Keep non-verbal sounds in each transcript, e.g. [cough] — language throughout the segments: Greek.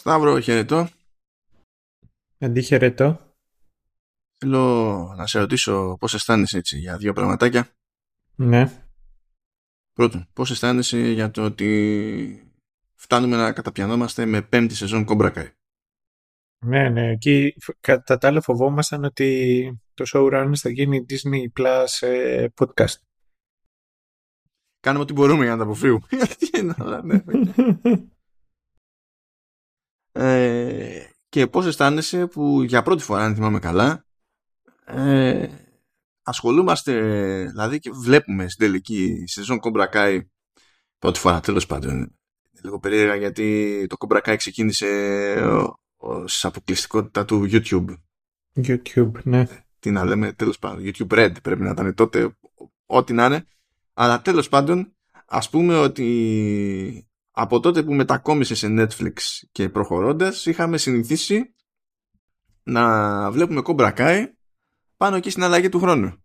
Σταύρο, χαιρετώ. Αντίχαιρετώ. Θέλω να σε ρωτήσω πώς αισθάνεσαι έτσι για δύο πραγματάκια. Ναι. Πρώτον, πώς αισθάνεσαι για το ότι φτάνουμε να καταπιανόμαστε με πέμπτη σεζόν Κόμπρακα. Ναι, ναι. Εκεί κατά τα άλλα φοβόμασταν ότι το showrun θα γίνει Disney Plus ε, podcast. Κάνουμε ό,τι μπορούμε για να τα αποφύγουμε. [laughs] ναι. [laughs] ε, και πώς αισθάνεσαι που για πρώτη φορά, αν θυμάμαι καλά, ε, ασχολούμαστε, δηλαδή και βλέπουμε στην τελική σεζόν Cobra Kai πρώτη φορά, τέλος πάντων. Λίγο περίεργα γιατί το Cobra Kai ξεκίνησε ως αποκλειστικότητα του YouTube. YouTube, ναι. Τι να λέμε, τέλος πάντων. YouTube Red πρέπει να ήταν τότε, ό,τι να είναι. Αλλά τέλος πάντων, ας πούμε ότι από τότε που μετακόμισε σε Netflix και προχωρώντας, είχαμε συνηθίσει να βλέπουμε Cobra Kai πάνω εκεί στην αλλαγή του χρόνου.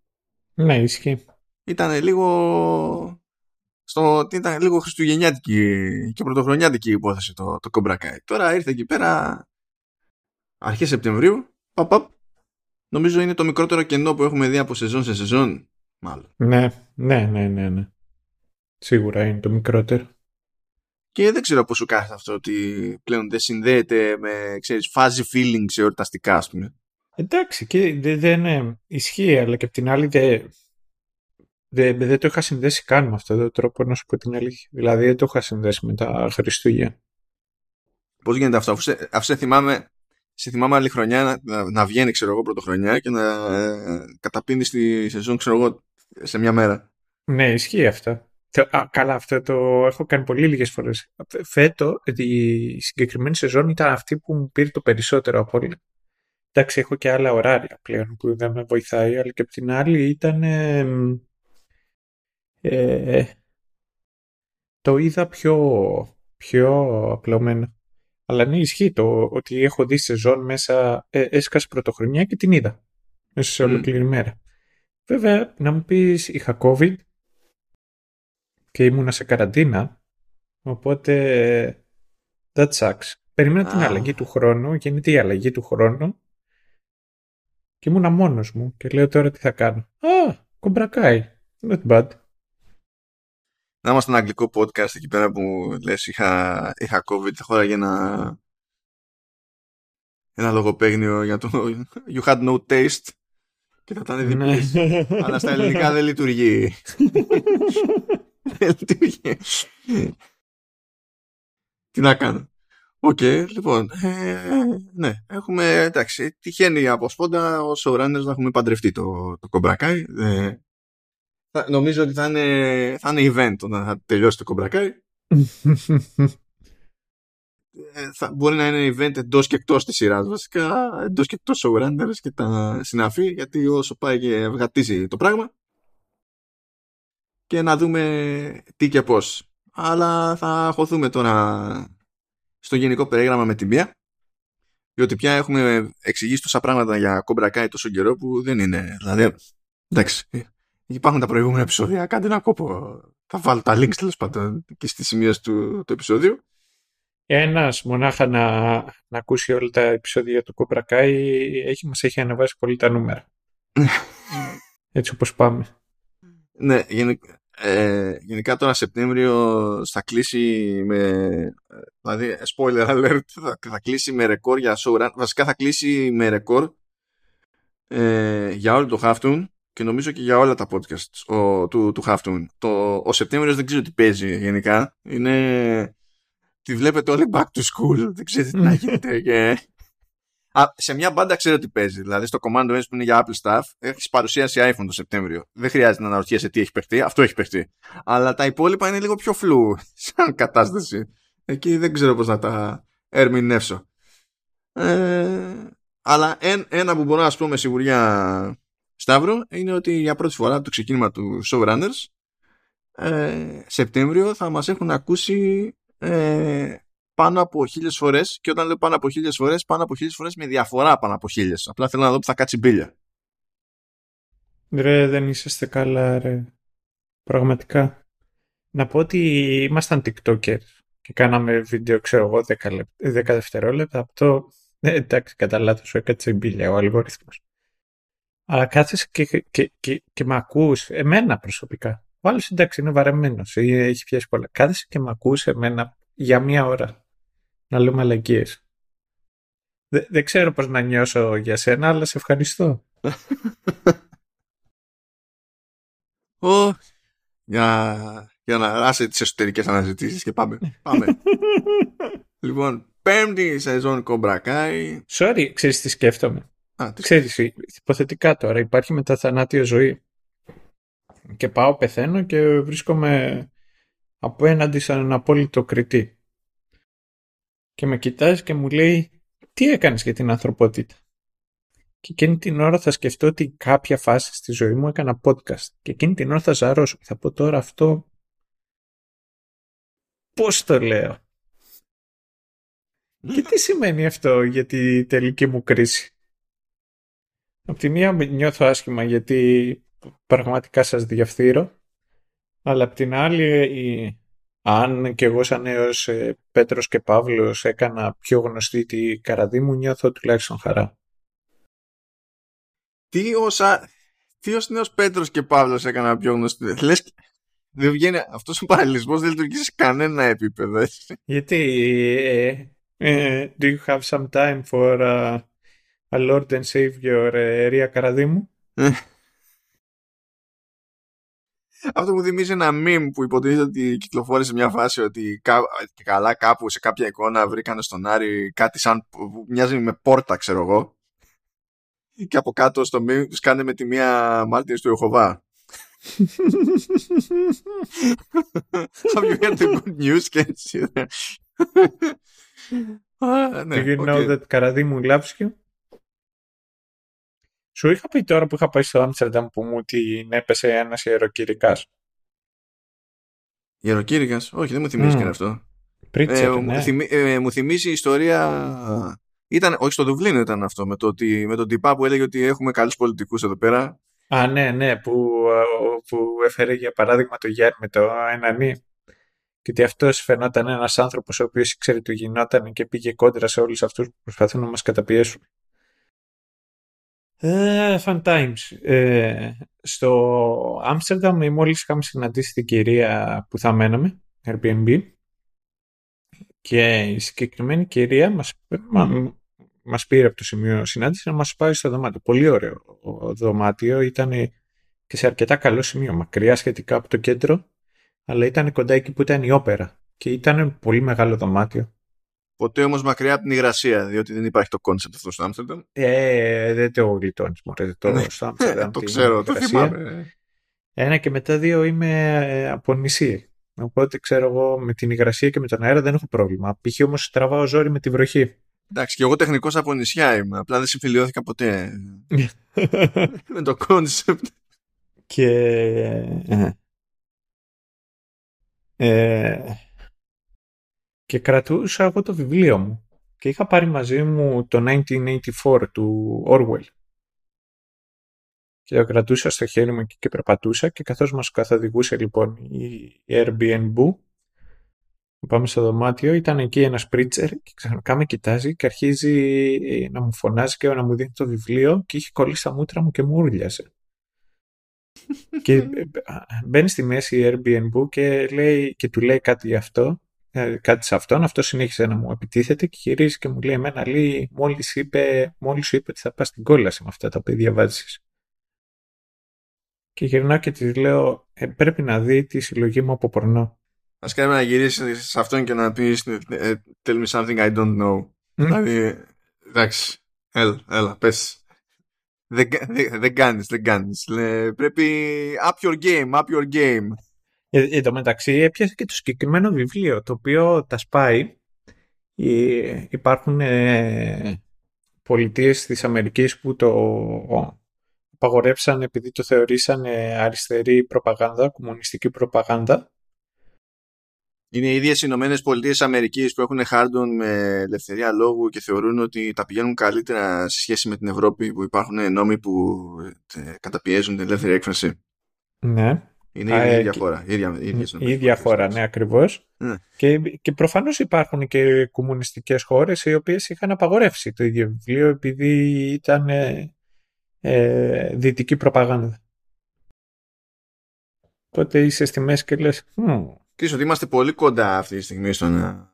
Ναι, ισχύει. Ήταν λίγο στο, ήταν λίγο χριστουγεννιάτικη και πρωτοχρονιάτικη υπόθεση το, το Cobra Kai. Τώρα ήρθε εκεί πέρα αρχές Σεπτεμβρίου, παπ, παπ, νομίζω είναι το μικρότερο κενό που έχουμε δει από σεζόν σε σεζόν, μάλλον. Ναι, ναι, ναι, ναι, ναι. Σίγουρα είναι το μικρότερο. Και δεν ξέρω πώς σου κάθεται αυτό ότι πλέον δεν συνδέεται με, ξέρεις, fuzzy feelings εορταστικά, ας πούμε. Εντάξει, και δεν δε, ναι, ισχύει, αλλά και απ' την άλλη δεν δε, δε το είχα συνδέσει καν με αυτόν τον τρόπο, να σου πω την αλήθεια. Δηλαδή δεν το είχα συνδέσει με τα Χριστούγεννα. Πώς γίνεται αυτό, αφού σε, αφού σε θυμάμαι σε θυμάμαι άλλη χρονιά να, να, βγαίνει, ξέρω εγώ, πρωτοχρονιά και να ε, καταπίνεις τη σεζόν, ξέρω εγώ, σε μια μέρα. Ναι, ισχύει αυτό. Α, καλά, αυτό το έχω κάνει πολύ λίγες φορές. Φέτο, η συγκεκριμένη σεζόν ήταν αυτή που μου πήρε το περισσότερο από όλα. Εντάξει, έχω και άλλα ωράρια πλέον που δεν με βοηθάει, αλλά και από την άλλη ήταν... Ε, ε, το είδα πιο, πιο απλωμένο. Αλλά ναι, ισχύει το ότι έχω δει σεζόν μέσα, ε, έσκασε πρωτοχρονιά και την είδα. Μέσα σε ολόκληρη mm. μέρα. Βέβαια, να μου πεις, είχα COVID και ήμουνα σε καραντίνα, οπότε that sucks. Περίμενα την αλλαγή του χρόνου, γίνεται η αλλαγή του χρόνου και ήμουνα μόνος μου και λέω τώρα τι θα κάνω. Α, κομπρακάει. Not bad να είμαστε ένα αγγλικό podcast εκεί πέρα που λες είχα, είχα COVID, χώραγε ένα ένα λογοπαίγνιο για το You had no taste και θα ήταν διπλής. Ναι. Αλλά στα ελληνικά δεν λειτουργεί. [laughs] δεν [laughs] λειτουργεί. Τι να κάνω. OK, okay, λοιπόν, ε, ναι, έχουμε, εντάξει, τυχαίνει από σπόντα ως runners να έχουμε παντρευτεί το, το Cobra Kai. Ε, νομίζω ότι θα είναι, θα είναι event όταν θα τελειώσει το κομπρακάι. [laughs] Ε, θα, μπορεί να είναι event εντός και εκτός της σειράς βασικά, εντός και εκτός showrunners και τα συναφή, γιατί όσο πάει και ευγατίζει το πράγμα. Και να δούμε τι και πώς. Αλλά θα χωθούμε τώρα στο γενικό περίγραμμα με την μία. Διότι πια έχουμε εξηγήσει τόσα πράγματα για κομπρακάι τόσο καιρό που δεν είναι. Δηλαδή, εντάξει, Υπάρχουν τα προηγούμενα επεισόδια. Κάντε ένα κόπο. Θα βάλω τα links τέλος πάντων και στις σημεία του, του επεισόδιου. Ένας μονάχα να, να ακούσει όλα τα επεισόδια του Cobra Kai έχει, μας έχει ανεβάσει πολύ τα νούμερα. [laughs] Έτσι όπως πάμε. Ναι, γενικά, ε, γενικά τώρα Σεπτέμβριο θα κλείσει με δηλαδή spoiler alert θα, θα κλείσει με ρεκόρ για showrun βασικά θα κλείσει με ρεκόρ ε, για όλο το Halftone και νομίζω και για όλα τα podcasts ο, του, του Halftone. Το, ο Σεπτέμβριος δεν ξέρω τι παίζει γενικά. Είναι... Τη βλέπετε όλοι back to school. Δεν ξέρετε τι να [laughs] γίνεται. και... Α, σε μια μπάντα ξέρω τι παίζει. Δηλαδή στο Command S που είναι για Apple Staff έχεις παρουσίαση iPhone το Σεπτέμβριο. Δεν χρειάζεται να αναρωτιέσαι τι έχει παιχτεί. Αυτό έχει παιχτεί. Αλλά τα υπόλοιπα είναι λίγο πιο φλού [laughs] σαν κατάσταση. Εκεί δεν ξέρω πώς να τα ερμηνεύσω. Ε, αλλά ένα που μπορώ να σου πω με σιγουριά Σταύρο είναι ότι για πρώτη φορά το ξεκίνημα του Showrunners ε, Σεπτέμβριο θα μας έχουν ακούσει ε, πάνω από χίλιες φορές και όταν λέω πάνω από χίλιες φορές πάνω από χίλιες φορές με διαφορά πάνω από χίλιες. Απλά θέλω να δω που θα κάτσει μπίλια. Ρε δεν είσαστε καλά ρε. Πραγματικά. Να πω ότι ήμασταν tiktokers και κάναμε βίντεο, ξέρω εγώ, 10, λεπ... 10 δευτερόλεπτα. Αυτό, ε, εντάξει, κατά λάθος σου έκατσε μπίλια ο αλγόριθμος. Αλλά κάθεσαι και, και, και, και, και με ακούς, εμένα προσωπικά. Ο άλλος εντάξει είναι βαρεμένος, έχει πιάσει πολλά. Κάθεσαι και με ακούς εμένα για μία ώρα να λέω μαλακίες. Δεν ξέρω πώς να νιώσω για σένα, αλλά σε ευχαριστώ. oh, για, για να άσε τις εσωτερικές αναζητήσεις και πάμε. πάμε. [laughs] λοιπόν, πέμπτη σεζόν Κομπρακάι. Sorry, ξέρεις τι σκέφτομαι. Α, τι ξέρεις, υποθετικά τώρα υπάρχει μεταθανάτιο ζωή. Και πάω, πεθαίνω και βρίσκομαι απέναντι σαν ένα απόλυτο κριτή. Και με κοιτάζει και μου λέει τι έκανες για την ανθρωπότητα; Και εκείνη την ώρα θα σκεφτώ ότι κάποια φάση στη ζωή μου έκανα podcast. Και εκείνη την ώρα θα ζαρώσω. Θα πω τώρα αυτό... Πώς το λέω. Και τι σημαίνει αυτό για τη τελική μου κρίση; Απ' τη μία νιώθω άσχημα γιατί πραγματικά σας διαφθείρω. Αλλά απ' την άλλη αν και εγώ σαν νέος ε, Πέτρος και Παύλος έκανα πιο γνωστή τη καραδί μου, νιώθω τουλάχιστον χαρά. Τι όσα... Τι ως νέος Πέτρος και Παύλος έκανα πιο γνωστή; Λες, δεν βγαίνει, αυτός ο παραλληλισμός δεν λειτουργεί σε κανένα επίπεδο. Γιατί ε, ε, do you have some time for uh, a Lord and Savior uh, Ρία Καραδίμου; Αυτό μου θυμίζει ένα meme που υποτίθεται ότι κυκλοφόρησε μια φάση ότι και καλά κάπου σε κάποια εικόνα βρήκαν στον Άρη κάτι σαν που μοιάζει με πόρτα ξέρω εγώ και από κάτω στο meme τους κάνει με τη μία μάρτυρες του Ιωχωβά. Have you heard the good news? και [laughs] έτσι. ναι, Do you know that Καραδίμου loves you? Σου είχα πει τώρα που είχα πάει στο Άμστερνταμ που μου την έπεσε ένας ιεροκήρυκα. Ιεροκήρυκα, όχι, δεν μου θυμίζει mm. και αυτό. Πρίτσερ, ε, ναι. μου, ε, μου θυμίζει η ιστορία. Ήταν, όχι στο Δουβλίνο ήταν αυτό, με, το ότι, με τον τυπά που έλεγε ότι έχουμε καλούς πολιτικούς εδώ πέρα. Α, ναι, ναι, που, που έφερε για παράδειγμα το Γιάννη με το Ενανί. Και ότι αυτός φαινόταν ένας άνθρωπος ο οποίος ήξερε τι γινόταν και πήγε κόντρα σε όλους αυτούς που προσπαθούν να μας καταπιέσουν. Ε, fun times. Ε, στο Άμστερνταμ μόλις είχαμε συναντήσει την κυρία που θα μέναμε, Airbnb, και η συγκεκριμένη κυρία μας, μα, μας πήρε από το σημείο συνάντησης να μας πάει στο δωμάτιο. Πολύ ωραίο το δωμάτιο, ήταν και σε αρκετά καλό σημείο, μακριά σχετικά από το κέντρο, αλλά ήταν κοντά εκεί που ήταν η όπερα και ήταν πολύ μεγάλο δωμάτιο. Ποτέ όμως μακριά από την υγρασία, διότι δεν υπάρχει το concept αυτό στο Άμστερνταμ. Ε, δεν το γλιτώνεις μωρέ, το ναι. στο Άμστερνταμ. το ξέρω, το θυμάμαι. Ένα και μετά δύο είμαι ε, από νησί. Οπότε ξέρω εγώ με την υγρασία και με τον αέρα δεν έχω πρόβλημα. Π.χ. όμως τραβάω ζόρι με τη βροχή. Εντάξει, και εγώ τεχνικός από νησιά είμαι. Απλά δεν συμφιλιώθηκα ποτέ [laughs] με το concept. Και. Ε, ε και κρατούσα εγώ το βιβλίο μου και είχα πάρει μαζί μου το 1984 του Orwell. Και το κρατούσα στο χέρι μου και περπατούσα και καθώς μας καθοδηγούσε λοιπόν η Airbnb που πάμε στο δωμάτιο ήταν εκεί ένας πρίτσερ και ξαφνικά με κοιτάζει και αρχίζει ε, να μου φωνάζει και να μου δίνει το βιβλίο και είχε κολλήσει τα μούτρα μου και μου ούρλιασε. [laughs] και ε, μπαίνει στη μέση η Airbnb και, λέει, και του λέει κάτι γι' αυτό ε, κάτι σε αυτόν. Αυτό συνέχισε να μου επιτίθεται και γυρίζει και μου λέει εμένα λέει μόλις, είπε, μόλις σου είπε ότι θα πας στην κόλαση με αυτά τα οποία διαβάζεις. Και γυρνάω και της λέω ε, πρέπει να δει τη συλλογή μου από πορνό. Ας κάνουμε να γυρίσει σε αυτόν και να πεις ε, tell me something I don't know. Δηλαδή, εντάξει, έλα, έλα, πες. Δεν, δεν, δεν κάνεις, δεν κάνεις. πρέπει up your game, up your game. Ε, εν τω μεταξύ έπιασε και το συγκεκριμένο βιβλίο το οποίο τα σπάει. Υπάρχουν ε, πολιτείες της Αμερικής που το απαγορέψαν επειδή το θεωρήσαν αριστερή προπαγάνδα, κομμουνιστική προπαγάνδα. Είναι οι ίδιες οι Ηνωμένες Πολιτείες Αμερικής που έχουν χάρντον με ελευθερία λόγου και θεωρούν ότι τα πηγαίνουν καλύτερα σε σχέση με την Ευρώπη που υπάρχουν νόμοι που ε, καταπιέζουν την ελεύθερη έκφραση. Ναι. Είναι Α, η ε, ίδια και- χώρα. Η ίδια, η ίδια, η ίδια χώρα, ναι, ακριβώς. Ναι. Και, και προφανώς υπάρχουν και κομμουνιστικές χώρες οι οποίες είχαν απαγορεύσει το ίδιο βιβλίο επειδή ήταν ε, ε, δυτική προπαγάνδα. Οπότε είσαι στη μέση και λες «Μμ, Ξέρεις ότι είμαστε πολύ κοντά αυτή τη στιγμή στο να,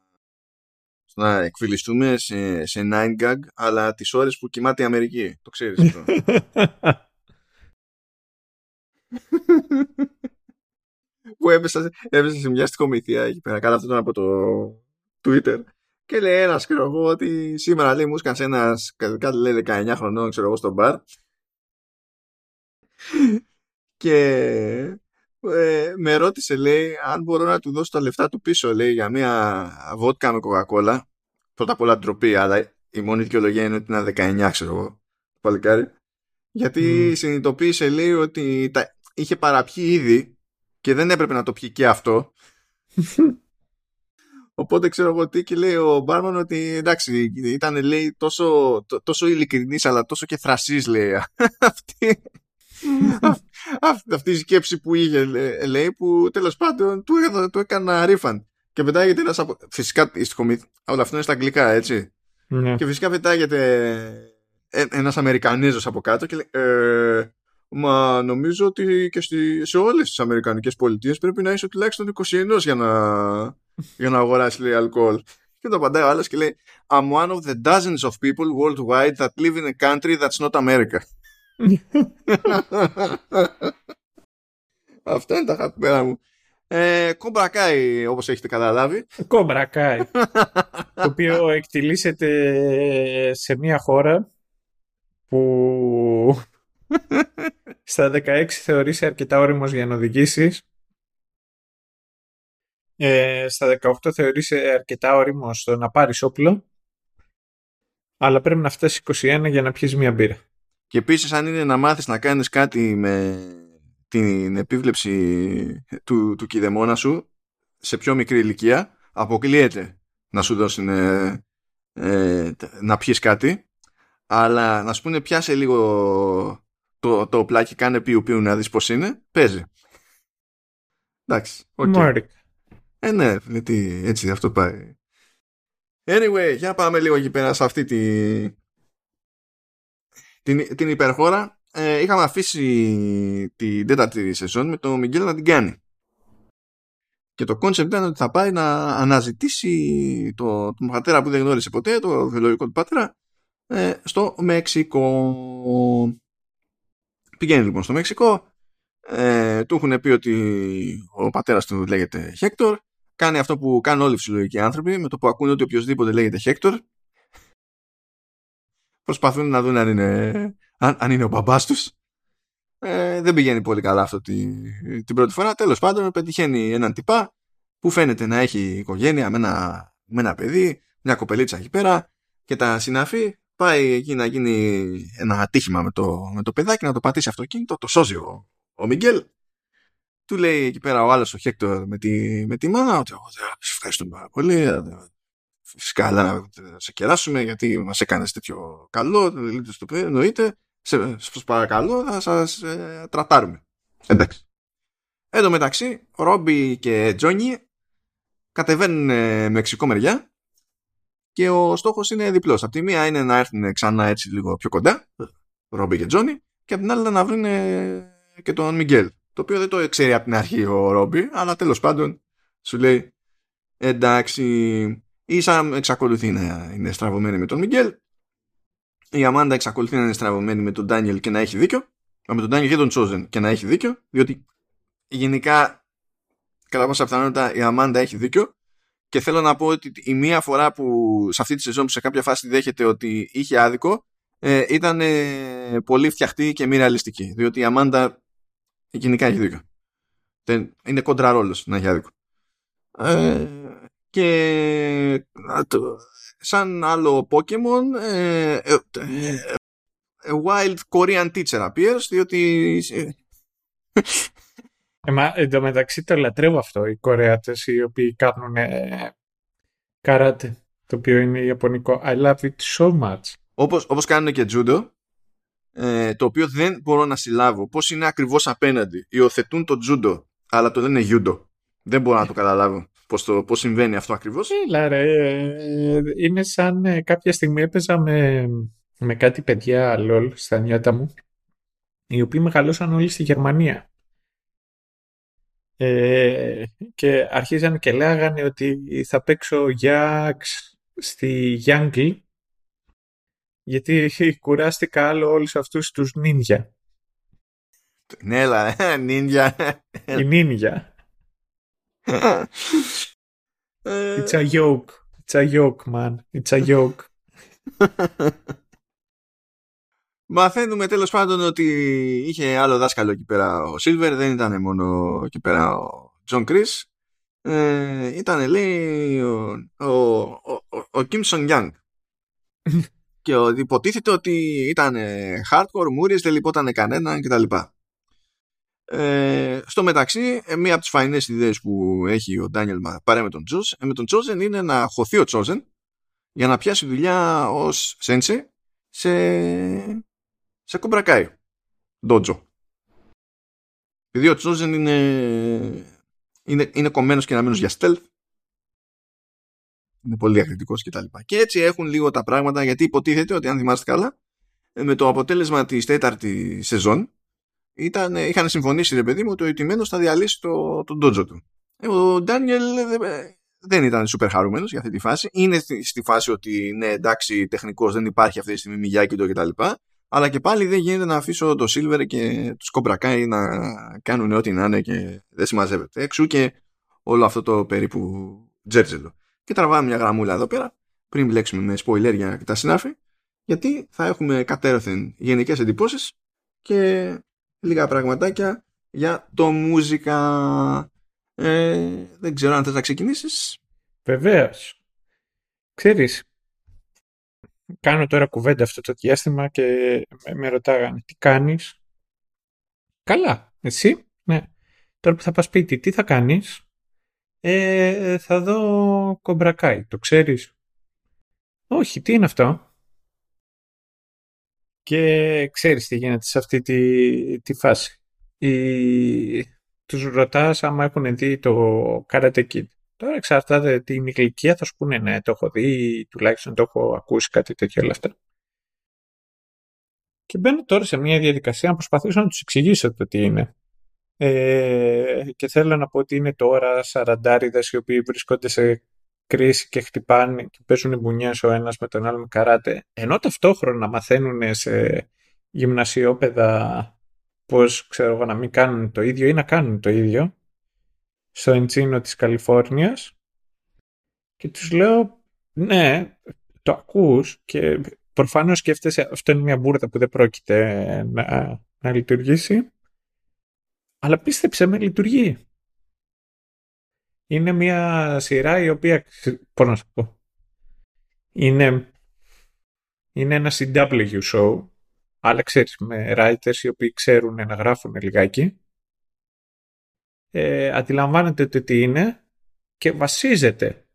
στο να εκφυλιστούμε σε, σε 9gag, αλλά τις ώρες που κοιμάται η Αμερική. Το ξέρεις αυτό. [laughs] που έπεσα, έπεσα σε μια στοιχομηθεία εκεί πέρα. Κάνα αυτόν από το Twitter. Και λέει ένας, ξέρω εγώ, ότι σήμερα λέει μου έσκασε ένας κάτι λέει 19 χρονών, ξέρω εγώ, στο μπαρ. και ε, με ρώτησε, λέει, αν μπορώ να του δώσω τα λεφτά του πίσω, λέει, για μια βότκα με κοκακόλα. Πρώτα απ' όλα ντροπή, αλλά η μόνη δικαιολογία είναι ότι είναι 19, ξέρω εγώ, το παλικάρι. Γιατί Μμμ. συνειδητοποίησε, λέει, ότι τα, είχε παραπιεί ήδη και δεν έπρεπε να το πιει και αυτό. Οπότε ξέρω εγώ τι και λέει ο Μπάρμαν ότι εντάξει ήταν λέει τόσο, τό- τόσο ειλικρινής αλλά τόσο και θρασής λέει αυτή, [laughs] αυ- αυ- αυτή η σκέψη που είχε λέ- λέει που τέλος πάντων του, έκανα- του έκανα refund και πετάγεται ένας από... Φυσικά η στοιχομη- όλα αυτό είναι στα αγγλικά έτσι ναι. και φυσικά πετάγεται ε- ένας Αμερικανίζος από κάτω και λέει ε, Μα νομίζω ότι και στη, σε όλες τις Αμερικανικές πολιτείες πρέπει να είσαι τουλάχιστον 21 για να, για να αγοράσεις λέει αλκοόλ. Και το απαντάει ο άλλος και λέει I'm one of the dozens of people worldwide that live in a country that's not America. [laughs] Αυτά είναι τα αγαπημένα μου. Ε, Cobra Kai, όπως έχετε καταλάβει. Κόμπρα Κάι, [laughs] το οποίο εκτιλήσεται σε μια χώρα που στα 16 θεωρείσαι αρκετά όριμος για να οδηγήσεις. Ε, στα 18 θεωρείσαι αρκετά όριμος στο να πάρεις όπλο. Αλλά πρέπει να φτάσεις 21 για να πιεις μια μπύρα. Και επίσης αν είναι να μάθεις να κάνεις κάτι με την επίβλεψη του, του κηδεμόνα σου σε πιο μικρή ηλικία, αποκλείεται να σου δώσουν ε, ε, να πιεις κάτι, αλλά να σου πούνε πιάσε λίγο το, το πλακί, κάνε πιου πιου να δεις πώς είναι, παίζει. Εντάξει, οκ. Μόρικα. Ε, ναι, γιατί έτσι αυτό πάει. Anyway, για πάμε λίγο εκεί πέρα σε αυτή τη, την, την υπερχώρα. Ε, είχαμε αφήσει την τέταρτη σεζόν με τον Μιγκέλ να την κάνει. Και το concept ήταν ότι θα πάει να αναζητήσει το, τον πατέρα που δεν γνώρισε ποτέ, το βιολογικό του πατέρα, ε, στο Μέξικο. Πηγαίνει λοιπόν στο Μέξικο, ε, του έχουν πει ότι ο πατέρας του λέγεται Χέκτορ, κάνει αυτό που κάνουν όλοι οι φυσιολογικοί άνθρωποι, με το που ακούνε ότι οποιοδήποτε λέγεται Χέκτορ, προσπαθούν να δουν αν είναι, αν, αν είναι ο μπαμπάς τους. Ε, δεν πηγαίνει πολύ καλά αυτό τη, την πρώτη φορά. Τέλος πάντων, πετυχαίνει έναν τυπά που φαίνεται να έχει οικογένεια με ένα, με ένα παιδί, μια κοπελίτσα εκεί πέρα και τα συναφή. Πάει εκεί να γίνει ένα ατύχημα με το, με το παιδάκι, να το πατήσει αυτοκίνητο, το σώζει ο, ο Μιγγέλ. Του λέει εκεί πέρα ο άλλος ο Χέκτορ με τη, με τη μάνα ότι «Ω, σε ευχαριστούμε πάρα πολύ. ε, Φυσικά, αλλά να σε κεράσουμε γιατί μας έκανες τέτοιο καλό. Λείπτε στο παιδί, εννοείται. Σε, σας παρακαλώ, θα σας ε, τρατάρουμε. Εντάξει. Εν τω μεταξύ, Ρόμπι και Τζόνι κατεβαίνουν ε, Μεξικό μεριά και ο στόχος είναι διπλός. Απ' τη μία είναι να έρθουν ξανά έτσι λίγο πιο κοντά, Ρόμπι και Τζόνι, και απ' την άλλη να βρουν ε, και τον Μιγγέλ. Το οποίο δεν το ξέρει από την αρχή ο Ρόμπι, αλλά τέλος πάντων σου λέει εντάξει, η Σαμ εξακολουθεί να είναι στραβωμένη με τον Μιγγέλ, η Αμάντα εξακολουθεί να είναι στραβωμένη με τον Ντάνιελ και να έχει δίκιο, Α, με τον Ντάνιελ και τον Τσόζεν και να έχει δίκιο, διότι γενικά κατά πάσα πιθανότητα η Αμάντα έχει δίκιο και θέλω να πω ότι η μία φορά που σε αυτή τη σεζόν που σε κάποια φάση δέχεται ότι είχε άδικο ε, ήταν ε, πολύ φτιαχτή και μη ρεαλιστική. Διότι η Αμάντα γενικά έχει δίκιο. Δεν, είναι κόντρα ρόλος να έχει άδικο. Ε, και α, το- σαν άλλο Pokemon ε, ε, ε, a wild Korean teacher appears διότι ε, Ε, μα, εν τω μεταξύ το λατρεύω αυτό, οι Κορεάτες οι οποίοι κάνουν ε, καράτε, το οποίο είναι ιαπωνικό. I love it so much. όπως, όπως κάνουν και τζούντο ε, το οποίο δεν μπορώ να συλλάβω πώς είναι ακριβώς απέναντι υιοθετούν το τζούντο αλλά το λένε Judo. Δεν μπορώ να το καταλάβω πώς, το, πώς συμβαίνει αυτό ακριβώς. Έλα ρε, είναι σαν ε, κάποια στιγμή έπαιζα με, με κάτι παιδιά λολ στα νιάτα μου οι οποίοι μεγαλώσαν όλοι στη Γερμανία. Ε, και αρχίζαν και λέγανε ότι θα παίξω Γιάξ στη Γιάνγκλ γιατί [laughs] κουράστηκα άλλο όλους αυτούς τους νίνια. Ναι, έλα, νίντζα. Η νίντζα. It's a joke. It's a joke, man. It's a joke. [laughs] Μαθαίνουμε τέλος πάντων ότι είχε άλλο δάσκαλο εκεί πέρα ο Σίλβερ, δεν ήταν μόνο εκεί πέρα ο Τζον Κρις. Ε, ήταν λέει ο, ο, ο, ο Kim Song Young. [laughs] και υποτίθεται ότι ήταν hardcore, μούριες, δεν λυπόταν κανέναν κτλ. Ε, στο μεταξύ, ε, μία από τις φαϊνές ιδέες που έχει ο Ντάνιελ παρέ με τον Τζος, ε, με τον Τζόζεν είναι να χωθεί ο Τζόζεν για να πιάσει δουλειά ως σένσε σε, σε κομπρακάι. Ντότζο. Επειδή ο Τζόζεν είναι, είναι, είναι κομμένος και αναμένος για stealth, είναι πολύ διακριτικός κτλ. Και, και έτσι έχουν λίγο τα πράγματα γιατί υποτίθεται ότι αν θυμάστε καλά, με το αποτέλεσμα της τέταρτη σεζόν ήταν, είχαν συμφωνήσει ρε παιδί μου ότι ο Ιτημένος θα διαλύσει το, τον ντότζο του. Ε, ο Ντάνιελ δεν ήταν super χαρούμενος για αυτή τη φάση. Είναι στη φάση ότι ναι, εντάξει, τεχνικός δεν υπάρχει αυτή τη στιγμή Μιγιάκη το κτλ. Αλλά και πάλι δεν γίνεται να αφήσω το Silver και τους Κομπρακάι να κάνουν ό,τι να είναι και δεν συμμαζεύεται. Εξού και όλο αυτό το περίπου τζέρτζελο. Και τραβάμε μια γραμμούλα εδώ πέρα, πριν μπλέξουμε με σποιλέρια και τα συνάφη, γιατί θα έχουμε κατέρωθεν γενικές εντυπώσεις και λίγα πραγματάκια για το μουσικά. Ε, δεν ξέρω αν θες να ξεκινήσεις. Βεβαίως. Ξέρεις, κάνω τώρα κουβέντα αυτό το διάστημα και με ρωτάγανε τι κάνεις; Καλά, εσύ, ναι. Τώρα που θα πας σπίτι, τι θα κάνεις; Ε, θα δω κομπρακάι, το ξέρεις; Όχι, τι είναι αυτό; Και ξέρεις τι γίνεται σε αυτή τη, τη φάση. Οι... Τους ρωτάς άμα έχουν δει το Karate Kid. Τώρα εξαρτάται την ηλικία θα σου πούνε ναι, το έχω δει, τουλάχιστον το έχω ακούσει κάτι τέτοιο όλα αυτά. Και μπαίνω τώρα σε μια διαδικασία να προσπαθήσω να τους εξηγήσω το τι είναι. Ε, και θέλω να πω ότι είναι τώρα σαραντάριδες οι οποίοι βρίσκονται σε κρίση και χτυπάνε και παίζουν μπουνιές ο ένας με τον άλλο με καράτε, ενώ ταυτόχρονα μαθαίνουν σε γυμνασιόπεδα πώς ξέρω εγώ να μην κάνουν το ίδιο ή να κάνουν το ίδιο στο εντσίνο της Καλιφόρνιας και τους λέω ναι, το ακούς και προφανώς σκέφτεσαι αυτό είναι μια μπουρδα που δεν πρόκειται να, να λειτουργήσει αλλά πίστεψε με λειτουργεί είναι μια σειρά η οποία, πώς να σου πω, είναι, είναι ένα CW show, αλλά ξέρεις, με writers οι οποίοι ξέρουν να γράφουν λιγάκι. Ε, αντιλαμβάνεται ότι τι είναι και βασίζεται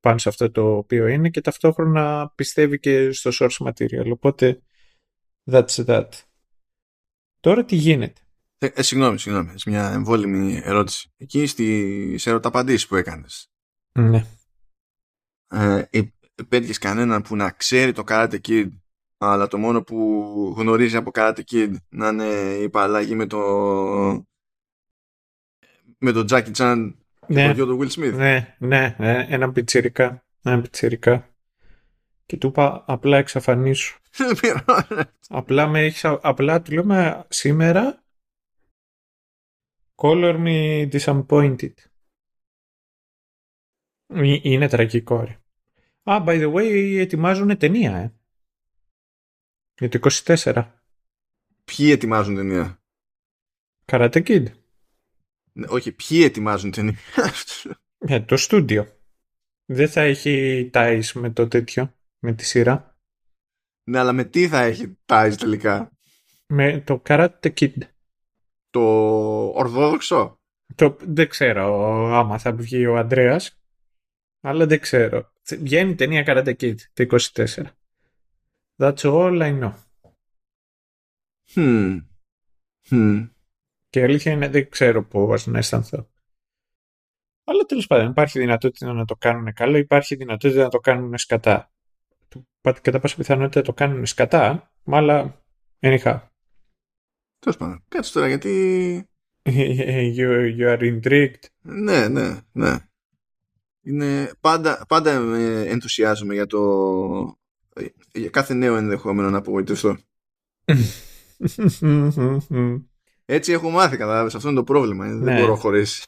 πάνω σε αυτό το οποίο είναι και ταυτόχρονα πιστεύει και στο source material. Οπότε, that's that. Τώρα τι γίνεται; Ε, ε, συγγνώμη, συγγνώμη. Μια εμβόλυμη ερώτηση. Εκεί στις ερωταπαντήσεις που έκανες. Ναι. Ε, πέτυχες κανέναν που να ξέρει το Karate Kid αλλά το μόνο που γνωρίζει από Karate Kid να είναι η παραλλαγή με το με τον Jackie Chan ναι. και το γιο του Will Smith. Ναι, ναι, ναι, ένα πιτσιρικά. Ένα πιτσιρικά. Και του είπα απλά εξαφανίσου. [laughs] απλά, με έχεις, απλά του λέμε σήμερα Color me disappointed. Είναι τραγικό, ρε. Α, by the way, ετοιμάζουν ταινία, ε. Για το 24. Ποιοι ετοιμάζουν ταινία; Karate Kid. Ναι, όχι, ποιοι ετοιμάζουν ταινία. Ε, το στούντιο. Δεν θα έχει ties με το τέτοιο, με τη σειρά. Ναι, αλλά με τι θα έχει ties τελικά; Με το Karate Kid το ορθόδοξο; Το, δεν ξέρω άμα θα βγει ο Ανδρέας, αλλά δεν ξέρω. Βγαίνει η ταινία Karate Kid το 24. That's all I know. Hmm. Hmm. Και η αλήθεια είναι δεν ξέρω πώς να αισθανθώ. Αλλά τέλος πάντων υπάρχει δυνατότητα να το κάνουν καλό, υπάρχει δυνατότητα να το κάνουν σκατά. Κατά πάσα πιθανότητα το κάνουν σκατά, αλλά anyhow. Τέλος πάντων. Κάτσε τώρα γιατί. [laughs] you, you are intrigued. Ναι, ναι, ναι. Είναι, πάντα, πάντα ενθουσιάζομαι για το για κάθε νέο ενδεχόμενο να απογοητευτώ. [laughs] Έτσι έχω μάθει καταλάβεις, αυτό είναι το πρόβλημα, δεν ναι. μπορώ χωρίς.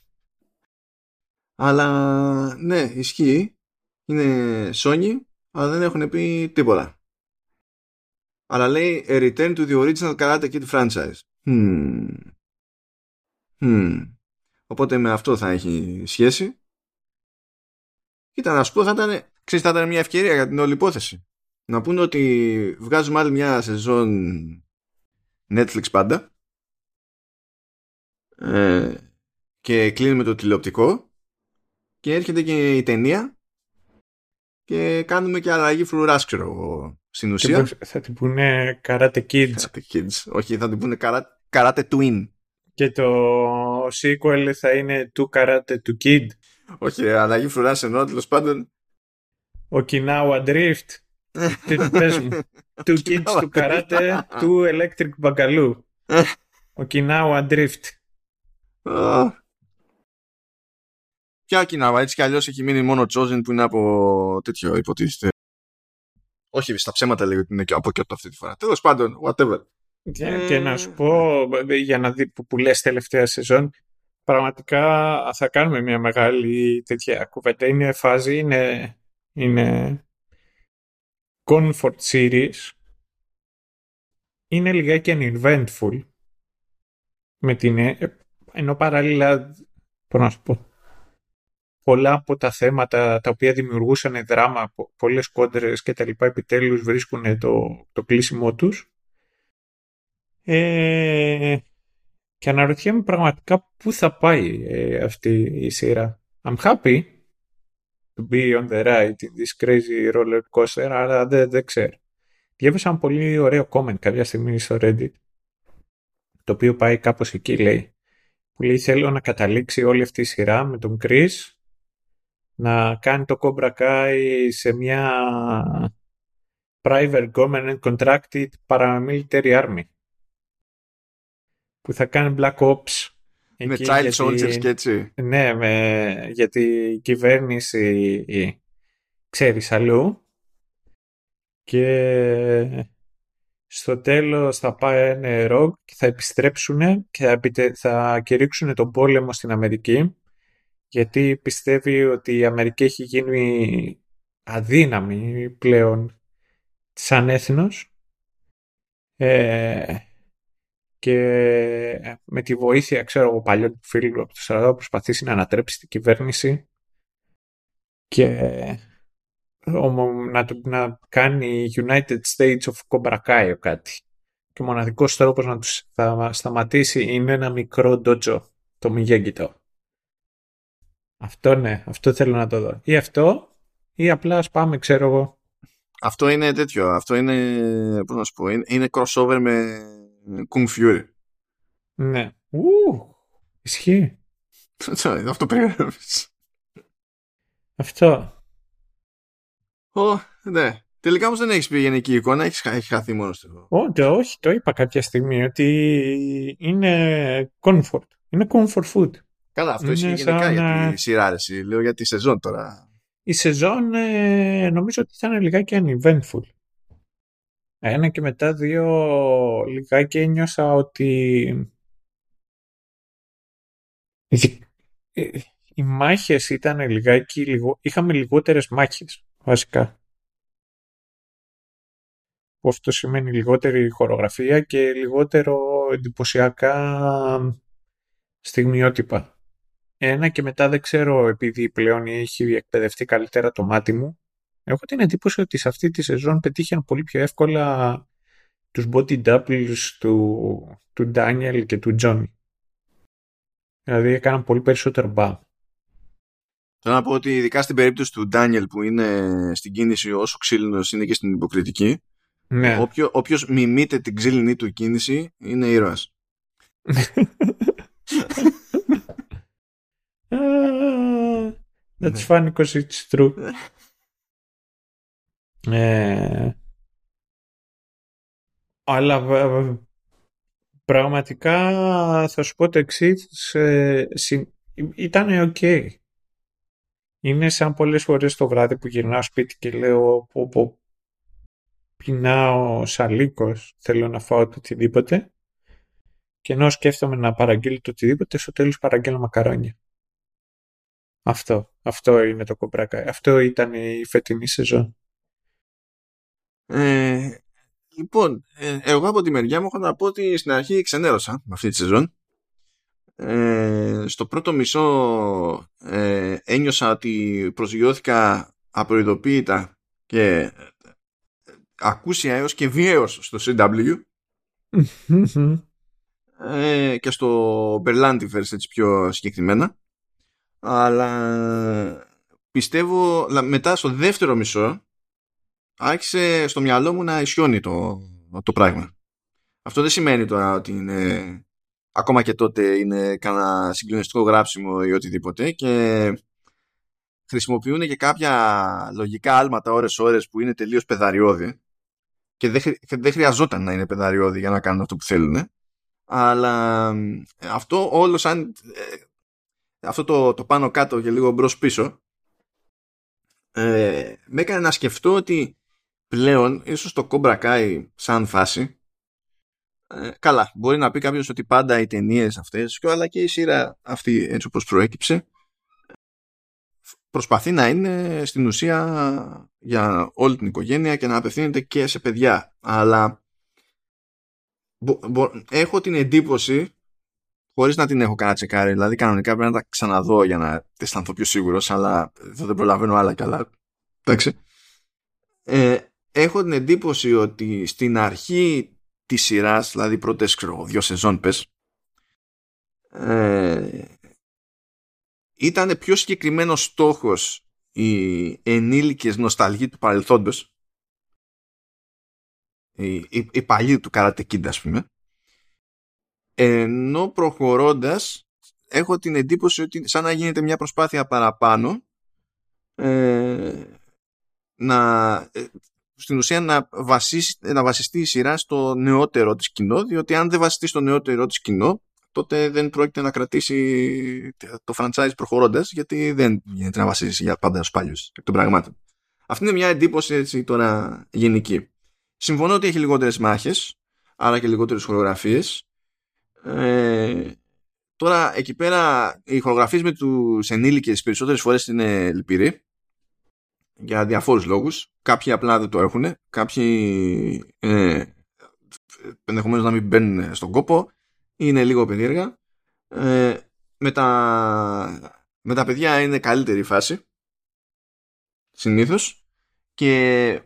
Αλλά ναι, ισχύει, είναι Sony, αλλά δεν έχουν πει τίποτα. Αλλά λέει A return to the original Karate Kid franchise. Hmm. Hmm. Οπότε με αυτό θα έχει σχέση. Κοίτα να σου πω θα ήταν, ξέρεις, θα ήταν μια ευκαιρία για την όλη υπόθεση. Να πούνε ότι βγάζουμε άλλη μια σεζόν Netflix πάντα ε, και κλείνουμε το τηλεοπτικό και έρχεται και η ταινία και κάνουμε και αλλαγή φρουράς ξέρω εγώ στην ουσία. θα την πούνε Karate Kids. Karate Kids. Όχι, θα την πούνε Karate, Twin. Και το sequel θα είναι του Karate to Kid. Όχι, αλλαγή φρουράς εννοώ τέλος πάντων. Okinawa Drift. Τι πες μου. [laughs] Two kids του καράτε, του electric μπαγκαλού. Okinawa Drift. Ποια Okinawa, έτσι κι αλλιώς έχει μείνει μόνο Chosen που είναι από τέτοιο υποτίθεται. Όχι, στα ψέματα λέει ότι είναι από και αυτή τη φορά. Τέλος πάντων, whatever. Και, να σου πω, για να δει που, που λες τελευταία σεζόν, πραγματικά θα κάνουμε μια μεγάλη τέτοια κουβέντα. Είναι φάση, είναι, είναι comfort series. Είναι λιγάκι uneventful. Με την, ε, ενώ παράλληλα, πώς να σου πω, πολλά από τα θέματα τα οποία δημιουργούσαν δράμα, πολλές κόντρες και τα λοιπά επιτέλους βρίσκουν το, το κλείσιμό τους. Ε, και αναρωτιέμαι πραγματικά πού θα πάει ε, αυτή η σειρά. I'm happy to be on the right in this crazy roller coaster, αλλά δεν, δεν ξέρω. Διέβασα ένα πολύ ωραίο comment κάποια στιγμή στο Reddit, το οποίο πάει κάπως εκεί λέει, που λέει θέλω να καταλήξει όλη αυτή η σειρά με τον Chris να κάνει το Cobra Kai σε μια private government contracted paramilitary army που θα κάνει Black Ops με child γιατί, soldiers και έτσι. Ναι, με, γιατί η κυβέρνηση ξέρεις αλλού και στο τέλος θα πάει ένα ρογ και θα επιστρέψουν και θα, θα κηρύξουν τον πόλεμο στην Αμερική γιατί πιστεύει ότι η Αμερική έχει γίνει αδύναμη πλέον σαν έθνος. Ε, και με τη βοήθεια, ξέρω εγώ, παλιών φίλου από το Στρατό προσπαθήσει να ανατρέψει την κυβέρνηση. Και να, να κάνει United States of Cobra Kai κάτι. Και ο μοναδικός τρόπος να τους θα σταματήσει είναι ένα μικρό ντότζο, το Μιγέγκητο. Αυτό ναι, αυτό θέλω να το δω. Ή αυτό, ή απλά ας πάμε, ξέρω εγώ. Αυτό είναι τέτοιο, αυτό είναι, πώς να σου πω, είναι, είναι crossover με Kung Fury. Ναι. Ου, ισχύει. [laughs] Αυτό περιγράφεις. Αυτό. Ω, ναι. Τελικά όμως δεν έχεις πει γενική εικόνα, έχεις, έχεις χαθεί μόνος του. Όχι, όχι, το είπα κάποια στιγμή ότι είναι comfort. Είναι comfort food. Καλά, αυτό ισχύει γενικά για τη σειρά, αρέσει. Λέω για τη σεζόν τώρα. Η σεζόν ε, νομίζω ότι θα είναι λιγάκι uneventful. Ένα και μετά δύο λιγάκι ένιωσα ότι οι μάχες ήταν λιγάκι, λιγο... είχαμε λιγότερες μάχες βασικά. Αυτό σημαίνει λιγότερη χορογραφία και λιγότερο εντυπωσιακά στιγμιότυπα. Ένα και μετά δεν ξέρω επειδή πλέον έχει εκπαιδευτεί καλύτερα το μάτι μου Έχω την εντύπωση ότι σε αυτή τη σεζόν πετύχαν πολύ πιο εύκολα τους body doubles του, του Daniel και του Johnny. Δηλαδή έκαναν πολύ περισσότερο μπαμ. Θέλω να πω ότι ειδικά στην περίπτωση του Daniel που είναι στην κίνηση όσο ξύλινος είναι και στην υποκριτική ναι. όποιο, όποιος μιμείται την ξύλινη του κίνηση είναι ήρωας. That's funny because it's true. ε, αλλά πραγματικά θα σου πω το εξής. Ήταν ok. Είναι σαν πολλές φορές το βράδυ που γυρνάω σπίτι και λέω πω, πω, πεινάω σαλίκος, θέλω να φάω το οτιδήποτε και ενώ σκέφτομαι να παραγγείλω το οτιδήποτε, στο τέλος παραγγέλνω μακαρόνια. Αυτό, αυτό είναι το κομπράκα. Αυτό ήταν η φετινή σεζόν. Ε, λοιπόν, ε, εγώ από τη μεριά μου έχω να πω ότι στην αρχή ξενέρωσα με αυτή τη σεζόν. Ε, στο πρώτο μισό ε, ένιωσα ότι προσγειώθηκα απροειδοποίητα και ε, ακούσια έως και βίαιος στο CW ε, και στο Berlantiverse έτσι πιο συγκεκριμένα αλλά πιστεύω μετά στο δεύτερο μισό άρχισε στο μυαλό μου να ισιώνει το, το πράγμα. Αυτό δεν σημαίνει τώρα ότι είναι ακόμα και τότε είναι κανένα συγκλονιστικό γράψιμο ή οτιδήποτε και χρησιμοποιούν και κάποια λογικά άλματα ώρες-ώρες που είναι τελείως πεδαριώδη και δεν, δεν χρειαζόταν να είναι πεδαριώδη για να κάνουν αυτό που θέλουν αλλά αυτό όλος σαν ε, αυτό το, το πάνω κάτω και λίγο μπρος πίσω ε, με έκανε να σκεφτώ ότι πλέον ίσως το Cobra Kai σαν φάση ε, καλά μπορεί να πει κάποιος ότι πάντα οι ταινίες αυτές αλλά και η σειρά αυτή έτσι όπως προέκυψε προσπαθεί να είναι στην ουσία για όλη την οικογένεια και να απευθύνεται και σε παιδιά αλλά έχω την εντύπωση χωρίς να την έχω κανένα τσεκάρει. Δηλαδή, κανονικά πρέπει να τα ξαναδώ για να αισθανθώ πιο σίγουρος, αλλά εδώ δεν προλαβαίνω άλλα καλά. Εντάξει. Ε, έχω την εντύπωση ότι στην αρχή τη σειράς, δηλαδή πρώτες δύο σεζόν πες, ε, ήταν πιο συγκεκριμένος στόχος οι ενήλικες νοσταλγοί του παρελθόντος. Οι, οι, οι παλιοί του Karate ας πούμε. Ενώ προχωρώντας έχω την εντύπωση ότι σαν να γίνεται μια προσπάθεια παραπάνω ε, να, ε, στην ουσία να, βασίσει, να βασιστεί η σειρά στο νεότερο της κοινό διότι αν δεν βασιστεί στο νεότερο της κοινό τότε δεν πρόκειται να κρατήσει το franchise προχωρώντας γιατί δεν γίνεται να βασίσεις για πάντα στους παλιούς εκ των πραγμάτων. Αυτή είναι μια εντύπωση έτσι τώρα γενική. Συμφωνώ ότι έχει λιγότερες μάχες άρα και λιγότερες χορογραφίες ε, τώρα εκεί πέρα οι χορογραφίες με τους ενήλικες περισσότερες φορές είναι λυπηροί για διαφόρους λόγους. Κάποιοι απλά δεν το έχουν, κάποιοι ε, ενδεχομένως να μην μπαίνουν στον κόπο, είναι λίγο περίεργα. Ε, με, τα, με τα παιδιά είναι καλύτερη φάση, συνήθως, και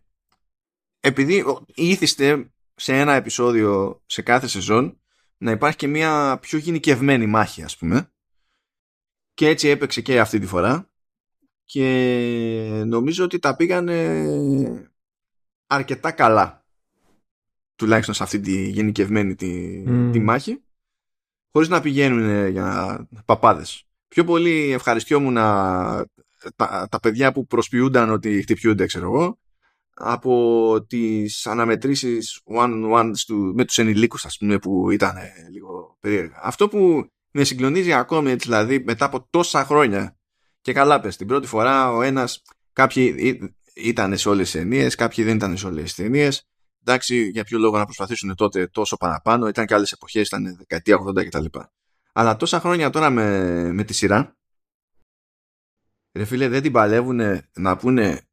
επειδή ήθιστε σε ένα επεισόδιο σε κάθε σεζόν να υπάρχει και μια πιο γενικευμένη μάχη ας πούμε. Και έτσι έπαιξε και αυτή τη φορά και νομίζω ότι τα πήγανε αρκετά καλά τουλάχιστον σε αυτή τη γενικευμένη τη, τη μάχη χωρίς να πηγαίνουν για παπάδες. Πιο πολύ ευχαριστιόμουν τα, τα παιδιά που προσποιούνταν ότι χτυπιούνται ξέρω εγώ από τις αναμετρήσεις one-on-one με τους ενηλίκους ας πούμε που ήταν λίγο περίεργα. Αυτό που με συγκλονίζει ακόμη δηλαδή μετά από τόσα χρόνια και καλά πες την πρώτη φορά ο ένας κάποιοι ήταν σε όλες τις ταινίες, κάποιοι δεν ήταν σε όλες τις ταινίες εντάξει για ποιο λόγο να προσπαθήσουν τότε τόσο παραπάνω ήταν και άλλες εποχές, ήταν δεκαετία 80 κτλ. Αλλά τόσα χρόνια τώρα με, με τη σειρά ρε φίλε δεν την παλεύουν να πούνε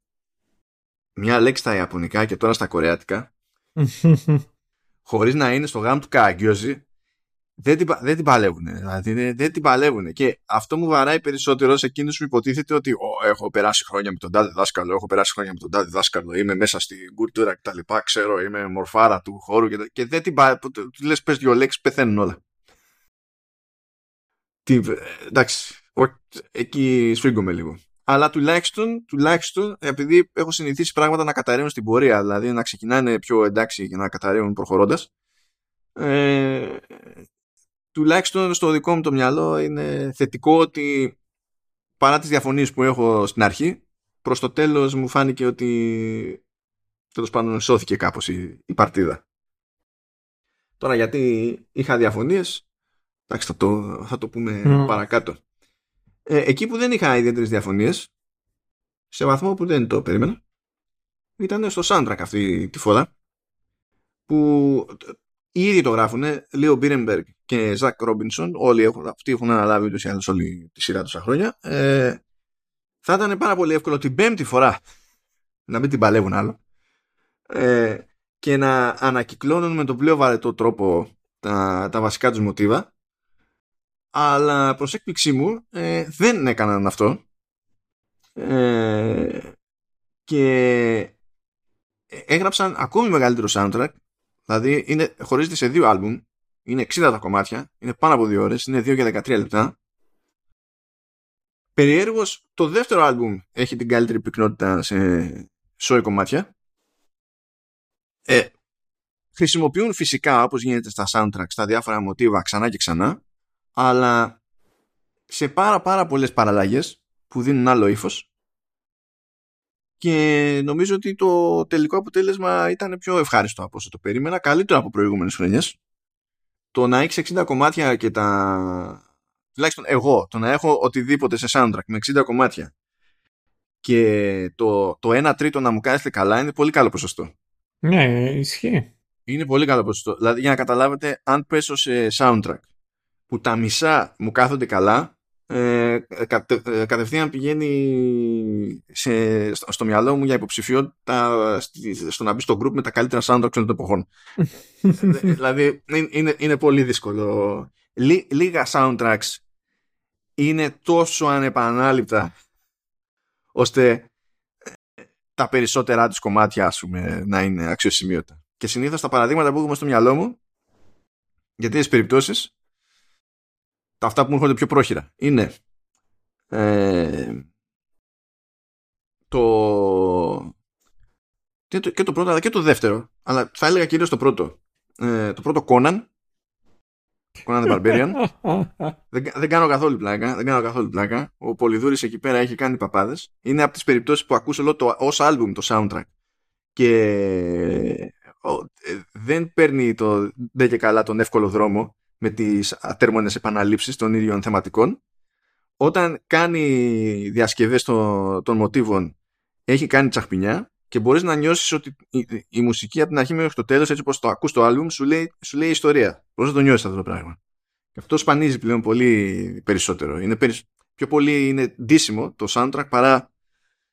μια λέξη στα Ιαπωνικά και τώρα στα Κορεάτικα [laughs] χωρίς να είναι στο γάμο του Καγκιόζη δεν την, δεν την παλεύουν. Δηλαδή δεν, δεν την παλεύουν. Και αυτό μου βαράει περισσότερο σε εκείνους που υποτίθεται ότι έχω περάσει χρόνια με τον τάδε δάσκαλο, έχω περάσει χρόνια με τον τάδε δάσκαλο, είμαι μέσα στην κουλτούρα κτλ. Ξέρω, είμαι μορφάρα του χώρου και, και δεν την παλεύουν. Του λες, πες δύο λέξεις, πεθαίνουν όλα. Τι, εντάξει, εκεί σφίγγομαι λίγο αλλά τουλάχιστον, τουλάχιστον επειδή έχω συνηθίσει πράγματα να καταραίουν στην πορεία, δηλαδή να ξεκινάνε πιο εντάξει και να καταραίουν προχωρώντας. Ε, τουλάχιστον στο δικό μου το μυαλό είναι θετικό ότι παρά τις διαφωνίες που έχω στην αρχή, προς το τέλος μου φάνηκε ότι τέλος πάντων σώθηκε κάπως η, η παρτίδα. Τώρα γιατί είχα διαφωνίες, εντάξει θα το, θα το πούμε παρακάτω. Ε, εκεί που δεν είχα ιδιαίτερες διαφωνίες, σε βαθμό που δεν το περίμενα, ήταν στο soundtrack αυτή τη φορά, που ήδη το γράφουν Λίο Μπίρεμπεργκ και Ζακ Ρόμπινσον, όλοι έχουν, αυτοί έχουν αναλάβει ούτως ή άλλως όλη τη σειρά τόσα χρόνια. Ε, θα ήταν πάρα πολύ εύκολο την πέμπτη φορά να μην την παλεύουν άλλο ε, και να ανακυκλώνουν με τον πλέον βαρετό τρόπο τα, τα βασικά τους μοτίβα. Αλλά προς έκπληξή μου ε, δεν έκαναν αυτό. Ε, και έγραψαν ακόμη μεγαλύτερο soundtrack δηλαδή είναι, χωρίζεται σε δύο άλμπουμ είναι 60 τα κομμάτια είναι πάνω από δύο ώρες είναι 2 και 13 λεπτά Περιέργως, το δεύτερο άλμπουμ έχει την καλύτερη πυκνότητα σε σόι κομμάτια. Ε, χρησιμοποιούν φυσικά, όπως γίνεται στα soundtracks, τα διάφορα μοτίβα ξανά και ξανά, αλλά σε πάρα πάρα πολλές παραλλαγές που δίνουν άλλο ύφος. και νομίζω ότι το τελικό αποτέλεσμα ήταν πιο ευχάριστο από όσο το περίμενα, καλύτερο από προηγούμενες χρονιές. Το να έχεις 60 κομμάτια και τα τουλάχιστον εγώ, το να έχω οτιδήποτε σε soundtrack με 60 κομμάτια και το, το 1 τρίτο να μου κάθεται καλά είναι πολύ καλό ποσοστό. Ναι, ισχύει. Είναι πολύ καλό ποσοστό. Δηλαδή για να καταλάβετε, αν πέσω σε soundtrack που τα μισά μου κάθονται καλά, ε, κατε, ε, κατευθείαν πηγαίνει σε, στο, μυαλό μου για υποψηφιότητα στο να μπει στο group με τα καλύτερα soundtracks των εποχών. [laughs] δηλαδή είναι, είναι πολύ δύσκολο. λίγα soundtracks είναι τόσο ανεπανάληπτα ώστε ε, τα περισσότερά τους κομμάτια ας πούμε, να είναι αξιοσημείωτα. Και συνήθως τα παραδείγματα που έχουμε στο μυαλό μου για τέτοιες περιπτώσεις τα αυτά που μου έρχονται πιο πρόχειρα είναι ε, το και, το και το πρώτο αλλά και το δεύτερο αλλά θα έλεγα κυρίως το πρώτο ε, το πρώτο Conan Conan the Barbarian. [laughs] δεν, δεν, κάνω καθόλου πλάκα. Δεν κάνω καθόλου πλάκα. Ο Πολυδούρης εκεί πέρα έχει κάνει παπάδες. Είναι από τις περιπτώσεις που ακούσω όλο το ως album το soundtrack. Και ε, δεν παίρνει το δεν και καλά τον εύκολο δρόμο με τις ατέρμονες επαναλήψεις των ίδιων θεματικών. Όταν κάνει διασκευές των, των μοτίβων έχει κάνει τσαχπινιά και μπορείς να νιώσεις ότι η, η, μουσική από την αρχή μέχρι το τέλος έτσι όπως το ακούς το άλμπουμ σου λέει, σου λέει ιστορία. Πώς να το νιώσεις αυτό το πράγμα. Και αυτό σπανίζει πλέον πολύ περισσότερο. Είναι πιο πολύ είναι ντύσιμο το soundtrack παρά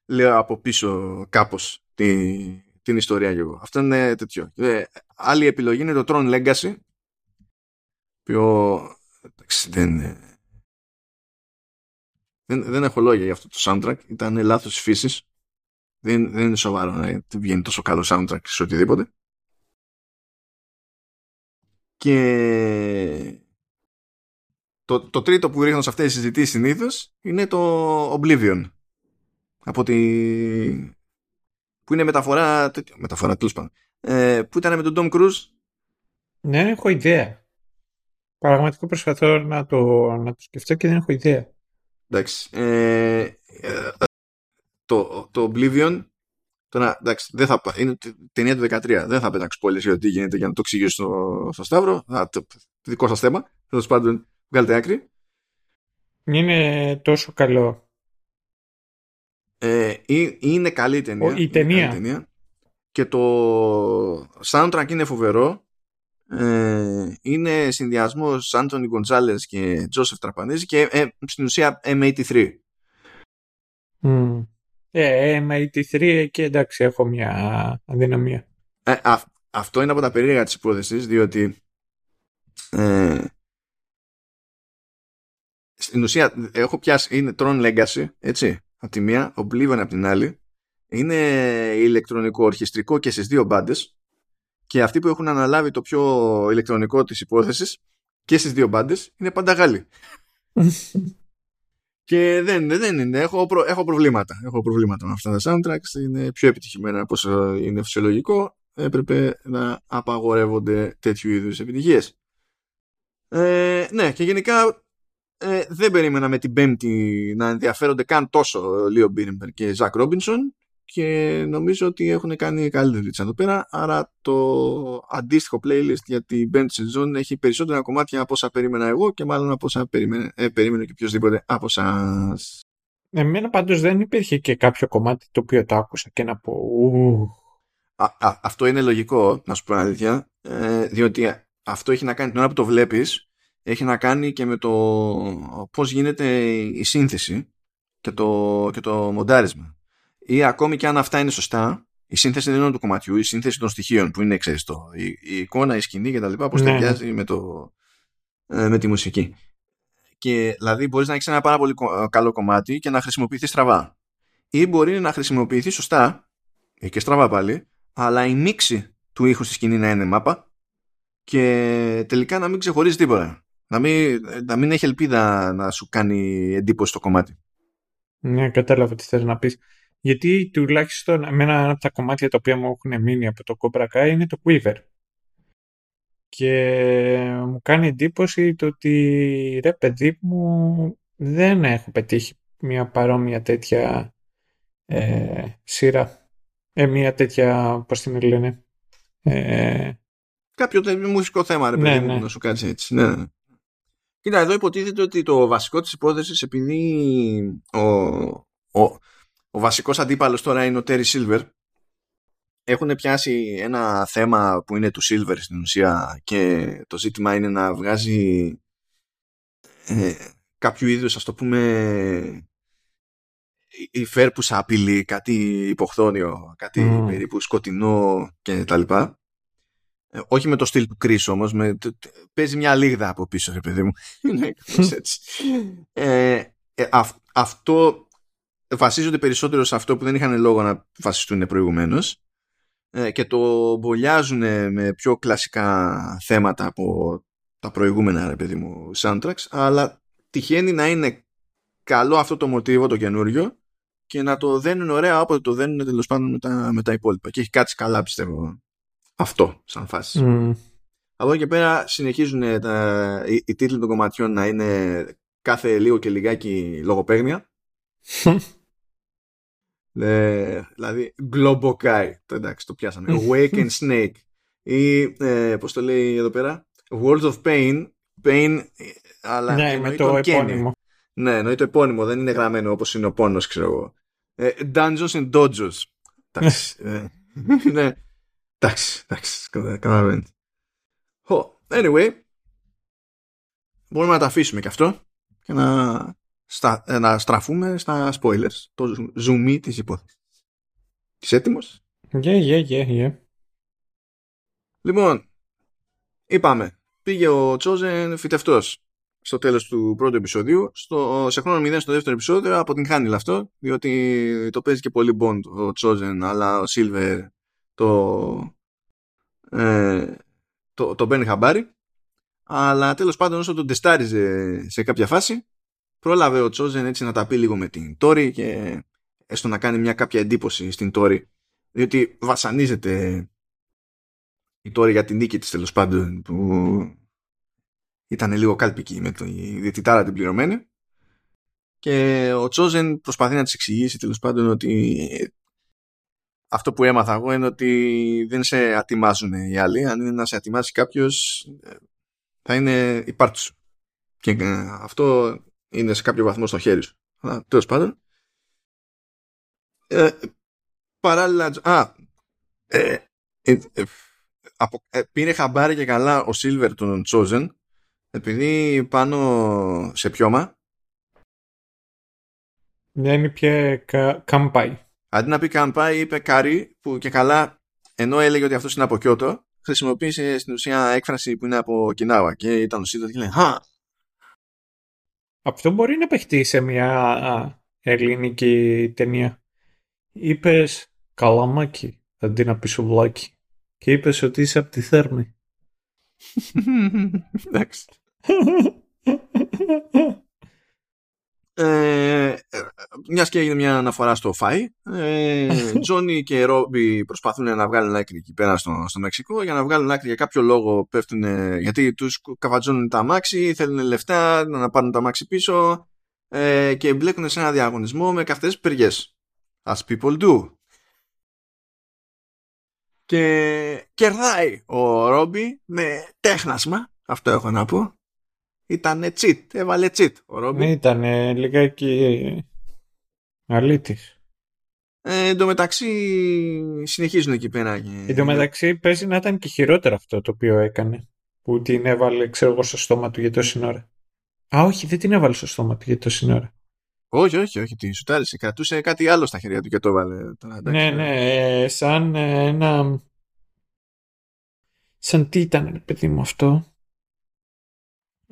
λέω από πίσω κάπως την, την ιστορία και εγώ. Αυτό είναι τέτοιο. Ε, άλλη επιλογή είναι το Tron Legacy οποίο δεν, δεν, δεν έχω λόγια για αυτό το soundtrack. Ήταν λάθος φύσης δεν, δεν είναι σοβαρό να βγαίνει τόσο καλό soundtrack σε οτιδήποτε. Και το, το τρίτο που ρίχνω σε αυτές τις συζητήσεις συνήθως είναι το Oblivion. Από τη... που είναι μεταφορά, μεταφορά τέλος πάντων, ε, που ήταν με τον Tom Cruise. Ναι, έχω ιδέα. Πραγματικά προσπαθώ να το, να το σκεφτώ και δεν έχω ιδέα. Εντάξει. Ε, ε το, το Oblivion Τώρα, εντάξει, δεν θα, είναι ταινία του 13. Δεν θα πέταξω πολλέ για το τι γίνεται για να το εξηγήσω στο, στο Σταύρο. Α, το, δικό σας θέμα. Τέλος πάντων, βγάλετε άκρη. Είναι τόσο καλό. Ε, είναι καλή ταινία. η ταινία. ταινία. Και το soundtrack είναι φοβερό. Ε, είναι συνδυασμός Άντωνι Γκοντζάλε και Τζόσεφ Τραπανίζη και ε, στην ουσία M83. Mm. Ε, MIT3 και εντάξει έχω μια αδυναμία. Ε, αυτό είναι από τα περίεργα της υπόθεσης διότι ε, στην ουσία έχω πιάσει είναι Tron Legacy έτσι από τη μία Oblivion από την άλλη είναι ηλεκτρονικό ορχιστρικό και στις δύο μπάντες. Και αυτοί που έχουν αναλάβει το πιο ηλεκτρονικό της υπόθεσης και στις δύο μπάντες είναι πάντα Γάλλοι [laughs] Και δεν, δεν είναι. Έχω, προ, έχω προβλήματα. Έχω προβλήματα με αυτά τα soundtracks. Είναι πιο επιτυχημένα από όσο είναι φυσιολογικό. Έπρεπε να απαγορεύονται τέτοιου είδους επιτυχίες. Ε, ναι, και γενικά ε, δεν περίμενα με την πέμπτη να ενδιαφέρονται καν τόσο Λίο Μπίρεμπερ και Ζακ Ρόμπινσον και νομίζω ότι έχουν κάνει καλύτερη δουλειά εδώ πέρα άρα το αντίστοιχο playlist για την πέμπτη σεζόν έχει περισσότερα κομμάτια από όσα περίμενα εγώ και μάλλον από όσα περίμενε, ε, περίμενε και οποιοδήποτε από εσάς. Εμένα πάντως δεν υπήρχε και κάποιο κομμάτι το οποίο το άκουσα και να πω α, α, αυτό είναι λογικό, να σου πω αλήθεια, ε, διότι αυτό έχει να κάνει την ώρα που το βλέπεις, έχει να κάνει και με το πώς γίνεται η σύνθεση και το, και το μοντάρισμα. Ή ακόμη και αν αυτά είναι σωστά, η σύνθεση δεν είναι του κομματιού, η σύνθεση των στοιχείων που είναι, ξέρεις, το, η, η εικόνα, η σκηνή και τα λοιπά, πώς ναι. ταιριάζει με, το, ε, με τη μουσική. Και δηλαδή μπορείς να έχεις ένα πάρα πολύ καλό κομμάτι και να χρησιμοποιηθείς στραβά. Ή μπορεί να χρησιμοποιηθείς σωστά, και στραβά πάλι, αλλά η μίξη του ήχου στη σκηνή να είναι μάπα και τελικά να μην ξεχωρίζεις τίποτα. Να μην, να μην έχει ελπίδα να σου κάνει εντύπωση το κομμάτι. Ναι, κατάλαβα τι θες να πεις. Γιατί τουλάχιστον εμένα ένα από τα κομμάτια τα οποία μου έχουν μείνει από το Cobra Kai είναι το Quiver. Και μου κάνει εντύπωση το ότι ρε παιδί μου δεν έχω πετύχει μια παρόμοια τέτοια ε, σειρά ε, μια τέτοια, πώς την λένε, ε, Κάποιο μουσικό θέμα, ρε ναι, παιδί μου, ναι. να σου κάτσει έτσι. Ναι, ναι. Κοίτα, εδώ υποτίθεται ότι το βασικό της υπόθεσης, επειδή ο, ο, ο βασικός αντίπαλος τώρα είναι ο Terry Silver, έχουν πιάσει ένα θέμα που είναι του Silver στην ουσία και το ζήτημα είναι να βγάζει ε, κάποιο είδους, ας το πούμε, η φέρπουσα απειλή, κάτι υποχθόνιο, κάτι mm. περίπου σκοτεινό και τα λοιπά. Ε, όχι με το στυλ του Chris όμως, με, παίζει μια λίγδα από πίσω, ρε παιδί μου. [laughs] Είναι [laughs] έτσι. ε, ε, αυτό βασίζονται περισσότερο σε αυτό που δεν είχαν λόγο να βασιστούν προηγουμένως ε, και το μπολιάζουν με πιο κλασικά θέματα από τα προηγούμενα, ρε παιδί μου, soundtracks, αλλά τυχαίνει να είναι καλό αυτό το μοτίβο το καινούριο και να το δένουν ωραία όποτε το δένουν τέλος πάντων με τα, με τα υπόλοιπα. Και έχει κάτσει καλά πιστεύω αυτό σαν φάση. Mm. Από εκεί και πέρα συνεχίζουν τα, οι, οι τίτλοι των κομματιών να είναι κάθε λίγο και λιγάκι λογοπαίγνια. [laughs] ε, δηλαδή Globokai, το εντάξει το πιάσαμε. [laughs] Awaken Snake ή ε, πώς το λέει εδώ πέρα; World of Pain, Pain αλλά ναι, με το επώνυμο. Ναι, εννοεί το επώνυμο, δεν είναι γραμμένο όπως είναι ο πόνος, ξέρω εγώ. Ε, Dungeons and Dodgers. Εντάξει. Ε, [laughs] ναι. Εντάξει, εντάξει, καταλαβαίνετε. Anyway, μπορούμε να τα αφήσουμε και αυτό και να, στα, ε, να στραφούμε στα spoilers. Το zoom της υπόθεσης. Είσαι έτοιμος; Yeah, yeah, yeah, yeah. Λοιπόν, είπαμε, πήγε ο Τσόζεν φυτευτός στο τέλος του πρώτου επεισοδίου. Στο, σε χρόνο 0 στο δεύτερο επεισόδιο αποτυγχάνει αυτό, διότι το παίζει και πολύ Bond ο Chosen, αλλά ο Silver το, ε, το, το παίρνει χαμπάρι. Αλλά τέλος πάντων όσο τον τεστάριζε σε κάποια φάση, πρόλαβε ο Chosen έτσι να τα πει λίγο με την Tori και έστω να κάνει μια κάποια εντύπωση στην Tori, διότι βασανίζεται η Tori για την νίκη της τέλος πάντων που ήταν λίγο κάλπικη με τη διαιτητάρα την πληρωμένη. Και ο Τσόζεν προσπαθεί να της εξηγήσει τέλος πάντων ότι αυτό που έμαθα εγώ είναι ότι δεν σε ατιμάζουν οι άλλοι. Αν είναι να σε ατιμάσει κάποιος, θα είναι υπάρτη σου και ε, αυτό είναι σε κάποιο βαθμό στο χέρι σου αλλά τέλος πάντων ε, παράλληλα α, ε, ε, ε, ε πήρε χαμπάρι και καλά ο Σίλβερ τον Τσόζεν επειδή πάνω σε πιώμα δεν είπε καμπάι. Αντί να πει καμπάι είπε κάρι που και καλά ενώ έλεγε ότι αυτός είναι από Κιώτο χρησιμοποίησε στην ουσία έκφραση που είναι από Κινάουα και ήταν ο Σίδο και λέει «Χα!» Αυτό μπορεί να παιχτεί σε μια ελληνική ταινία. Είπες καλαμάκι αντί να πει σουβλάκι και είπες ότι είσαι από τη Θέρμη. [laughs] Εντάξει. [laughs] Ε, μιας και έγινε μια αναφορά στο ΦΑΙ, ε, [laughs] Τζόνι και Ρόμπι προσπαθούν να βγάλουν άκρη εκεί πέρα στο, στο Μεξικό. Για να βγάλουν άκρη για κάποιο λόγο πέφτουν, γιατί τους καβατζώνουν τα αμάξι, θέλουν λεφτά να πάρουν τα αμάξι πίσω ε, και μπλέκουν σε ένα διαγωνισμό με καυτές παιριέ. As people do. Και κερδάει ο Ρόμπι με τέχνασμα, αυτό έχω να πω, ήταν cheat, έβαλε cheat ο Ρόμπι. Ναι, ήταν λιγάκι αλήτης. Ε, εν τω μεταξύ συνεχίζουν εκεί πέρα. Εν τω μεταξύ παίζει να ήταν και χειρότερο αυτό το οποίο έκανε. Που την έβαλε, ξέρω εγώ, στο στόμα του για τόση ώρα. Α, όχι, δεν την έβαλε στο στόμα του για τόση ώρα. Όχι, όχι, όχι, τη σουτάρισε. Κρατούσε κάτι άλλο στα χέρια του και το έβαλε. Ναι, ναι, ε, σαν ε, ένα. Σαν τι ήταν, παιδί μου, αυτό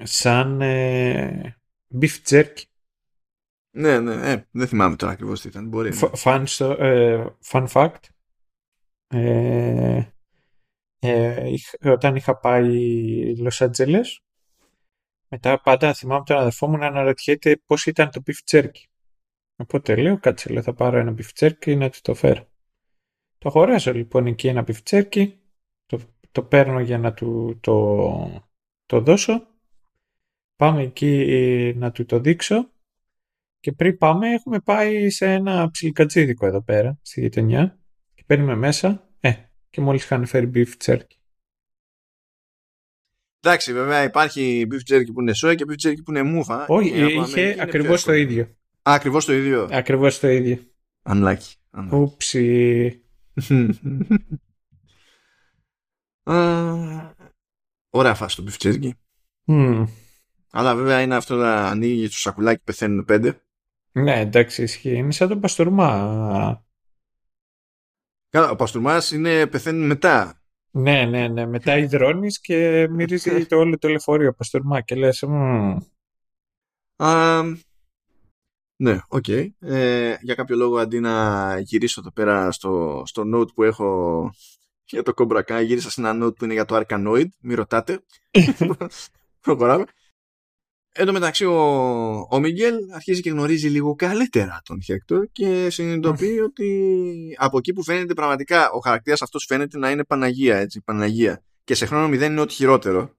σαν ε, beef jerky. Ναι, ναι, ε, δεν θυμάμαι τώρα ακριβώς τι ήταν. Μπορεί. Fun, ε, fun fact. Ε, ε, όταν είχα πάει Los Angeles, μετά πάντα θυμάμαι τον αδερφό μου να αναρωτιέται πώς ήταν το beef jerky. Οπότε λέω, κάτσε, λέω, θα πάρω ένα beef jerky να του το φέρω. Το χωράζω λοιπόν εκεί ένα beef jerky, το, το παίρνω για να του το, το δώσω Πάμε εκεί ε, να του το δείξω και πριν πάμε έχουμε πάει σε ένα ψιλικατζίδικο εδώ πέρα στη γειτονιά και παίρνουμε μέσα ε, και μόλις είχαν φέρει beef jerky. Εντάξει, βέβαια υπάρχει beef jerky που είναι σόι και beef jerky που είναι μούφα. Όχι, είχε ακριβώς το ίδιο. Α, ακριβώς το ίδιο. Ακριβώς το ίδιο. Unlucky. Ούψι. [laughs] Ωραία φάση το beef jerky. Αλλά βέβαια είναι αυτό να ανοίγει το σακουλάκι πεθαίνουν πέντε. Ναι, εντάξει, ισχύει. Είναι σαν τον παστουρμά. Καλά, ο παστουρμά είναι πεθαίνει μετά. Ναι, ναι, ναι. Μετά ιδρώνεις και μυρίζει [laughs] το όλο το λεωφορείο παστουρμά και λες. ναι, οκ. Okay. Ε, για κάποιο λόγο αντί να γυρίσω εδώ πέρα στο, στο note που έχω για το Cobra Kai, γύρισα σε ένα note που είναι για το Arkanoid. Μην ρωτάτε. [laughs] [laughs] Προχωράμε. Εν τω μεταξύ ο, ο Μίγκελ αρχίζει και γνωρίζει λίγο καλύτερα τον Χέκτορ και συνειδητοποιεί ότι από εκεί που φαίνεται πραγματικά ο χαρακτήρας αυτός φαίνεται να είναι Παναγία, έτσι, Παναγία. Και σε χρόνο μηδέν είναι ό,τι χειρότερο.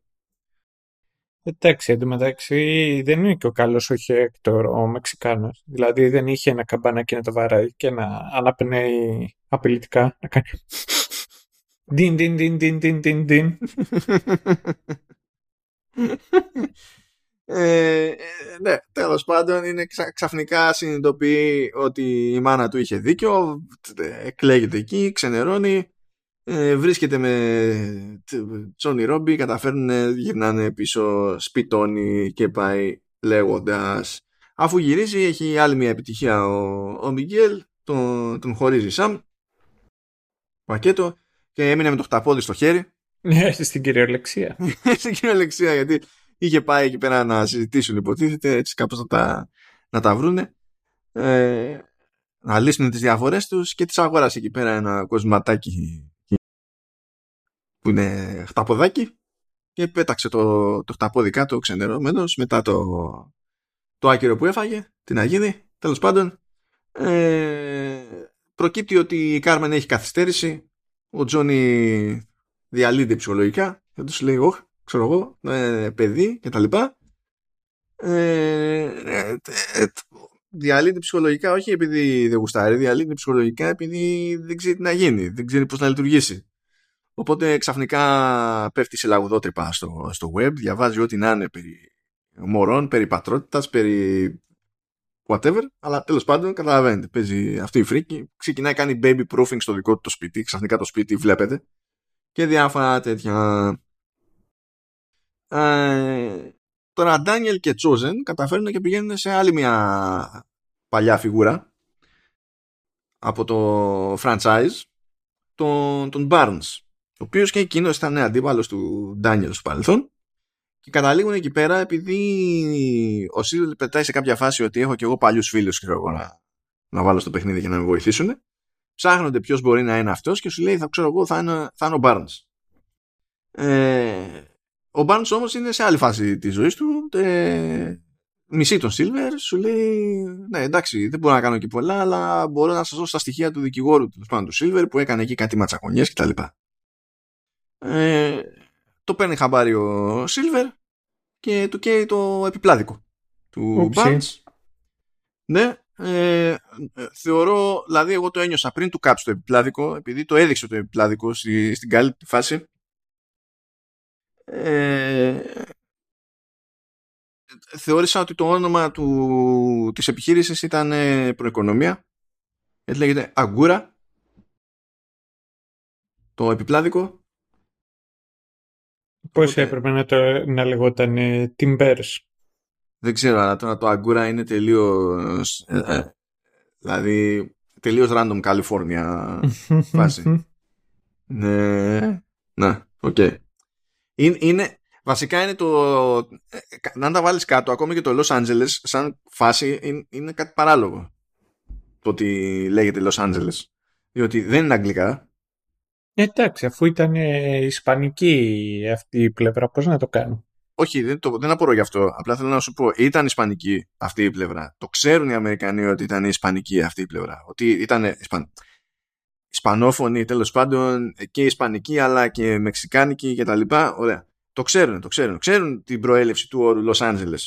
Εντάξει, εν τω μεταξύ δεν είναι και ο καλός ο Χέκτορ, ο Μεξικάνος. Δηλαδή δεν είχε ένα καμπανάκι να το βαράει και να αναπνέει απειλητικά, να κάνει... [laughs] Διν, διν, διν, διν, διν, διν, διν. [laughs] Ε, ναι, τέλος πάντων είναι ξαφνικά συνειδητοποιεί ότι η μάνα του είχε δίκιο εκλέγεται εκεί, ξενερώνει ε, βρίσκεται με Τσόνι Ρόμπι καταφέρνουν γυρνάνε πίσω σπιτώνει και πάει λέγοντας αφού γυρίζει έχει άλλη μια επιτυχία ο, ο Μιγγέλ τον, τον χωρίζει Σαμ πακέτο και έμεινε με το χταπόδι στο χέρι ναι, στην κυριολεξία. [laughs] στην κυριολεξία, γιατί είχε πάει εκεί πέρα να συζητήσουν υποτίθεται έτσι κάπως να τα, να τα βρούνε ε, να λύσουν τις διαφορές τους και τις αγόρασε εκεί πέρα ένα κοσματάκι που είναι χταποδάκι και πέταξε το, το χταπόδι κάτω ξενερώμενος μετά το, το άκυρο που έφαγε την αγίδη τέλος πάντων ε, προκύπτει ότι η Κάρμεν έχει καθυστέρηση ο Τζόνι διαλύεται ψυχολογικά και τους λέει όχι ξέρω εγώ, ε, παιδί και τα λοιπά. Ε, ε, ε, διαλύεται ψυχολογικά όχι επειδή δεν γουστάρει, διαλύεται ψυχολογικά επειδή δεν ξέρει τι να γίνει, δεν ξέρει πώς να λειτουργήσει. Οπότε ξαφνικά πέφτει σε λαγουδότρυπα στο, στο web, διαβάζει ό,τι να είναι περί μωρών, περί πατρότητας, περί whatever, αλλά τέλος πάντων καταλαβαίνετε, παίζει αυτή η φρίκη, ξεκινάει κάνει baby proofing στο δικό του το σπίτι, ξαφνικά το σπίτι βλέπετε και διάφορα τέτοια ε, τώρα Daniel και Chosen καταφέρνουν και πηγαίνουν σε άλλη μια παλιά φιγούρα από το franchise τον, τον Barnes ο οποίος και εκείνος ήταν αντίπαλος του Daniel στο παρελθόν και καταλήγουν εκεί πέρα επειδή ο Σίριλ πετάει σε κάποια φάση ότι έχω και εγώ παλιούς φίλους ξέρω, να, να βάλω στο παιχνίδι και να με βοηθήσουν ψάχνονται ποιος μπορεί να είναι αυτός και σου λέει θα ξέρω εγώ θα είναι, θα είναι ο Barnes. Ε, ο Barnes όμως είναι σε άλλη φάση της ζωής του. Ε, μισή τον Silver σου λέει ναι εντάξει δεν μπορώ να κάνω και πολλά αλλά μπορώ να σας δώσω τα στοιχεία του δικηγόρου του, του Silver που έκανε εκεί κάτι ματσακονιές κτλ. Ε, το παίρνει χαμπάρι ο Silver και του καίει το επιπλάδικο του Barnes. Ναι, ε, θεωρώ, δηλαδή εγώ το ένιωσα πριν του κάψει το επιπλάδικο επειδή το έδειξε το επιπλάδικο στη, στην καλή φάση ε, θεώρησα ότι το όνομα του, της επιχείρησης ήταν ε, προοικονομία. Έτσι λέγεται Αγκούρα. Το επιπλάδικο. Πώς Οπότε... έπρεπε να, το, να λεγόταν ε, Timbers δεν ξέρω αλλά τώρα το Αγκούρα είναι τελείως ε, ε, δηλαδή τελείως random California [laughs] φάση. Ναι. Ναι οκ. okay. Είναι, είναι Βασικά είναι το. Ε, να τα βάλεις κάτω, ακόμη και το Los Angeles, σαν φάση, είναι, κάτι παράλογο. Το ότι λέγεται Los Angeles. Διότι δεν είναι αγγλικά. Εντάξει, αφού ήταν ε, ισπανική αυτή η πλευρά, πώς να το κάνω; Όχι, δεν, το, δεν απορώ γι' αυτό. Απλά θέλω να σου πω, ήταν ισπανική αυτή η πλευρά. Το ξέρουν οι Αμερικανοί ότι ήταν ισπανική αυτή η πλευρά. Ότι ήταν ισπαν... ισπανόφωνη τέλος πάντων και ισπανική αλλά και μεξικάνικη κτλ. Ωραία. Το ξέρουν, το ξέρουν. Ξέρουν την προέλευση του όρου Los Angeles.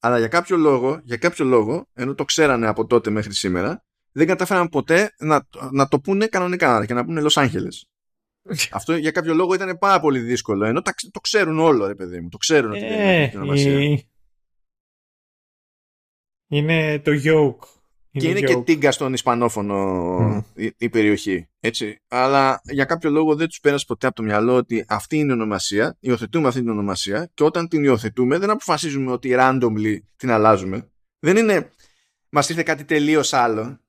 Αλλά για κάποιο λόγο, για κάποιο λόγο, ενώ το ξέρανε από τότε μέχρι σήμερα, δεν κατάφεραν ποτέ να, να το πούνε κανονικά και να πούνε Los Angeles. [laughs] Αυτό για κάποιο λόγο ήταν πάρα πολύ δύσκολο. Ενώ το ξέρουν όλο, ρε παιδί μου. Το ξέρουν ότι ε, είναι ονομασία. Είναι το yoke. Και είναι και τίγκα στον Ισπανόφωνο η, περιοχή. Έτσι. Αλλά για κάποιο λόγο δεν τους πέρασε ποτέ από το μυαλό ότι αυτή είναι η ονομασία, υιοθετούμε αυτή την ονομασία και όταν την υιοθετούμε δεν αποφασίζουμε ότι randomly την αλλάζουμε. Δεν είναι. Μας ήρθε κάτι τελείως άλλο.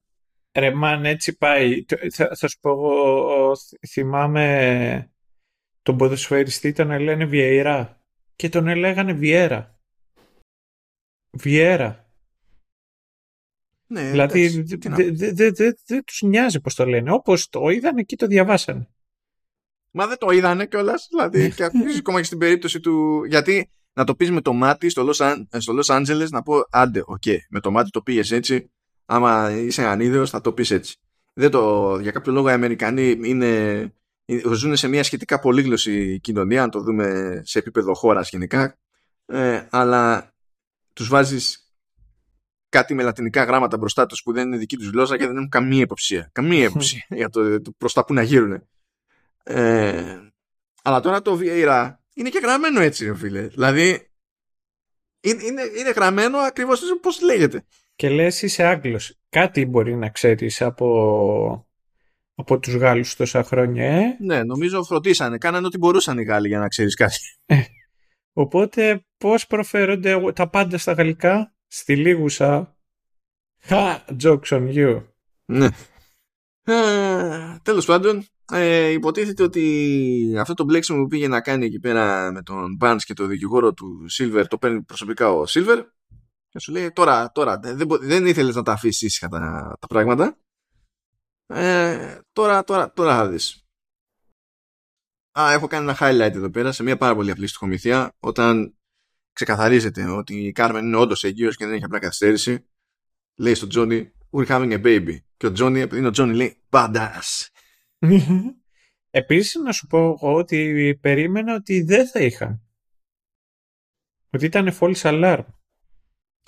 Ρε μαν, έτσι πάει. Θα, θα σου πω, εγώ θυμάμαι τον ποδοσφαιριστή τον λένε Βιέιρα και τον έλεγανε Βιέρα. Βιέρα. Ναι, δηλαδή δεν δε, δε, δε, δε τους νοιάζει πώς το λένε. Όπως το είδαν εκεί το διαβάσανε. Μα δεν το είδανε κιόλας. Δηλαδή, ναι. και ακόμα και στην περίπτωση του. Γιατί να το πεις με το μάτι στο Los, Angeles να πω άντε, οκ, okay, με το μάτι το πήγε έτσι. Άμα είσαι ανίδεος, θα το πεις έτσι. Δεν το, για κάποιο λόγο οι Αμερικανοί είναι, ζουν σε μια σχετικά πολύγλωσση κοινωνία, αν το δούμε σε επίπεδο χώρας γενικά. Ε, αλλά τους βάζεις κάτι με λατινικά γράμματα μπροστά τους που δεν είναι δική τους γλώσσα και δεν έχουν καμία υποψία. Καμία [laughs] υποψία για το, το προς τα που να γύρουν. Ε, αλλά τώρα το Vieira είναι και γραμμένο έτσι, ρε φίλε. Δηλαδή είναι, είναι, είναι γραμμένο ακριβώς πώ λέγεται. Και λες είσαι Άγγλος. Κάτι μπορεί να ξέρεις από, από τους Γάλλους τόσα χρόνια, ε; Ναι, νομίζω φροντίσανε. Κάνανε ό,τι μπορούσαν οι Γάλλοι για να ξέρεις κάτι. Ε, οπότε πώς προφέρονται τα πάντα στα γαλλικά; Στη λίγουσα Χα, jokes on you. Ναι. Ε, τέλος πάντων, ε, υποτίθεται ότι αυτό το μπλέξιμο που πήγε να κάνει εκεί πέρα με τον Barnes και το δικηγόρο του Silver το παίρνει προσωπικά ο Silver και σου λέει τώρα, τώρα δεν, δεν ήθελες να τα αφήσεις ήσυχα τα, τα πράγματα ε, τώρα, τώρα, τώρα θα δεις Α, έχω κάνει ένα highlight εδώ πέρα σε μια πάρα πολύ απλή στοιχομηθεία όταν ξεκαθαρίζεται ότι η Κάρμεν είναι όντως έγκυος και δεν έχει απλά καθυστέρηση. Λέει στον Τζόνι, We're having a baby. Και ο Τζόνι, επειδή είναι ο Τζόνι, λέει Badass. [laughs] Επίσης, να σου πω εγώ ότι περίμενα ότι δεν θα είχαν. Ότι ήταν false alarm.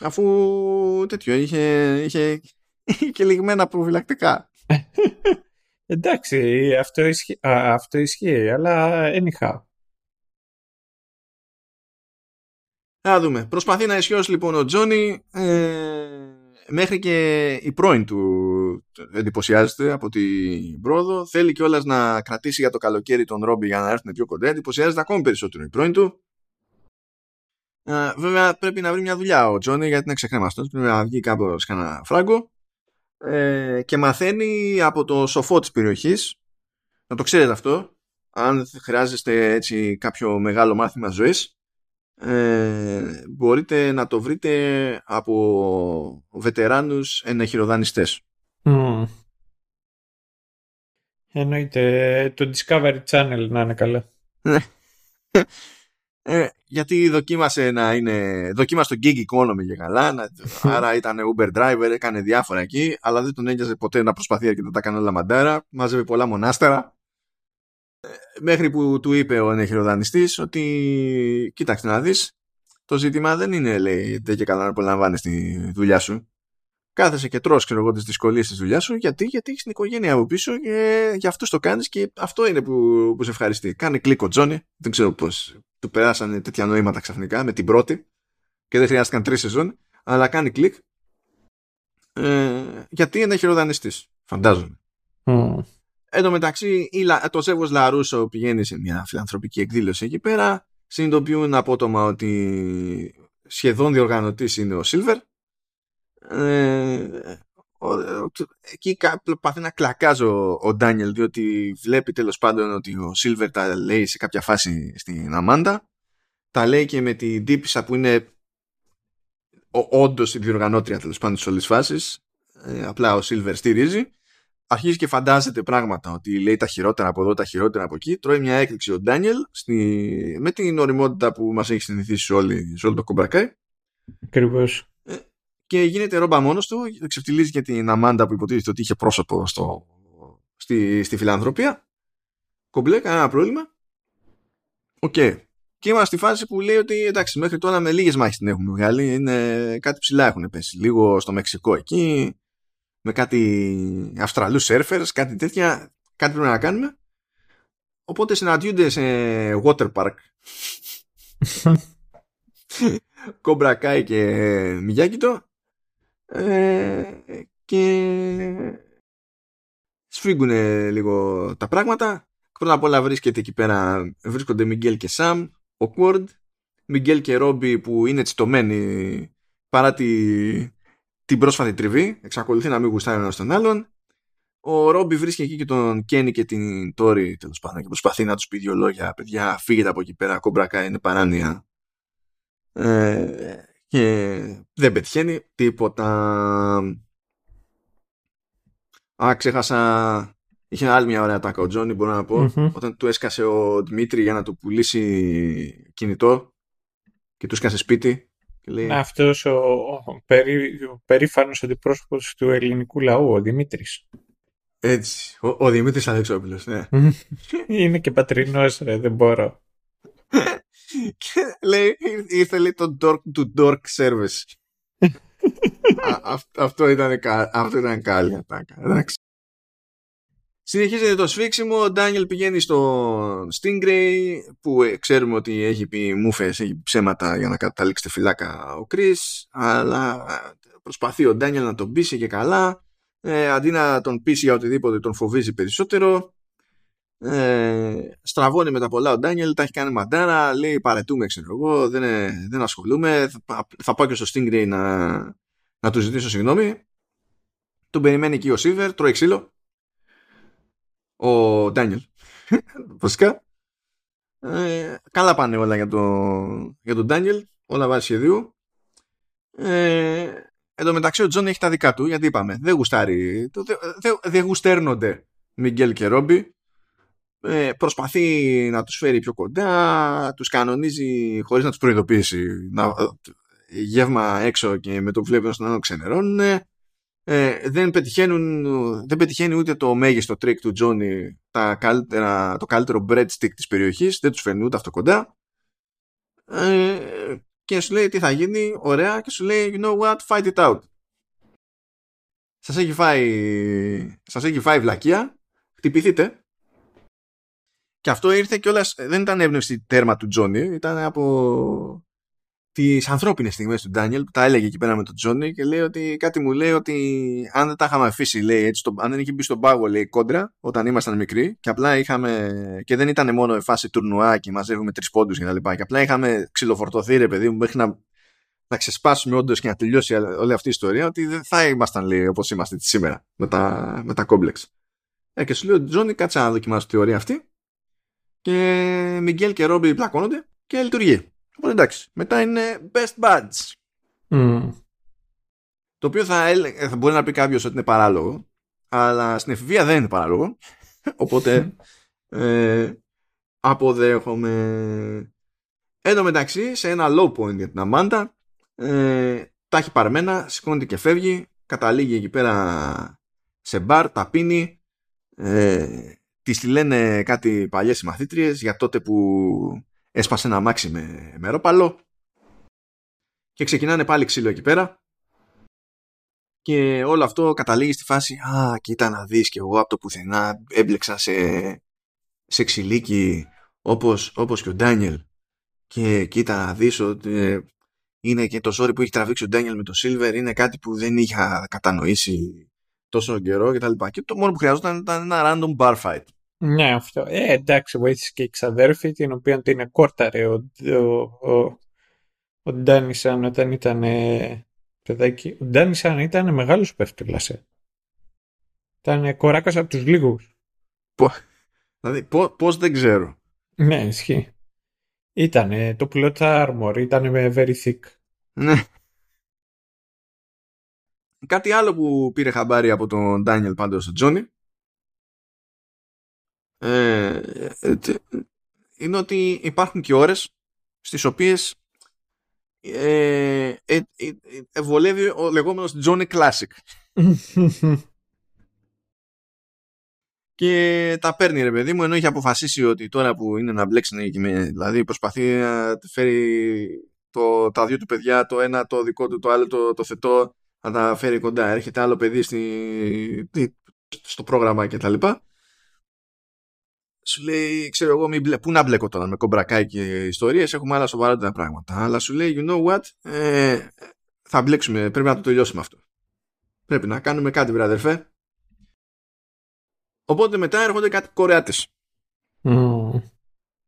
Αφού τέτοιο είχε, είχε, [laughs] και λιγμένα προφυλακτικά. [laughs] Εντάξει, αυτό ισχύει, αυτό ισχύει αλλά anyhow. Να δούμε. Προσπαθεί να ισιώσει λοιπόν ο Τζόνι. Ε, μέχρι και η πρώην του εντυπωσιάζεται από την πρόοδο. Θέλει κιόλας να κρατήσει για το καλοκαίρι τον Ρόμπι για να έρθουν πιο κοντά. Εντυπωσιάζεται ακόμη περισσότερο η πρώην του. Ε, βέβαια πρέπει να βρει μια δουλειά ο Τζόνι γιατί είναι ξεκρέμαστο. Πρέπει να βγει κάπως κανένα φράγκο. Ε, και μαθαίνει από το σοφό της περιοχής. Να το ξέρετε αυτό. Αν χρειάζεστε έτσι κάποιο μεγάλο μάθημα ζωής ε, μπορείτε να το βρείτε από βετεράνους ενεχειροδανιστές. Mm. Εννοείται το Discovery Channel να είναι καλά. Ναι. ε, γιατί δοκίμασε να είναι. Δοκίμασε το gig economy για καλά. Να, άρα ήταν Uber driver, έκανε διάφορα εκεί, αλλά δεν τον ένοιαζε ποτέ να προσπαθεί και να τα κάνει όλα μαντάρα. Μάζευε πολλά μονάστερα. Ε, μέχρι που του είπε ο ενεχειροδανιστή ότι κοίταξε να δεις, το ζήτημα δεν είναι, λέει, δεν και καλά να απολαμβάνεις τη δουλειά σου. Κάθεσαι και τρως, ξέρω εγώ, τις δυσκολίες της δουλειάς σου. Γιατί, γιατί έχεις την οικογένεια από πίσω και για αυτό το κάνεις και αυτό είναι που, που σε ευχαριστεί. Κάνε κλικ ο Τζόνι. Δεν ξέρω πώς του περάσανε τέτοια νοήματα ξαφνικά με την πρώτη και δεν χρειάστηκαν τρεις σεζόν. Αλλά κάνει κλικ. Ε, γιατί είναι χειροδανιστή. Φαντάζομαι. Mm. Εν τω μεταξύ, το Σέβος Λαρούσο πηγαίνει σε μια φιλανθρωπική εκδήλωση εκεί πέρα. Συνειδητοποιούν απότομα ότι σχεδόν διοργανωτής είναι ο Σίλβερ. Ε, εκεί πάθει να κλακάζω ο Ντάνιελ διότι βλέπει τέλος πάντων ότι ο Σίλβερ τα λέει σε κάποια φάση στην Αμάντα. Τα λέει και με την τύπησα που είναι όντως η διοργανώτρια τέλος πάντων σε όλες τις φάσεις. Ε, απλά ο Σίλβερ στηρίζει αρχίζει και φαντάζεται πράγματα ότι λέει τα χειρότερα από εδώ, τα χειρότερα από εκεί. Τρώει μια έκρηξη ο Ντάνιελ στη... με την οριμότητα που μας έχει συνηθίσει όλοι, σε όλο το κομπρακάι. Ακριβώς. Ε, και γίνεται ρόμπα μόνος του, ξεφτιλίζει και την Αμάντα που υποτίθεται ότι είχε πρόσωπο στο... στη... στη φιλανθρωπία. Κομπλέ, κανένα πρόβλημα. Οκ. Okay. Και είμαστε στη φάση που λέει ότι εντάξει, μέχρι τώρα με λίγες μάχες την έχουμε βγάλει. Είναι κάτι ψιλά έχουν πέσει. Λίγο στο Μεξικό εκεί, με κάτι Αυστραλούς surfers, κάτι τέτοια, κάτι πρέπει να κάνουμε. Οπότε συναντιούνται σε water park. [laughs] Κομπρακάι και Μιγιάκητο ε, και σφίγγουν λίγο τα πράγματα. Πρώτα απ' όλα βρίσκεται εκεί πέρα, βρίσκονται Μιγγέλ και Σαμ, awkward. Μιγγέλ και Ρόμπι που είναι τσιτωμένοι παρά τη, την πρόσφατη τριβή, εξακολουθεί να μην γουστάρει ένας τον άλλον. Ο Ρόμπι βρίσκει εκεί και τον Κένι και την Τόρι τέλος πάντων και προσπαθεί να τους πει δύο λόγια. Παιδιά, φύγετε από εκεί πέρα. Κόμπρακα είναι παράνοια. Ε, και δεν πετυχαίνει τίποτα. Α, ξέχασα. Είχε άλλη μια ωραία τάκα ο Τζόνι, μπορώ να πω. Όταν του έσκασε ο Δημήτρη για να του πουλήσει κινητό και του έσκασε σπίτι Λέει... Αυτός ο, ο, περί, ο περήφανος αντιπρόσωπος του ελληνικού λαού, ο Δημήτρης. Έτσι. Ο, ο Δημήτρης Αλεξόπουλος, ναι. Είναι και πατρινός, ρε, δεν μπορώ. και λέει, ήρθε λέει το dork to dork service. Α, αυτό ήταν, αυτό ήταν καλή ατάκα. Εντάξει. Συνεχίζεται το σφίξιμο, ο Ντάνιελ πηγαίνει στο Stingray που ε, ξέρουμε ότι έχει πει μούφες, έχει πει ψέματα για να καταλήξει τη φυλάκα ο Κρίς αλλά ε, προσπαθεί ο Ντάνιελ να τον πείσει και καλά. Ε, αντί να τον πείσει για οτιδήποτε τον φοβίζει περισσότερο. Ε, στραβώνει με τα πολλά ο Ντάνιελ, τα έχει κάνει μαντάρα λέει παραιτούμαι ξέρω εγώ δεν, δεν ασχολούμαι θα, θα πάω και στο Stingray να, να του ζητήσω συγγνώμη τον περιμένει εκεί ο Σίλβερ, τρώει ξύλο ο Ντάνιελ. Βασικά. Ε, καλά πάνε όλα για, το, για τον Ντάνιελ. Όλα βάσει σχεδίου. Ε, εν τω μεταξύ ο Τζον έχει τα δικά του, γιατί είπαμε, δεν γουστάρει. Δεν δε, δε γουστάρονται Μιγκέλ και Ρόμπι. Ε, προσπαθεί να τους φέρει πιο κοντά, τους κανονίζει χωρίς να τους προειδοποιήσει. Να, ε, γεύμα έξω και με το που βλέπει στον άλλο ξενερώνουν ε, δεν, πετυχαίνουν, δεν πετυχαίνει ούτε το μέγιστο τρίκ του Τζόνι τα καλύτερα, το καλύτερο breadstick της περιοχής. Δεν τους φέρνει ούτε αυτό κοντά. Ε, και σου λέει τι θα γίνει ωραία και σου λέει you know what fight it out. Σας έχει φάει σας έχει φάει βλακεία. Χτυπηθείτε. Και αυτό ήρθε και όλα δεν ήταν έμπνευση τέρμα του Τζόνι ήταν από τις ανθρώπινες στιγμές του Ντάνιελ που τα έλεγε εκεί πέρα με τον Τζόνι και λέει ότι κάτι μου λέει ότι αν δεν τα είχαμε αφήσει, λέει έτσι, το, αν δεν είχε μπει στον πάγο, λέει κόντρα όταν ήμασταν μικροί και απλά είχαμε. και δεν ήταν μόνο η φάση τουρνουά και μαζεύουμε τρεις πόντους και τα λοιπά. Και απλά είχαμε ξυλοφορτωθεί, ρε παιδί μου, μέχρι να, να ξεσπάσουμε όντως και να τελειώσει όλη αυτή η ιστορία, ότι δεν θα ήμασταν, λέει, όπως είμαστε σήμερα με τα, με τα κόμπλεξ. Ε, και σου λέει ο Τζόνι, κάτσε να δοκιμάσει τη θεωρία αυτή. Και Μιγγέλ και Ρόμπι πλακώνονται και λειτουργεί. Οπότε εντάξει. Μετά είναι best buds. Το οποίο θα, θα μπορεί να πει κάποιος ότι είναι παράλογο. Αλλά στην εφηβεία δεν είναι παράλογο. Οπότε ε, αποδέχομαι. Εν τω μεταξύ, σε ένα low point για την Αμάντα, ε, τα έχει παρμένα, σηκώνεται και φεύγει, καταλήγει εκεί πέρα σε μπαρ, τα πίνει, ε, τη λένε κάτι παλιές συμμαθήτριες για τότε που έσπασε ένα μάξι με μερόπαλο και ξεκινάνε πάλι ξύλο εκεί πέρα και όλο αυτό καταλήγει στη φάση «Α, κοίτα να δεις και εγώ από το πουθενά έμπλεξα σε, σε ξυλίκι όπως, όπως και ο Ντάνιελ και κοίτα να δεις ότι ε, είναι και το ζόρι που έχει τραβήξει ο Ντάνιελ με το Silver είναι κάτι που δεν είχα κατανοήσει τόσο καιρό και τα λοιπά. Και το μόνο που χρειαζόταν ήταν ένα random bar fight. Ναι, αυτό. Ε, εντάξει, βοήθησε και η ξαδέρφη, την οποία την εκόρταρε ο, ο, ο, ο Ντάνισαν όταν ήταν ε, παιδάκι. Ο Ντάνισαν ήταν μεγάλος πέφτουλας. Ε. Ήταν κοράκας από τους λίγους. Δηλαδή, πώς δεν ξέρω. Ναι, ισχύει. Ήταν το plot armor, ήταν με very thick. Ναι. Κάτι άλλο που πήρε χαμπάρι από τον Ντάνιελ πάντως ο Τζόνι ε, ε, είναι ότι υπάρχουν και ώρες στις οποίες ε, ε, ε, βολεύει ο λεγόμενος Johnny Classic. [laughs] και τα παίρνει ρε παιδί μου ενώ έχει αποφασίσει ότι τώρα που είναι να μπλέξει δηλαδή προσπαθεί να φέρει το, τα δύο του παιδιά το ένα το δικό του το άλλο το, το θετό να τα φέρει κοντά έρχεται άλλο παιδί στη, στο πρόγραμμα και τα λοιπά σου λέει, ξέρω εγώ, μην πού να μπλέκω τώρα με κομπρακάκι και ιστορίες, έχουμε άλλα σοβαρότερα πράγματα. Αλλά σου λέει, you know what, ε, θα μπλέξουμε, πρέπει να το τελειώσουμε αυτό. Πρέπει να κάνουμε κάτι, βρε αδερφέ. Οπότε μετά έρχονται κάτι Κορεάτες. Mm.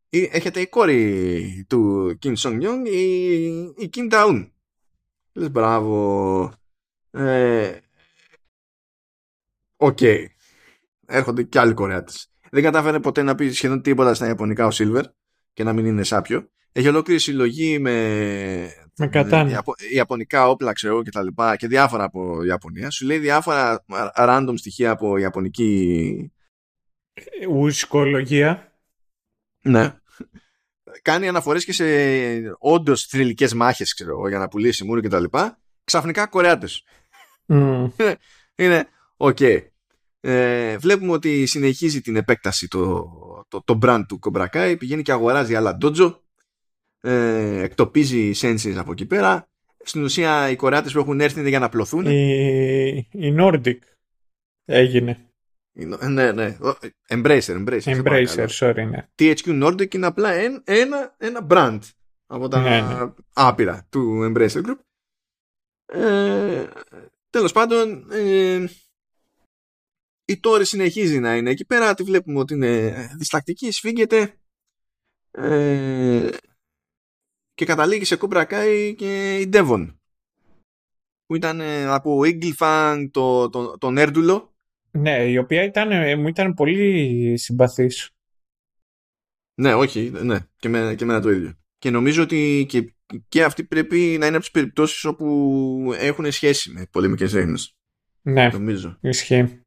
Έρχεται η κόρη του Kim Song Young, η, η Kim Daun. Λες μπράβο. Ε, οκ. okay. Έρχονται και άλλοι Κορεάτες δεν κατάφερε ποτέ να πει σχεδόν τίποτα στα Ιαπωνικά ο Silver και να μην είναι σάπιο. Έχει ολόκληρη συλλογή με, με κατάνα. Ιαπω... Ιαπωνικά όπλα, ξέρω και τα λοιπά και διάφορα από Ιαπωνία. Σου λέει διάφορα random στοιχεία από Ιαπωνική ουσκολογία. Ναι. Κάνει αναφορές και σε όντως θρυλικές μάχες, ξέρω για να πουλήσει μούρου και τα λοιπά. Ξαφνικά Κορεάτες. Mm. [laughs] είναι, οκ. Okay ε, βλέπουμε ότι συνεχίζει την επέκταση το, το, το brand του Cobra Kai, πηγαίνει και αγοράζει άλλα dojo, ε, εκτοπίζει senses από εκεί πέρα. Στην ουσία οι Κορεάτες που έχουν έρθει είναι για να πλωθούν. Η, η Nordic έγινε. Ναι, ναι. Embracer, Embracer. Embracer, sorry, ναι. THQ Nordic είναι απλά ένα, ένα brand από τα ναι, ναι. άπειρα του Embracer Group. Ε, τέλος πάντων, ε, η Τόρη συνεχίζει να είναι εκεί πέρα, τη βλέπουμε ότι είναι διστακτική, σφίγγεται ε, και καταλήγει σε Cobra Kai και η Devon που ήταν ε, από Fang το, το, τον Έρντουλο. Ναι, η οποία ήταν, ε, μου ήταν πολύ συμπαθής. Ναι, όχι, ναι, και, με, και εμένα το ίδιο. Και νομίζω ότι και, και αυτή πρέπει να είναι από τις περιπτώσεις όπου έχουν σχέση με πολεμικές τέχνες ναι, νομίζω. ισχύει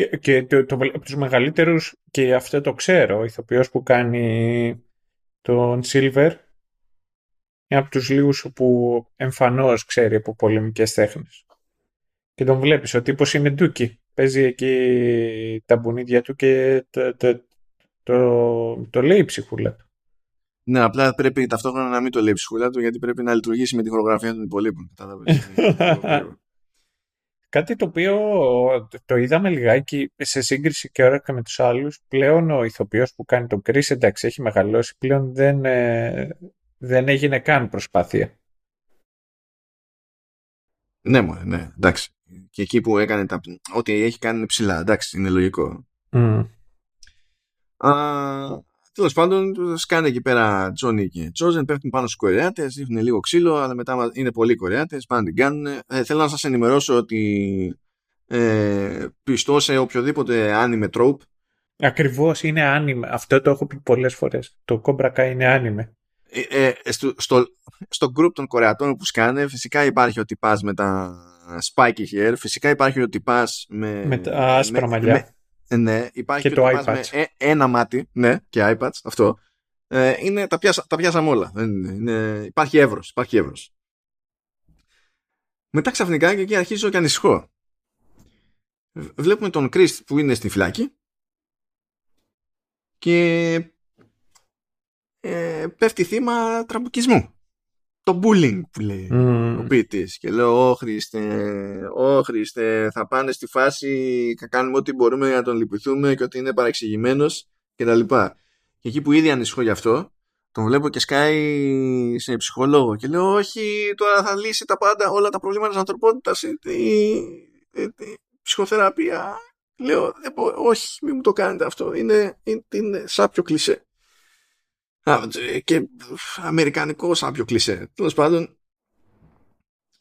και, και το, το, από τους μεγαλύτερους, και αυτό το ξέρω, ο ηθοποιός που κάνει τον Silver, είναι από τους λίγους που εμφανώς ξέρει από πολεμικές τέχνες. Και τον βλέπεις, ο τύπος είναι ντούκι. Παίζει εκεί τα μπουνίδια του και το, το, το, το λέει η ψυχούλα του. Ναι, απλά πρέπει ταυτόχρονα να μην το λέει η ψυχούλα του γιατί πρέπει να λειτουργήσει με τη χορογραφία των υπολείπων. [laughs] Κάτι το οποίο το είδαμε λιγάκι σε σύγκριση και ώρα και με τους άλλους. Πλέον ο ηθοποιός που κάνει τον Chris, εντάξει, έχει μεγαλώσει. Πλέον δεν, ε, δεν έγινε καν προσπάθεια. Ναι, μου, ναι, εντάξει. Και εκεί που έκανε τα... Ό,τι έχει κάνει είναι ψηλά, εντάξει, είναι λογικό. Mm. Τέλος πάντων, σκάνε εκεί πέρα Τζόνι και Τζόζεν, πέφτουν πάνω στους Κορεάτες, ρίχνουν λίγο ξύλο, αλλά μετά είναι πολλοί Κορεάτες, πάνε την κάνουν. Ε, θέλω να σας ενημερώσω ότι ε, πιστώ σε οποιοδήποτε άνιμε τρόπ. Ακριβώς είναι άνιμε. Αυτό το έχω πει πολλές φορές. Το Cobra Kai είναι άνιμε. Ε, ε, στο, στο, στο group των Κορεατών που σκάνε, φυσικά υπάρχει ότι πα με τα spiky hair, φυσικά υπάρχει ότι πα με. Με τα άσπρα μαλλιά. Ναι, υπάρχει και, το Με ε, ένα μάτι, ναι, και iPads, αυτό. Ε, είναι, τα, πιάσα, τα πιάσαμε όλα. Είναι, υπάρχει εύρος. Υπάρχει εύρος. Μετά ξαφνικά και εκεί αρχίζω και ανησυχώ. Βλέπουμε τον Kreese που είναι στη φυλάκη και ε, πέφτει θύμα τραμπουκισμού. Το bullying που λέει mm. ο ποιητής. Και λέω, Ω Χριστέ, Ω Χριστέ, θα πάνε στη φάση και κάνουμε ό,τι μπορούμε για να τον λυπηθούμε και ότι είναι παραξηγημένος και τα λοιπά. Και εκεί που ήδη ανησυχώ γι' αυτό, τον βλέπω και σκάει σε ψυχολόγο και λέω όχι τώρα θα λύσει τα πάντα όλα τα προβλήματα της ανθρωπότητας η, ψυχοθεραπεία λέω όχι μην μου το κάνετε αυτό είναι, είναι, είναι σάπιο κλισέ και αμερικανικό σάπιο κλισέ τέλος πάντων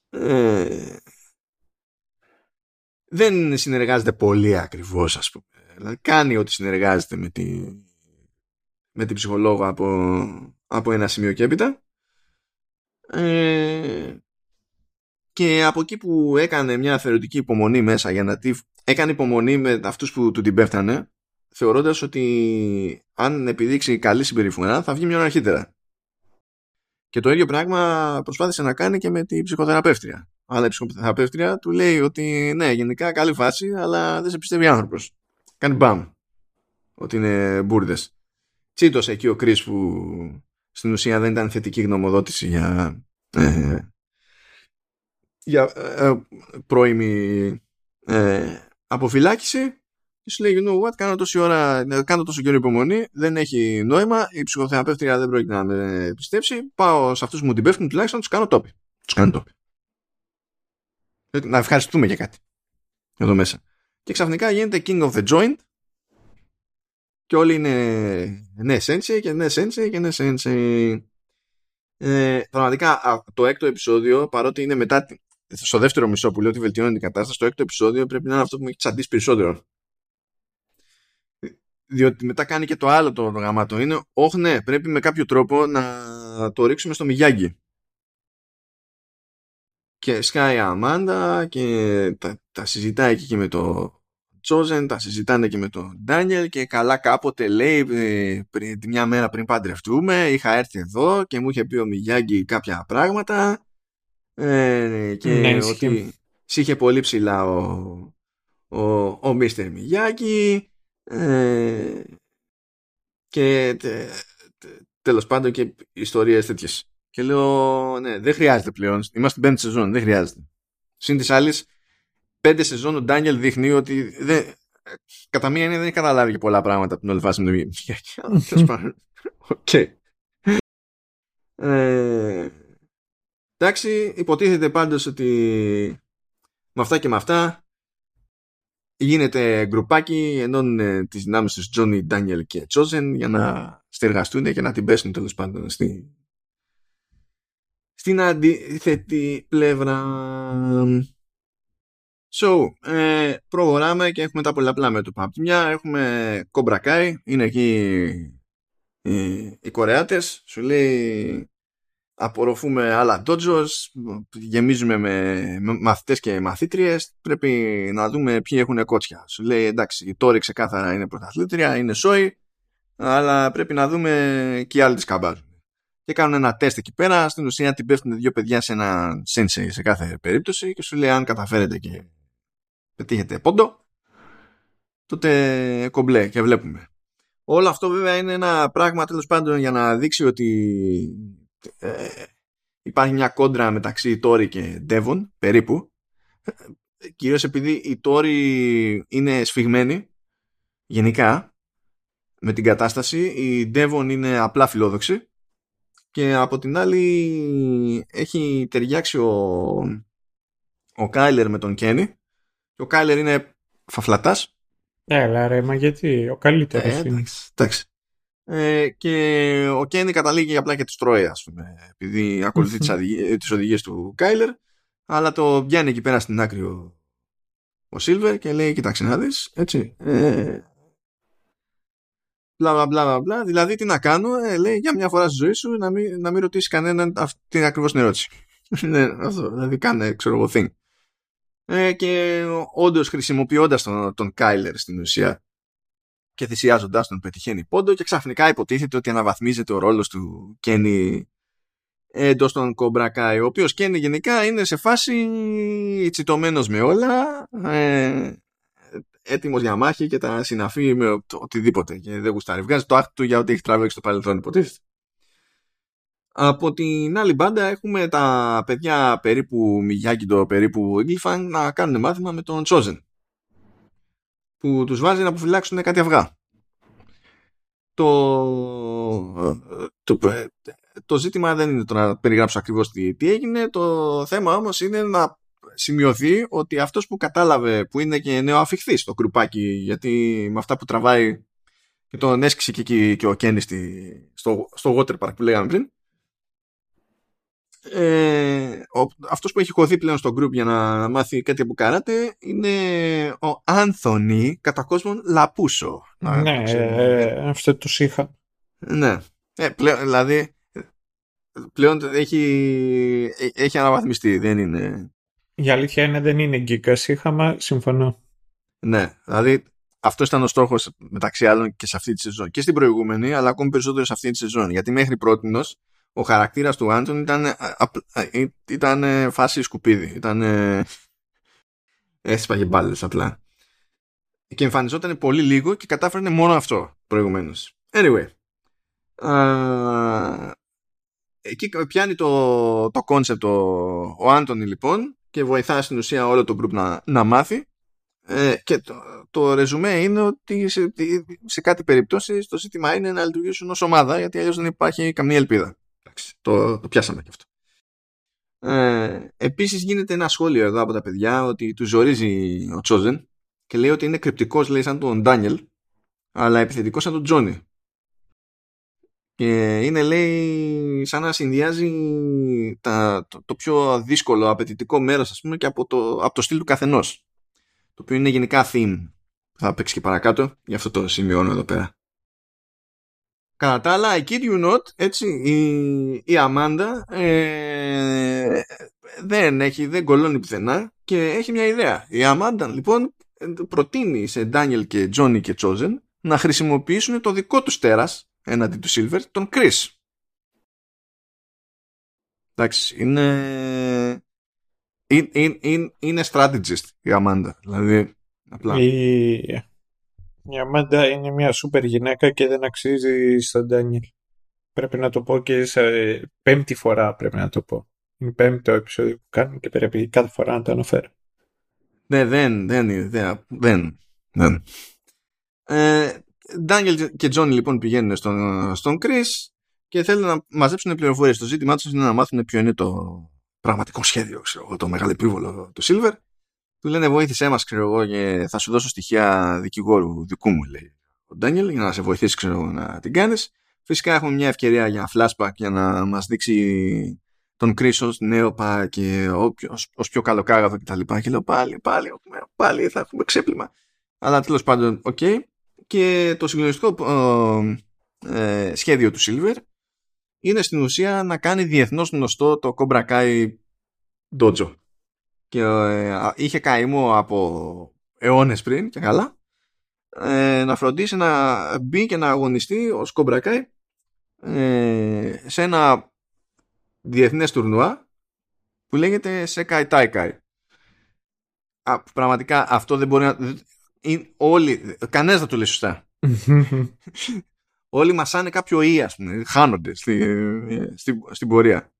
ε, δεν συνεργάζεται πολύ ακριβώς ας πούμε δηλαδή κάνει ότι συνεργάζεται με τη με την ψυχολόγο από, από ένα σημείο και έπειτα. Ε, και από εκεί που έκανε μια θεωρητική υπομονή μέσα για να τη... έκανε υπομονή με αυτούς που του την πέφτανε θεωρώντας ότι αν επιδείξει καλή συμπεριφορά θα βγει μια ώρα αρχίτερα. Και το ίδιο πράγμα προσπάθησε να κάνει και με την ψυχοθεραπεύτρια. Αλλά η ψυχοθεραπεύτρια του λέει ότι ναι, γενικά καλή φάση, αλλά δεν σε πιστεύει άνθρωπος. Κάνει μπαμ. Ότι είναι μπουρδες τσίτωσε εκεί ο Κρίς που στην ουσία δεν ήταν θετική γνωμοδότηση για, ε, για ε, πρώιμη ε, αποφυλάκηση και σου λέει you know what κάνω τόση ώρα κάνω τόσο καιρό υπομονή δεν έχει νόημα η ψυχοθεραπεύτρια δεν πρόκειται να με πιστέψει πάω σε αυτούς που μου την πέφτουν τουλάχιστον τους κάνω τόπι τους κάνω τόπι. Να ευχαριστούμε για κάτι εδώ μέσα. Και ξαφνικά γίνεται king of the joint και όλοι είναι ναι sensei και ναι sensei και ναι sensei. Ε, πραγματικά το έκτο επεισόδιο παρότι είναι μετά στο δεύτερο μισό που λέω ότι βελτιώνει την κατάσταση το έκτο επεισόδιο πρέπει να είναι αυτό που με έχει τσαντήσει περισσότερο διότι μετά κάνει και το άλλο το γαμάτο. Είναι όχι ναι πρέπει με κάποιο τρόπο να το ρίξουμε στο Μιγιάγκη και σκάει η Αμάντα και τα, τα συζητάει εκεί και με το Chosen, τα συζητάνε και με τον Ντάνιελ και καλά κάποτε λέει ε, πριν, μια μέρα πριν παντρευτούμε είχα έρθει εδώ και μου είχε πει ο Μιγιάγκη κάποια πράγματα ε, και ναι, ότι είχε πολύ ψηλά ο, ο, ο Μίστερ Μιγιάγκη ε, και τε, τέλος πάντων και ιστορίες τέτοιες. Και λέω ναι δεν χρειάζεται πλέον. Είμαστε στην πέμπτη σεζόν δεν χρειάζεται. Συν τοις άλλοις πέντε σεζόν ο Ντάνιελ δείχνει ότι δεν, κατά μία έννοια δεν έχει καταλάβει και πολλά πράγματα από την όλη φάση με την [laughs] Οκ. Ε, εντάξει, υποτίθεται πάντως ότι με αυτά και με αυτά γίνεται γκρουπάκι ενώνουν τις δυνάμεις τους Τζόνι, Ντάνιελ και Chozen για να συνεργαστούν και να την πέσουν τέλος πάντων στη... στην αντίθετη πλευρά. So, ε, προχωράμε και έχουμε τα πολλαπλά μέτωπα. Από τη μια έχουμε Cobra είναι εκεί οι, οι Κορεάτες, σου λέει απορροφούμε άλλα dojos, γεμίζουμε με, με μαθητές και μαθήτριες, πρέπει να δούμε ποιοι έχουν κότσια. Σου λέει εντάξει, η Τόρη ξεκάθαρα είναι πρωταθλήτρια, είναι σόι, αλλά πρέπει να δούμε και οι άλλοι τις καμπάζουν. Και κάνουν ένα τεστ εκεί πέρα, στην ουσία την πέφτουν δύο παιδιά σε ένα sensei σε κάθε περίπτωση και σου λέει αν καταφέρετε και πετύχετε πόντο, τότε κομπλέ και βλέπουμε. Όλο αυτό βέβαια είναι ένα πράγμα τέλος πάντων για να δείξει ότι ε, υπάρχει μια κόντρα μεταξύ Τόρι και Ντέβον περίπου κυρίως επειδή η Τόρι είναι σφιγμένη γενικά με την κατάσταση η Ντέβον είναι απλά φιλόδοξη και από την άλλη έχει ταιριάξει ο, ο Κάιλερ με τον Κένι και ο Κάιλερ είναι φαφλατάς. Έλα ρε, μα γιατί, ο καλύτερος ε, είναι. Εντάξει. Ε, και ο Κένι καταλήγει απλά και τους τρώει, ας πούμε, επειδή ακολουθεί τις οδηγίες του Κάιλερ. Αλλά το πιάνει εκεί πέρα στην άκρη ο, ο Σίλβερ και λέει: Κοιτάξτε να δεις, έτσι. Ε, μπλα μπλα μπλα Δηλαδή, τι να κάνω, ε, λέει για μια φορά στη ζωή σου να μην, να μην ρωτήσεις κανέναν αυτή ακριβώς την ερώτηση. [laughs] ναι, αυτό. Δηλαδή, κάνε, ξέρω εγώ, thing ε, και όντως χρησιμοποιώντας τον, τον Κάιλερ στην ουσία και θυσιάζοντάς τον πετυχαίνει πόντο και ξαφνικά υποτίθεται ότι αναβαθμίζεται ο ρόλος του Κένι εντός των Κομπρακάι, ο οποίος Κένι γενικά είναι σε φάση τσιτωμένος με όλα, ε, έτοιμος για μάχη και τα συναφεί με οτιδήποτε και δεν γουστάρει. Βγάζει το άκτη του για ό,τι έχει τραβήξει στο παρελθόν υποτίθεται. Από την άλλη μπάντα έχουμε τα παιδιά περίπου το περίπου Igglefang να κάνουν μάθημα με τον Chosen που τους βάζει να αποφυλάξουν κάτι αυγά. Το, το, το ζήτημα δεν είναι το να περιγράψω ακριβώς τι, τι έγινε, το θέμα όμως είναι να σημειωθεί ότι αυτός που κατάλαβε που είναι και νέο αφιχθής στο κρουπάκι γιατί με αυτά που τραβάει και τον έσκησε και, και ο Κέννης στο, στο water που λέγαμε πριν ε, ο, αυτός που έχει χωθεί πλέον στο group για να μάθει κάτι από καράτε είναι ο Άνθονη κατά κόσμον Λαπούσο. Ναι, ε, αυτό τους είχα. Ναι, ε, πλέον, δηλαδή πλέον έχει, έχει αναβαθμιστεί, δεν είναι... Η αλήθεια είναι δεν είναι γκίκας, είχαμε, συμφωνώ. Ναι, δηλαδή αυτός ήταν ο στόχος μεταξύ άλλων και σε αυτή τη σεζόν. Και στην προηγούμενη, αλλά ακόμη περισσότερο σε αυτή τη σεζόν. Γιατί μέχρι πρώτη ο χαρακτήρας του Άντων ήταν, ήταν φάση σκουπίδι. Ήταν. Έσπαγε μπάλες απλά. Και εμφανιζόταν πολύ λίγο και κατάφερε μόνο αυτό προηγουμένως. Anyway. Α, εκεί πιάνει το, το concept ο, ο Άντωνη λοιπόν και βοηθά στην ουσία όλο το group να, να μάθει ε, και το, το ρεζουμέ είναι ότι σε, σε κάτι περιπτώσεις το ζήτημα είναι να λειτουργήσουν ως ομάδα γιατί αλλιώς δεν υπάρχει καμία ελπίδα. Το, το πιάσαμε και αυτό. Ε, επίσης γίνεται ένα σχόλιο εδώ από τα παιδιά ότι του ζορίζει ο Τσόζεν και λέει ότι είναι κρυπτικός λέει σαν τον Ντάνιελ αλλά επιθετικός σαν τον Τζόνι. Και είναι λέει σαν να συνδυάζει τα, το, το, πιο δύσκολο απαιτητικό μέρος ας πούμε και από το, από το στυλ του καθενός. Το οποίο είναι γενικά theme θα παίξει και παρακάτω, γι' αυτό το σημειώνω εδώ πέρα. Κατά τα άλλα, I kid you not, έτσι, η, η Αμάντα ε, δεν έχει, δεν κολώνει πουθενά και έχει μια ιδέα. Η Αμάντα λοιπόν προτείνει σε Ντάνιελ και Τζόνι και Τσόζεν να χρησιμοποιήσουν το δικό τους τέρας έναντι του Silver, τον Chris. Εντάξει, είναι... Είναι, είναι, είναι strategist η Αμάντα. Δηλαδή, Απλά. Η... η Αμάντα είναι μια σούπερ γυναίκα και δεν αξίζει στον Ντάνιελ. Πρέπει να το πω και σε πέμπτη φορά πρέπει να το πω. Είναι πέμπτο επεισόδιο που κάνω και πρέπει κάθε φορά να το αναφέρω. Ναι, δεν, δεν, δεν, δεν. δεν. Ε, Ντάνιελ και Τζόνι λοιπόν πηγαίνουν στον, στον Chris και θέλουν να μαζέψουν πληροφορίες. Το ζήτημά τους είναι να μάθουν ποιο είναι το πραγματικό σχέδιο, ξέρω, το μεγάλο επίβολο του Silver του λένε βοήθησέ μας ξέρω εγώ και θα σου δώσω στοιχεία δικηγόρου δικού μου λέει ο Ντάνιελ για να σε βοηθήσει ξέρω να την κάνεις. Φυσικά έχουμε μια ευκαιρία για flashback για να μας δείξει τον Kreese ως νέο πά και ως πιο καλοκάγαθο και τα λοιπά. Και λέω πάλι, πάλι, πάλι θα έχουμε ξέπλυμα αλλά τέλος πάντων OK. Okay. και το συγκλονιστικό ε, σχέδιο του Silver είναι στην ουσία να κάνει διεθνώς γνωστό το Cobra Kai Dojo και ε, είχε καημό από αιώνες πριν και καλά ε, να φροντίσει να μπει και να αγωνιστεί ως Cobra Kai ε, σε ένα διεθνές τουρνουά που λέγεται Sekai Taikai. Α, πραγματικά αυτό δεν μπορεί να... όλοι, κανένας δεν το λέει σωστά. [laughs] όλοι μασάνε κάποιο ή, ας πούμε, χάνονται στη, στη, στην πορεία.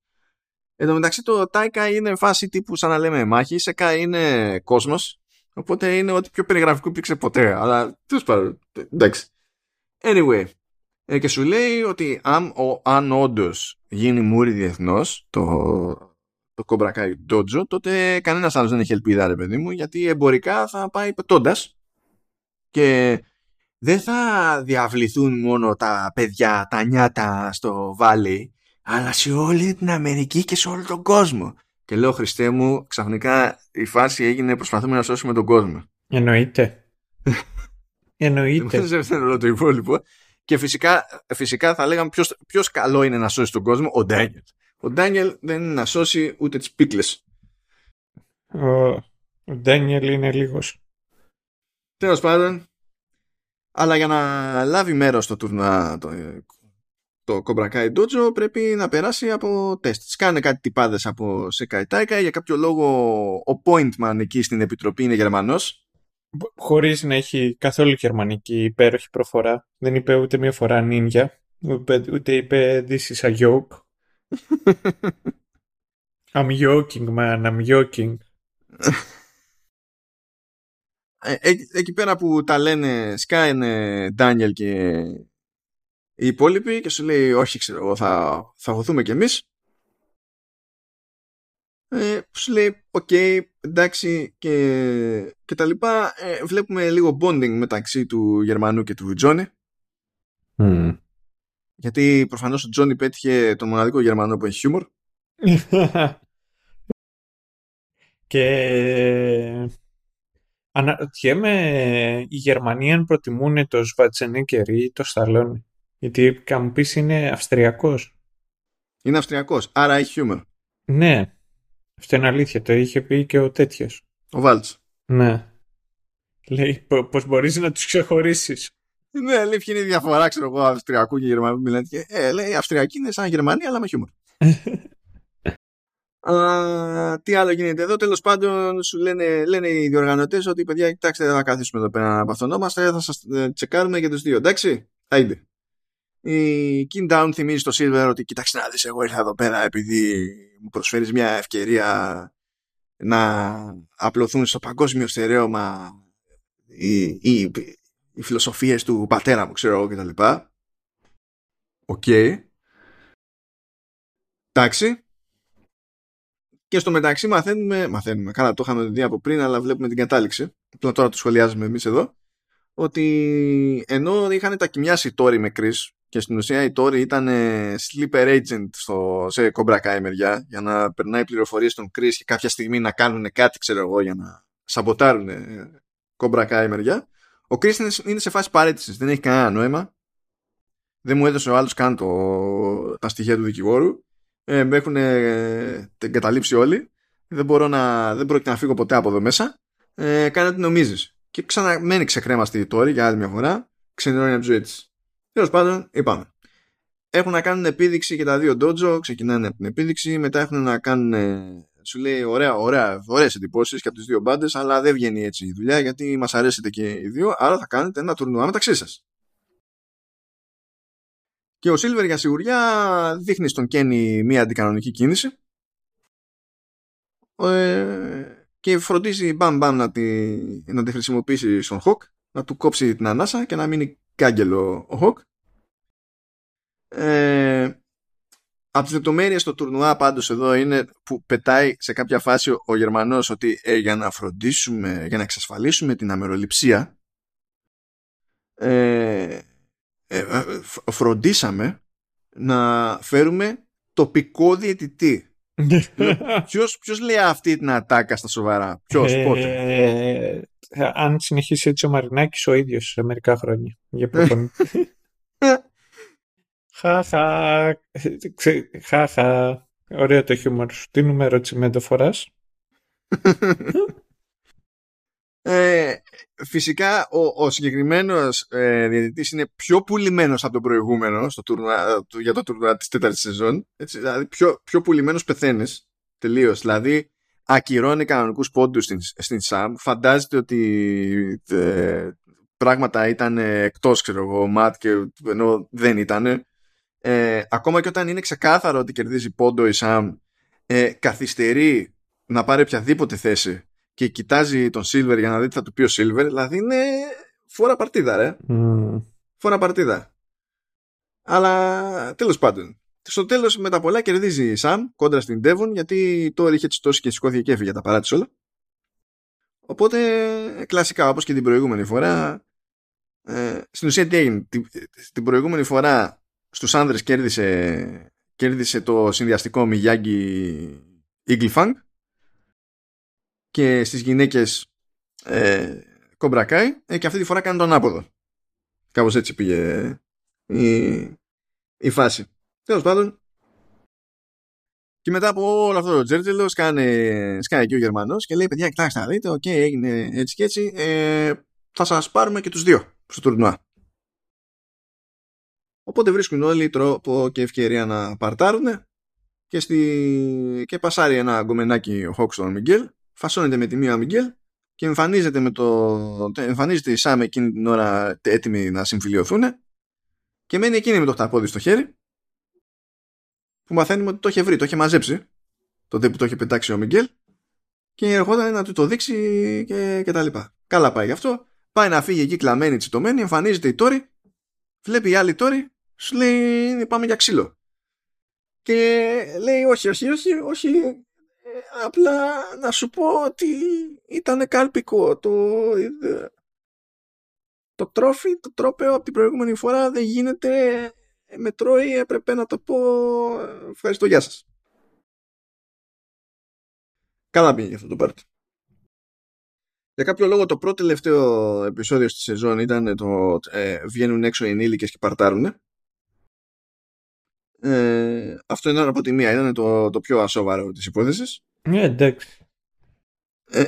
Εν τω μεταξύ το Τάικα είναι φάση τύπου σαν να λέμε μάχη, η Σεκά είναι κόσμος, οπότε είναι ό,τι πιο περιγραφικό υπήρξε ποτέ, αλλά τέλος πάντων, εντάξει. Anyway, ε, και σου λέει ότι αν, ο, αν όντως γίνει μούρι διεθνώς το, το Cobra Kai Dojo, τότε κανένας άλλος δεν έχει ελπίδα, ρε παιδί μου, γιατί εμπορικά θα πάει πετώντας και δεν θα διαβληθούν μόνο τα παιδιά, τα νιάτα στο Valley, αλλά σε όλη την Αμερική και σε όλο τον κόσμο. Και λέω, Χριστέ μου, ξαφνικά η φάση έγινε προσπαθούμε να σώσουμε τον κόσμο. Εννοείται. [laughs] Εννοείται. Δεν όλο το υπόλοιπο. Και φυσικά, φυσικά θα λέγαμε ποιος, καλό είναι να σώσει τον κόσμο, ο Ντάνιελ. Ο Ντάνιελ δεν είναι να σώσει ούτε τις πίκλες. Ο, ο Ντάνιελ είναι λίγος. Τέλος πάντων, αλλά για να λάβει μέρος στο τουρνουά το, το Cobra Kai Dojo πρέπει να περάσει από τεστ. Σκάνε κάτι τυπάδες από Sekai Taikai. Για κάποιο λόγο ο Pointman εκεί στην επιτροπή είναι Γερμανός. Χωρίς να έχει καθόλου γερμανική υπέροχη προφορά. Δεν είπε ούτε μία φορά νίνια. Ούτε, ούτε είπε this is a joke. [laughs] I'm joking man, I'm joking. Ε, ε, εκεί πέρα που τα λένε σκάνε Ντάνιελ και οι υπόλοιποι και σου λέει όχι ξέρω εγώ θα, θα χωθούμε κι εμείς ε, σου λέει OK okay, εντάξει και, και τα λοιπά ε, βλέπουμε λίγο bonding μεταξύ του Γερμανού και του Τζόνι mm. γιατί προφανώς ο Τζόνι πέτυχε τον μοναδικό Γερμανό που έχει χιούμορ [laughs] και Αναρωτιέμαι οι Γερμανοί αν προτιμούν το Σβαρτσενέγκερ ή το Σταλόνε. Γιατί θα μου πεις είναι Αυστριακός. Είναι Αυστριακός, άρα έχει χιούμορ. Ναι, αυτό είναι αλήθεια. Το είχε πει και ο τέτοιος. Ο Βάλτς. Ναι. Λέει πώς μπορείς να τους ξεχωρίσεις; Ναι, λέει ποια είναι η διαφορά, ξέρω εγώ, Αυστριακού και Γερμανού. Μιλάνε και, ε, λέει, Αυστριακή είναι σαν Γερμανία, αλλά με χιούμορ. [laughs] Α, τι άλλο γίνεται εδώ, τέλος πάντων σου λένε, λένε οι διοργανωτές ότι παιδιά, κοιτάξτε, δεν θα καθίσουμε εδώ πέρα να απαθωνόμαστε, θα σας ε, τσεκάρουμε για τους δύο. Εντάξει, άιντε. Η Kim Da-Eun θυμίζει στο Silver ότι κοιτάξτε να δεις εγώ ήρθα εδώ πέρα επειδή μου προσφέρεις μια ευκαιρία να απλωθούν στο παγκόσμιο στερέωμα οι, οι, οι φιλοσοφίες του πατέρα μου ξέρω εγώ και τα λοιπά. OK. Okay. Εντάξει. Και στο μεταξύ μαθαίνουμε, μαθαίνουμε, καλά το είχαμε δει από πριν, αλλά βλέπουμε την κατάληξη. Απλά τώρα το σχολιάζουμε εμείς εδώ. Ότι ενώ είχαν τα κοιμιάσει οι Τόροι με Chris και στην ουσία η Τόροι ήταν sleeper agent στο, σε Cobra Kai μεριά για να περνάει πληροφορίες στον Chris και κάποια στιγμή να κάνουν κάτι ξέρω εγώ για να σαμποτάρουν Cobra Kai μεριά. Ο Chris είναι σε φάση παρέτησης, δεν έχει κανένα νόημα. Δεν μου έδωσε ο άλλος καν το, τα στοιχεία του δικηγόρου ε, με έχουν ε, εγκαταλείψει όλοι. Δεν μπορώ να, δεν πρόκειται να φύγω ποτέ από εδώ μέσα. Ε, κάνε ό,τι νομίζεις. Και ξαναμένει ξεκρέμαστη τώρα για άλλη μια φορά. Ξενερώνει από τη ζωή της. Τέλος πάντων, είπαμε. Έχουν να κάνουν επίδειξη και τα δύο dojo, ξεκινάνε από την επίδειξη, μετά έχουν να κάνουν, σου λέει, ωραία, ωραία, ωραίες εντυπώσεις και από τις δύο μπάντες, αλλά δεν βγαίνει έτσι η δουλειά γιατί μας αρέσετε και οι δύο, άρα θα κάνετε ένα τουρνουά μεταξύ σας. Και ο Σίλβερ για σιγουριά δείχνει στον Κένι μία αντικανονική κίνηση ε, και φροντίζει μπαμ μπαμ να τη, να τη χρησιμοποιήσει στον Χοκ, να του κόψει την ανάσα και να μείνει κάγκελο ο Χοκ. Ε, από τις λεπτομέρειες στο τουρνουά πάντως εδώ είναι που πετάει σε κάποια φάση ο Γερμανός ότι ε, για να φροντίσουμε, για να εξασφαλίσουμε την αμεροληψία ε, ε, ε, φροντίσαμε να φέρουμε τοπικό διαιτητή. Ποιος, ποιος λέει αυτή την ατάκα στα σοβαρά, ποιος, ε, πότε; αν συνεχίσει έτσι ο Μαρινάκης ο ίδιος σε μερικά χρόνια. Για Χαχα. Χαχα. Ωραίο το χιούμορ σου. Τι νούμερο τσιμέντο φοράς. [laughs] Ε, φυσικά ο, ο συγκεκριμένος ε, διαιτητής είναι πιο πουλημένος από τον προηγούμενο στο τουρνουά, για το τουρνουά της τέταρτης σεζόν. Έτσι, δηλαδή πιο, πιο πουλημένος πεθαίνεις τελείως. Δηλαδή ακυρώνει κανονικούς πόντους στην, στην ΣΑΜ. Φαντάζεται ότι ε, πράγματα ήταν εκτός ξέρω εγώ ματ και ενώ δεν ήταν. Ε, ακόμα και όταν είναι ξεκάθαρο ότι κερδίζει πόντο η ΣΑΜ ε, καθυστερεί να πάρει οποιαδήποτε θέση και κοιτάζει τον Silver για να δει τι θα του πει ο Silver, δηλαδή είναι φορά παρτίδα, ρε. Mm. Φορά παρτίδα. Αλλά τέλος πάντων. Στο τέλος με τα πολλά κερδίζει η Sam κόντρα στην Devon γιατί τώρα είχε τσιτώσει και σηκώθηκε και έφυγε τα παράτησε όλα. Οπότε κλασικά όπως και την προηγούμενη φορά ε, στην ουσία τι έγινε; Την, την προηγούμενη φορά στους άνδρες κέρδισε, κέρδισε το συνδυαστικό Miyagi Eagle Funk και στις γυναίκες ε, κομπρακάει ε, και αυτή τη φορά κάνει τον άποδο. Κάπως έτσι πήγε η, η φάση. Τέλος πάντων, και μετά από όλο αυτό το τζέρτζελος σκάνε, σκάνε και ο Γερμανός και λέει παιδιά κοιτάξτε να δείτε, OK okay, έγινε έτσι και έτσι, ε, θα σας πάρουμε και τους δύο στο τουρνουά. Οπότε βρίσκουν όλοι τρόπο και ευκαιρία να παρτάρουν και, στη... και πασάρει ένα γκομενάκι ο Hawk στον Miguel, φασώνεται με τη μία Miguel και εμφανίζεται, με το... εμφανίζεται η Σάμ εκείνη την ώρα έτοιμη να συμφιλειωθούν και μένει εκείνη με το χταπόδι στο χέρι που μαθαίνουμε ότι το είχε βρει, το είχε μαζέψει τότε που το είχε πετάξει ο Μιγγέλ και ερχόταν να του το δείξει και, και τα λοιπά. Καλά πάει γι' αυτό. Πάει να φύγει εκεί κλαμμένη, τσιτωμένη, εμφανίζεται η Τόρη, βλέπει η άλλη Τόρη, σου λέει πάμε για ξύλο. Και λέει όχι, όχι, όχι, όχι, ε, απλά να σου πω ότι ήταν κάλπικο το, το τρόφι, το τρόπεο από την προηγούμενη φορά δεν γίνεται με τρώει, έπρεπε να το πω ευχαριστώ, γεια σας. Καλά πήγε αυτό το πάρτι. Για κάποιο λόγο το πρώτο τελευταίο επεισόδιο στη σεζόν ήταν το ε, βγαίνουν έξω οι ενήλικες και παρτάρουν. Ε, αυτό ήταν από τη μία, ήταν το, το πιο ασόβαρο της υπόθεσης. Ναι, εντάξει. Ε,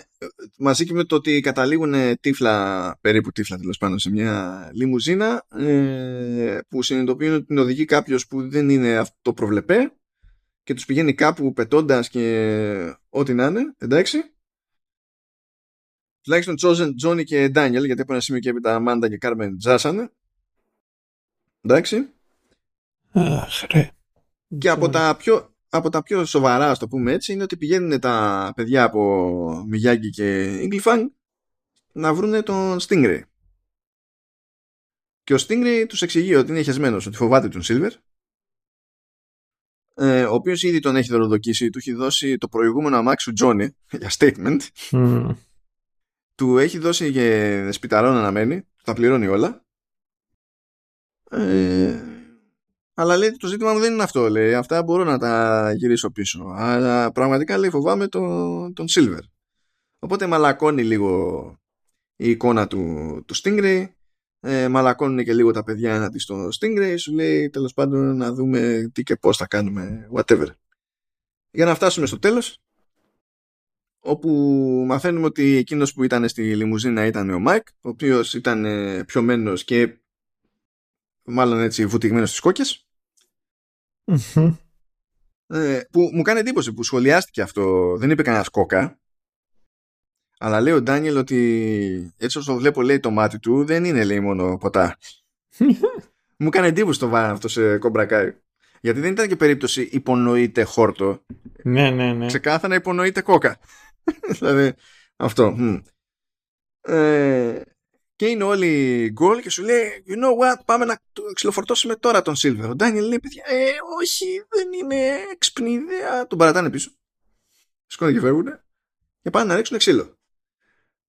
μαζί και με το ότι καταλήγουν τύφλα, περίπου τύφλα τέλος πάντων, σε μια λιμουζίνα ε, που συνειδητοποιούν ότι την οδηγεί κάποιος που δεν είναι αυτό το προβλεπέ και τους πηγαίνει κάπου πετώντας και ό,τι να είναι, εντάξει. Τουλάχιστον Chosen, Johnny και Daniel, γιατί από ένα σημείο και έπειτα Amanda και Carmen τζάσανε. Εντάξει. Αχ, ρε. Και από τα, πιο, από τα πιο σοβαρά, ας το πούμε έτσι, είναι ότι πηγαίνουν τα παιδιά από Μιγιάγκη και Inglefanг να βρούνε τον Stingray. Και ο Stingray τους εξηγεί ότι είναι χεσμένος, ότι φοβάται τον Silver ε, ο οποίος ήδη τον έχει δωροδοκίσει, του έχει δώσει το προηγούμενο αμάξι του Τζόνι [laughs] για statement. Του έχει δώσει για σπιταρό να αναμένει, τα πληρώνει όλα. Ε, αλλά λέει το ζήτημα μου δεν είναι αυτό, λέει. Αυτά μπορώ να τα γυρίσω πίσω. Αλλά πραγματικά λέει φοβάμαι τον, τον Silver. Οπότε μαλακώνει λίγο η εικόνα του, του Stingray ε, μαλακώνουν και λίγο τα παιδιά έναντι στο Stingray σου λέει τέλος πάντων να δούμε τι και πώς θα κάνουμε whatever για να φτάσουμε στο τέλος όπου μαθαίνουμε ότι εκείνος που ήταν στη λιμουζίνα ήταν ο Μάικ ο οποίος ήταν ε, πιωμένος και μάλλον έτσι βουτυγμένος στις κοκκες ε, που μου κάνει εντύπωση που σχολιάστηκε αυτό δεν είπε κανένας κόκα αλλά λέει ο Ντάνιελ ότι έτσι όσο βλέπω λέει το μάτι του δεν είναι λέει μόνο ποτά. [laughs] Μου έκανε εντύπωση το βάλει αυτό σε κομπρακάρι. Γιατί δεν ήταν και περίπτωση υπονοείται χόρτο. Ναι, ναι, ναι. Ξεκάθαρα υπονοείται κόκα. [laughs] δηλαδή αυτό. Ε, και είναι όλοι γκολ και σου λέει You know what, πάμε να ξυλοφορτώσουμε τώρα τον Σίλβερ. Ο Ντάνιελ λέει παιδιά, ε, όχι, δεν είναι έξυπνη ιδέα. Τον παρατάνε πίσω. Σκόνται και φεύγουν και πάνε να ρίξουν ξύλο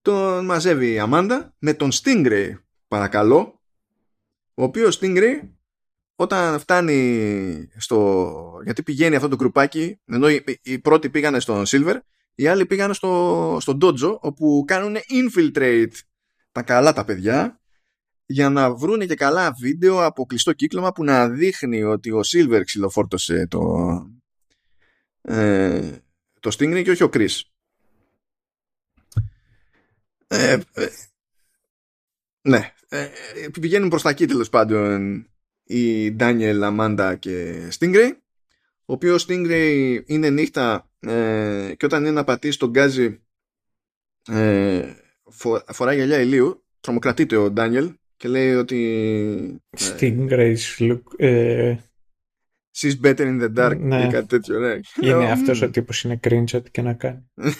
τον μαζεύει η Αμάντα με τον Stingray παρακαλώ ο οποίος Stingray όταν φτάνει στο γιατί πηγαίνει αυτό το κρουπάκι ενώ οι, πρώτοι πήγανε στον Silver οι άλλοι πήγανε στο, στο Dojo όπου κάνουν infiltrate τα καλά τα παιδιά για να βρούνε και καλά βίντεο από κλειστό κύκλωμα που να δείχνει ότι ο Silver ξυλοφόρτωσε το, ε, το Stingray και όχι ο Chris. Ε, ε, ναι. Ε, πηγαίνουν προς τα εκεί τέλος πάντων η Ντάνιελ, Αμάντα και Stingray ο οποίος Stingray είναι νύχτα ε, και όταν είναι να πατήσει τον γκάζι ε, φο, φοράει γυαλιά ηλίου τρομοκρατείται ο Ντάνιελ και λέει ότι Stingray look ε, She's better in the dark ναι. ή κάτι τέτοιο ναι. Είναι [laughs] αυτός ο τύπος είναι cringe ό,τι και να κάνει [laughs]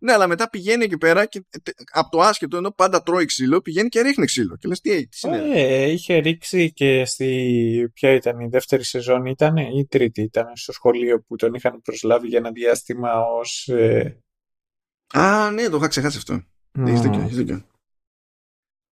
Ναι, αλλά μετά πηγαίνει εκεί πέρα και από το άσχετο ενώ πάντα τρώει ξύλο, πηγαίνει και ρίχνει ξύλο. Και λες τι, τι συνέβη; Ε, είχε ρίξει και στη. Ποια ήταν η δεύτερη σεζόν, ήταν ή η τρίτη ήταν στο σχολείο που τον είχαν προσλάβει για ένα διάστημα ως. Ε... Α, ναι, το είχα ξεχάσει αυτό. Mm. Έχεις δίκιο, έχεις δίκιο.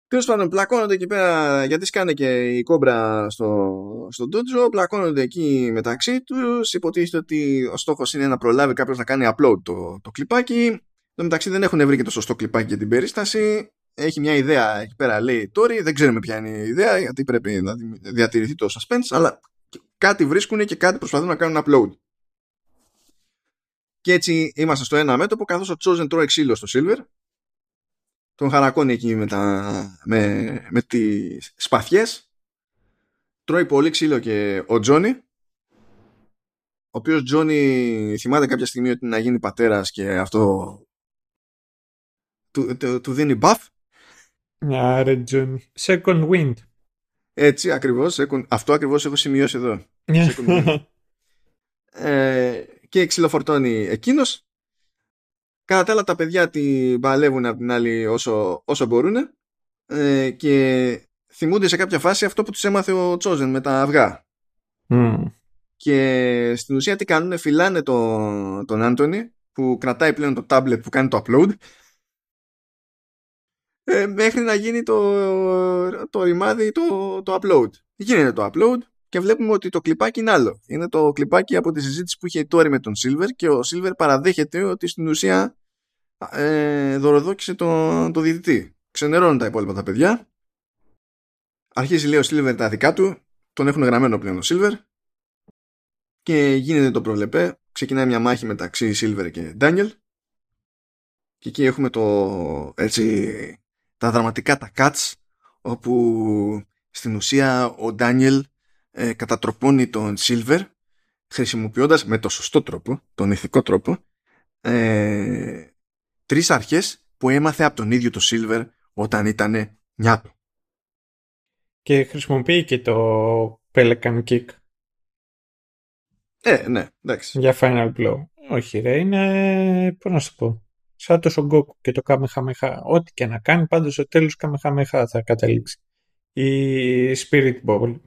Τέλος πάντων, πλακώνονται εκεί πέρα, γιατί σκάνε και η κόμπρα στο, στο ντότζο, πλακώνονται εκεί μεταξύ τους. Υποτίθεται ότι ο στόχος είναι να προλάβει κάποιος να κάνει upload το, το κλιπάκι. Εν τω μεταξύ δεν έχουν βρει και το σωστό κλιπάκι για την περίσταση. Έχει μια ιδέα εκεί πέρα, λέει τώρα, δεν ξέρουμε ποια είναι η ιδέα, γιατί πρέπει να διατηρηθεί το suspense, αλλά κάτι βρίσκουν και κάτι προσπαθούν να κάνουν upload. Και έτσι είμαστε στο ένα μέτωπο, καθώς ο Chosen τρώει ξύλο στο Silver, τον χαρακώνει εκεί με, τα, με, με τις σπαθιές τρώει πολύ ξύλο και ο Τζόνι ο οποίος Τζόνι θυμάται κάποια στιγμή ότι να γίνει πατέρας και αυτό του, του, του δίνει buff Άρε Τζόνι. Second wind. έτσι ακριβώς αυτό ακριβώς έχω σημειώσει εδώ Second wind. [laughs] ε, και ξυλοφορτώνει εκείνος. Κατά τα άλλα τα παιδιά την παλεύουν από την άλλη όσο, όσο μπορούν ε, και θυμούνται σε κάποια φάση αυτό που τους έμαθε ο Τσόζεν με τα αυγά. Και στην ουσία τι κάνουν, φυλάνε τον, τον Άντωνη που κρατάει πλέον το tablet που κάνει το upload. Ε, μέχρι να γίνει το, το ρημάδι το, το upload. Γίνεται το upload και βλέπουμε ότι το κλιπάκι είναι άλλο. Είναι το κλιπάκι από τη συζήτηση που είχε η Τόρη με τον Silver και ο Silver παραδέχεται ότι στην ουσία ε, δωροδόκησε τον το διαιτητή. Ξενερώνουν τα υπόλοιπα τα παιδιά Αρχίζει λέει ο Silver τα δικά του, τον έχουν γραμμένο πλέον ο Silver και γίνεται το προβλεπέ. Ξεκινάει μια μάχη μεταξύ Silver και Daniel και εκεί έχουμε το έτσι τα δραματικά τα cuts όπου στην ουσία ο Daniel ε, κατατροπώνει τον Silver χρησιμοποιώντας με το σωστό τρόπο, τον ηθικό τρόπο ε, τρεις αρχές που έμαθε από τον ίδιο το Silver όταν ήταν νιάτο. Και χρησιμοποιεί και το Pelican Kick. Ε, ναι, εντάξει. Για Final Blow. Όχι ρε, είναι, πώς να σου πω, σαν το Son και το Kamehameha. Ό,τι και να κάνει, πάντως στο τέλος Kamehameha θα καταλήξει. Η Spirit Ball.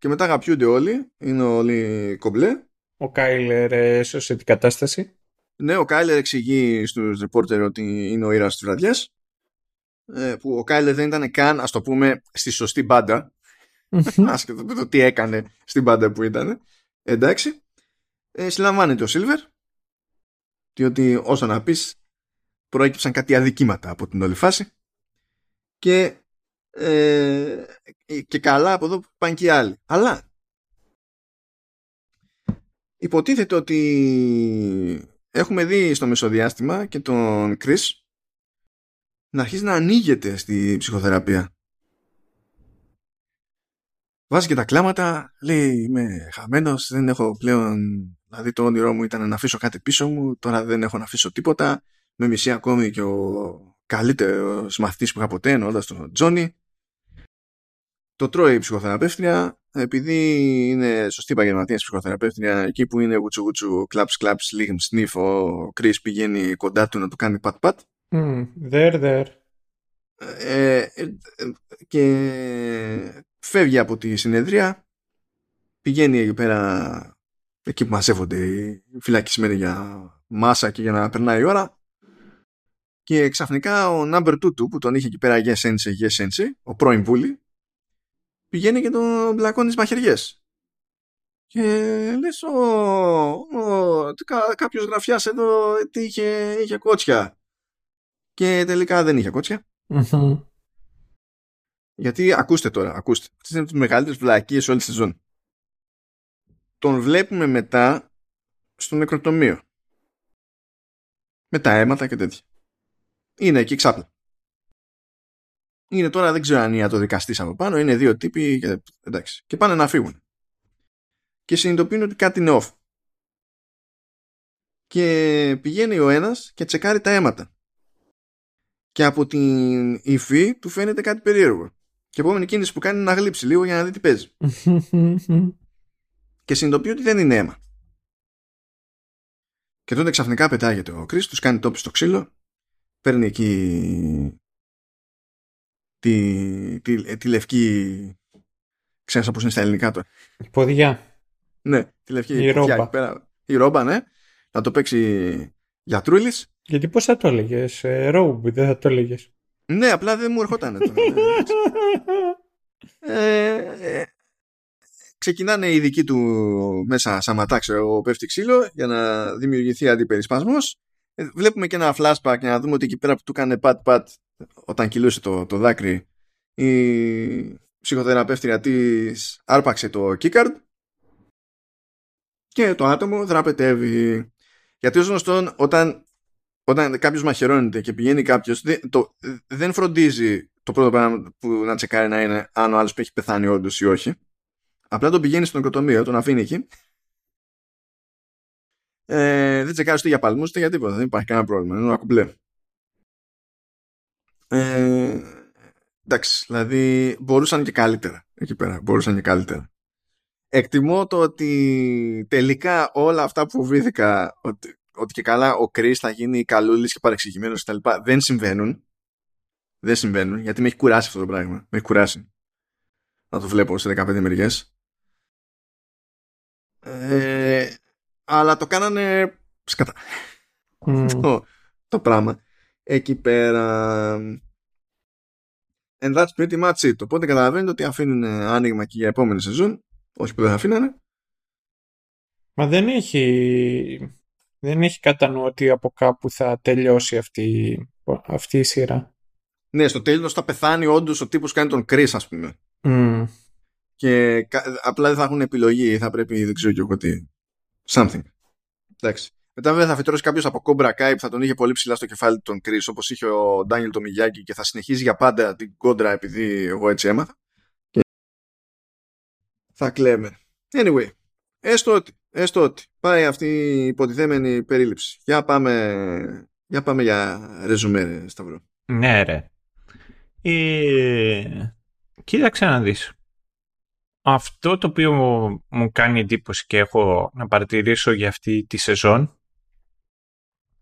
Και μετά αγαπιούνται όλοι, είναι όλοι κομπλέ. Ο Κάιλερ έσωσε την κατάσταση. Ναι, ο Κάιλερ εξηγεί στους reporter ότι είναι ο ήρωας της βραδιάς ε, που ο Κάιλερ δεν ήταν καν, ας το πούμε, στη σωστή μπάντα. [laughs] Άσχετο το τι έκανε στην μπάντα που ήταν. Εντάξει. Ε, συλλαμβάνεται ο Σίλβερ. Διότι όσο να πεις προέκυψαν κάτι αδικήματα από την όλη φάση. Και, ε, και καλά από εδώ πάνε και οι άλλοι. Αλλά υποτίθεται ότι έχουμε δει στο μεσοδιάστημα και τον Chris να αρχίσει να ανοίγεται στη ψυχοθεραπεία. Βάζει και τα κλάματα, λέει είμαι χαμένος, δεν έχω πλέον, δηλαδή το όνειρό μου ήταν να αφήσω κάτι πίσω μου, τώρα δεν έχω να αφήσω τίποτα, με μισή ακόμη και ο καλύτερος μαθητής που είχα ποτέ, εννοώντας τον Τζόνι. Το τρώει η ψυχοθεραπεύτρια, επειδή είναι σωστή επαγγελματία ψυχοθεραπεύτρια, εκεί που είναι γουτσου γουτσου, κλαψ κλαψ, λίγμ σνίφ, ο Κρις πηγαίνει κοντά του να του κάνει πατ πατ there, there. Ε, ε, και φεύγει από τη συνεδρία πηγαίνει εκεί πέρα εκεί που μαζεύονται οι φυλακισμένοι για μάσα και για να περνάει η ώρα και ξαφνικά ο number 2 του που τον είχε εκεί πέρα yes sensei, yes sensei, ο πρώην βούλη πηγαίνει και τον μπλακώνεις στις μαχαιριές και λες ο, ο, κάποιος γραφιάς εδώ τι είχε, είχε κότσια και τελικά δεν είχε κότσια. Γιατί ακούστε τώρα, ακούστε. Αυτές είναι τις μεγαλύτερες βλακίες όλη τη σεζόν. Τον βλέπουμε μετά στο νεκροτομείο. Με τα αίματα και τέτοια. Είναι εκεί ξάπλα. Είναι τώρα, δεν ξέρω αν είναι το δικαστή από πάνω, είναι δύο τύποι και, εντάξει, και πάνε να φύγουν. Και συνειδητοποιούν ότι κάτι είναι off. Και πηγαίνει ο ένας και τσεκάρει τα αίματα και από την υφή του φαίνεται κάτι περίεργο. Και επόμενη κίνηση που κάνει είναι να γλύψει λίγο για να δει τι παίζει. [laughs] και συνειδητοποιεί ότι δεν είναι αίμα. Και τότε ξαφνικά πετάγεται ο Κρίστος, του κάνει τόπι στο ξύλο, παίρνει εκεί τη, τη, τη λευκή. Ξέρω πώ είναι στα ελληνικά τώρα. Ποδιά. Ναι, τη λευκή η ρόμπα. Πέρα. Η ρόμπα, ναι. Να το παίξει γιατρούλης γιατί πώς θα το έλεγες, Ρόουμπ, δεν θα το έλεγες. Ναι, απλά δεν μου ερχόταν ε, ε, ξεκινάνε οι δικοί του μέσα σαματά, ξέρω, πέφτει ξύλο για να δημιουργηθεί αντιπερισπασμός. Ε, βλέπουμε και ένα flashback για να δούμε ότι εκεί πέρα που του έκανε πατ-πατ όταν κυλούσε το, το δάκρυ η ψυχοθεραπεύτρια της άρπαξε το keycard και το άτομο δραπετεύει. Γιατί ως γνωστόν όταν όταν κάποιος μαχαιρώνεται και πηγαίνει κάποιος, δεν φροντίζει το πρώτο πράγμα που να τσεκάρει να είναι αν ο άλλος έχει πεθάνει όντως ή όχι. Απλά τον πηγαίνει στον οικοτομείο, τον αφήνει εκεί. Ε, δεν τσεκάρεις ούτε για παλμούς ούτε για τίποτα. Δεν υπάρχει κανένα πρόβλημα. Είναι ένα κουμπλέ. Ε, εντάξει, δηλαδή μπορούσαν και καλύτερα εκεί πέρα. Μπορούσαν και καλύτερα. Εκτιμώ το ότι τελικά όλα αυτά που φοβήθηκα ότι, ότι και καλά ο Κρι θα γίνει καλούλης και παρεξηγημένος κτλ. δεν συμβαίνουν. Δεν συμβαίνουν γιατί με έχει κουράσει αυτό το πράγμα. Με έχει κουράσει. Να το βλέπω σε 15 μεριές. Ε, αλλά το κάνανε σκατά. [laughs] το, το πράγμα. Εκεί πέρα. And that's pretty much it. Οπότε καταλαβαίνετε ότι αφήνουν άνοιγμα και για επόμενη σεζόν. Όχι που δεν θα αφήνανε. Μα δεν έχει, δεν έχει κατά νου ότι από κάπου θα τελειώσει αυτή, αυτή η σειρά. Ναι, στο τέλος θα πεθάνει όντως ο τύπος κάνει τον Chris ας πούμε. Mm. Και απλά δεν θα έχουν επιλογή, θα πρέπει δεν ξέρω και εγώ τι. Something. Εντάξει. Μετά βέβαια θα φυτρώσει κάποιος από κόμπρα Kai που θα τον είχε πολύ ψηλά στο κεφάλι του τον Chris όπως είχε ο Ντάνιελ το Μιγιάκη και θα συνεχίζει για πάντα την κόντρα επειδή εγώ έτσι έμαθα. Και θα κλαίμε. Anyway, έστω ότι, έστω ότι πάει αυτή η υποτιθέμενη περίληψη. Για πάμε για, πάμε για ρεζουμέ, Σταυρό. Ναι, ρε. Ε, κοίταξε να δεις. Αυτό το οποίο μου κάνει εντύπωση και έχω να παρατηρήσω για αυτή τη σεζόν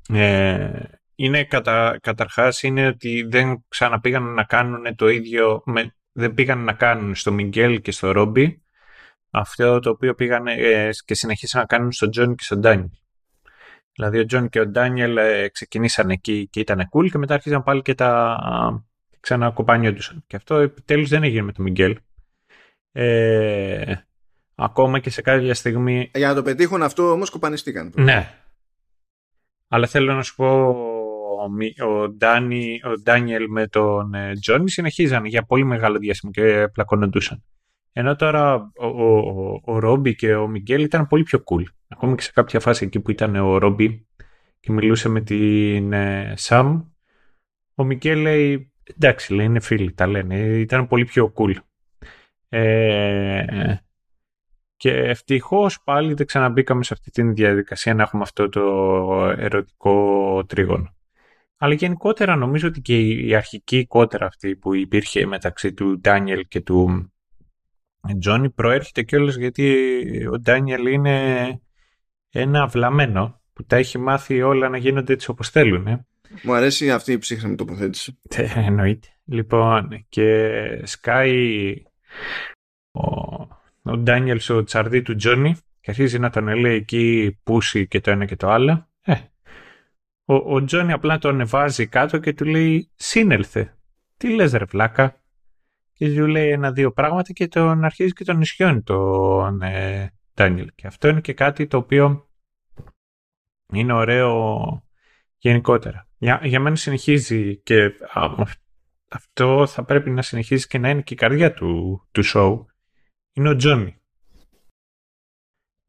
ε, είναι κατα, καταρχάς είναι ότι δεν ξαναπήγαν να κάνουν το ίδιο με, δεν πήγαν να κάνουν στο Miguel και στο Ρόμπι αυτό το οποίο πήγαν ε, και συνεχίσαν να κάνουν στο Τζον και στον Ντάνιελ. Δηλαδή ο Τζον και ο Ντάνιελ ε, ξεκινήσαν εκεί και ήταν cool και μετά άρχισαν πάλι και τα ξανακοπάνιοντουσαν. Και αυτό επιτέλους δεν έγινε με τον Μιγγέλ. Ε, ακόμα και σε κάποια στιγμή... Για να το πετύχουν αυτό όμως κοπανιστήκαν. Ναι. Αλλά θέλω να σου πω ο, Ντάνι, ο Ντάνιελ με τον ε, Τζόνι συνεχίζαν για πολύ μεγάλο διάστημα και πλακωνόντουσαν. Ενώ τώρα ο, ο, ο, Ρόμπι και ο Μιγγέλ ήταν πολύ πιο cool. Ακόμα και σε κάποια φάση εκεί που ήταν ο Ρόμπι και μιλούσε με την ε, Σαμ, ο Μιγγέλ λέει εντάξει, λέει είναι φίλοι, τα λένε. Ήταν πολύ πιο cool. Ε, και ευτυχώς πάλι δεν ξαναμπήκαμε σε αυτή τη διαδικασία να έχουμε αυτό το ερωτικό τρίγωνο. Αλλά γενικότερα νομίζω ότι και η αρχική κότερα αυτή που υπήρχε μεταξύ του Ντάνιελ και του Τζόνι προέρχεται κιόλας γιατί ο Ντάνιελ είναι ένα βλαμμένο που τα έχει μάθει όλα να γίνονται έτσι όπως θέλουν. Ε. Μου αρέσει αυτή η ψύχρεμη τοποθέτηση. Ε, εννοείται. Λοιπόν, και σκάει ο Ντάνιελς στο τσαρδί του Τζόνι και αρχίζει να τον λέει εκεί πούσι και το ένα και το άλλο. Ε, ο, ο Τζόνι απλά τον ανεβάζει κάτω και του λέει σύνελθε. Τι λες ρε βλάκα; Και του λέει ένα-δύο πράγματα και τον αρχίζει και τον ισιώνει τον ε, Ντάνιελ. Και αυτό είναι και κάτι το οποίο είναι ωραίο γενικότερα. Για, για μένα συνεχίζει και αυτό θα πρέπει να συνεχίζει και να είναι και η καρδιά του, του show είναι ο Τζόνι.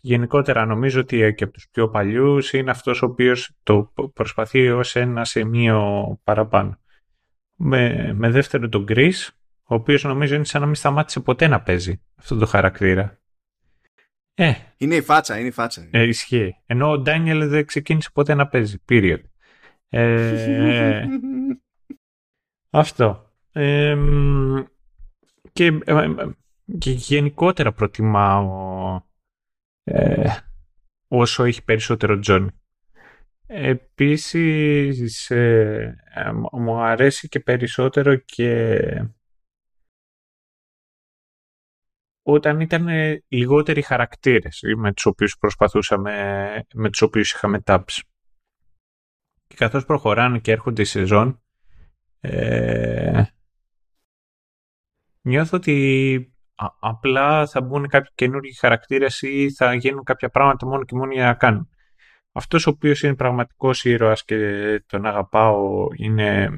Γενικότερα νομίζω ότι και από τους πιο παλιούς είναι αυτός ο οποίος το προσπαθεί ως ένα σημείο παραπάνω. Με, με δεύτερο τον Chris, ο οποίος νομίζω είναι σαν να μην σταμάτησε ποτέ να παίζει αυτό το χαρακτήρα. Ε, είναι η φάτσα, είναι η φάτσα. Ε, ισχύει. Ενώ ο Ντάνιελ δεν ξεκίνησε ποτέ να παίζει. Period. Ε, [laughs] αυτό. Ε, και ε, και γενικότερα προτιμάω ε, όσο έχει περισσότερο Τζον. Επίσης ε, ε, μου αρέσει και περισσότερο και όταν ήταν λιγότεροι χαρακτήρες με τους οποίους προσπαθούσαμε, με τους οποίους είχαμε taps. Και καθώς προχωράνε και έρχονται οι σεζόν, ε, νιώθω ότι απλά θα μπουν κάποιοι καινούργιοι χαρακτήρες ή θα γίνουν κάποια πράγματα μόνο και μόνο για να κάνουν. Αυτός ο οποίος είναι πραγματικός ήρωας και τον αγαπάω είναι,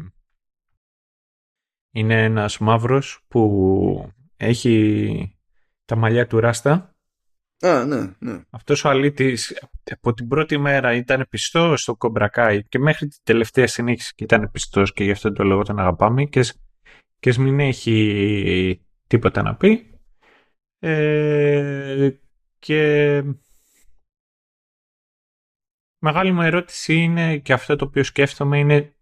είναι ένας μαύρος που έχει τα μαλλιά του ράστα. Α, ναι, ναι. Αυτός ο αλήτης από την πρώτη μέρα ήταν πιστός στο Κομπρακάι και μέχρι την τελευταία συνέχιση και ήταν πιστός και γι' αυτό το λόγο τον αγαπάμε και, και μην έχει τίποτα να πει ε, Και μεγάλη μου ερώτηση είναι και αυτό το οποίο σκέφτομαι είναι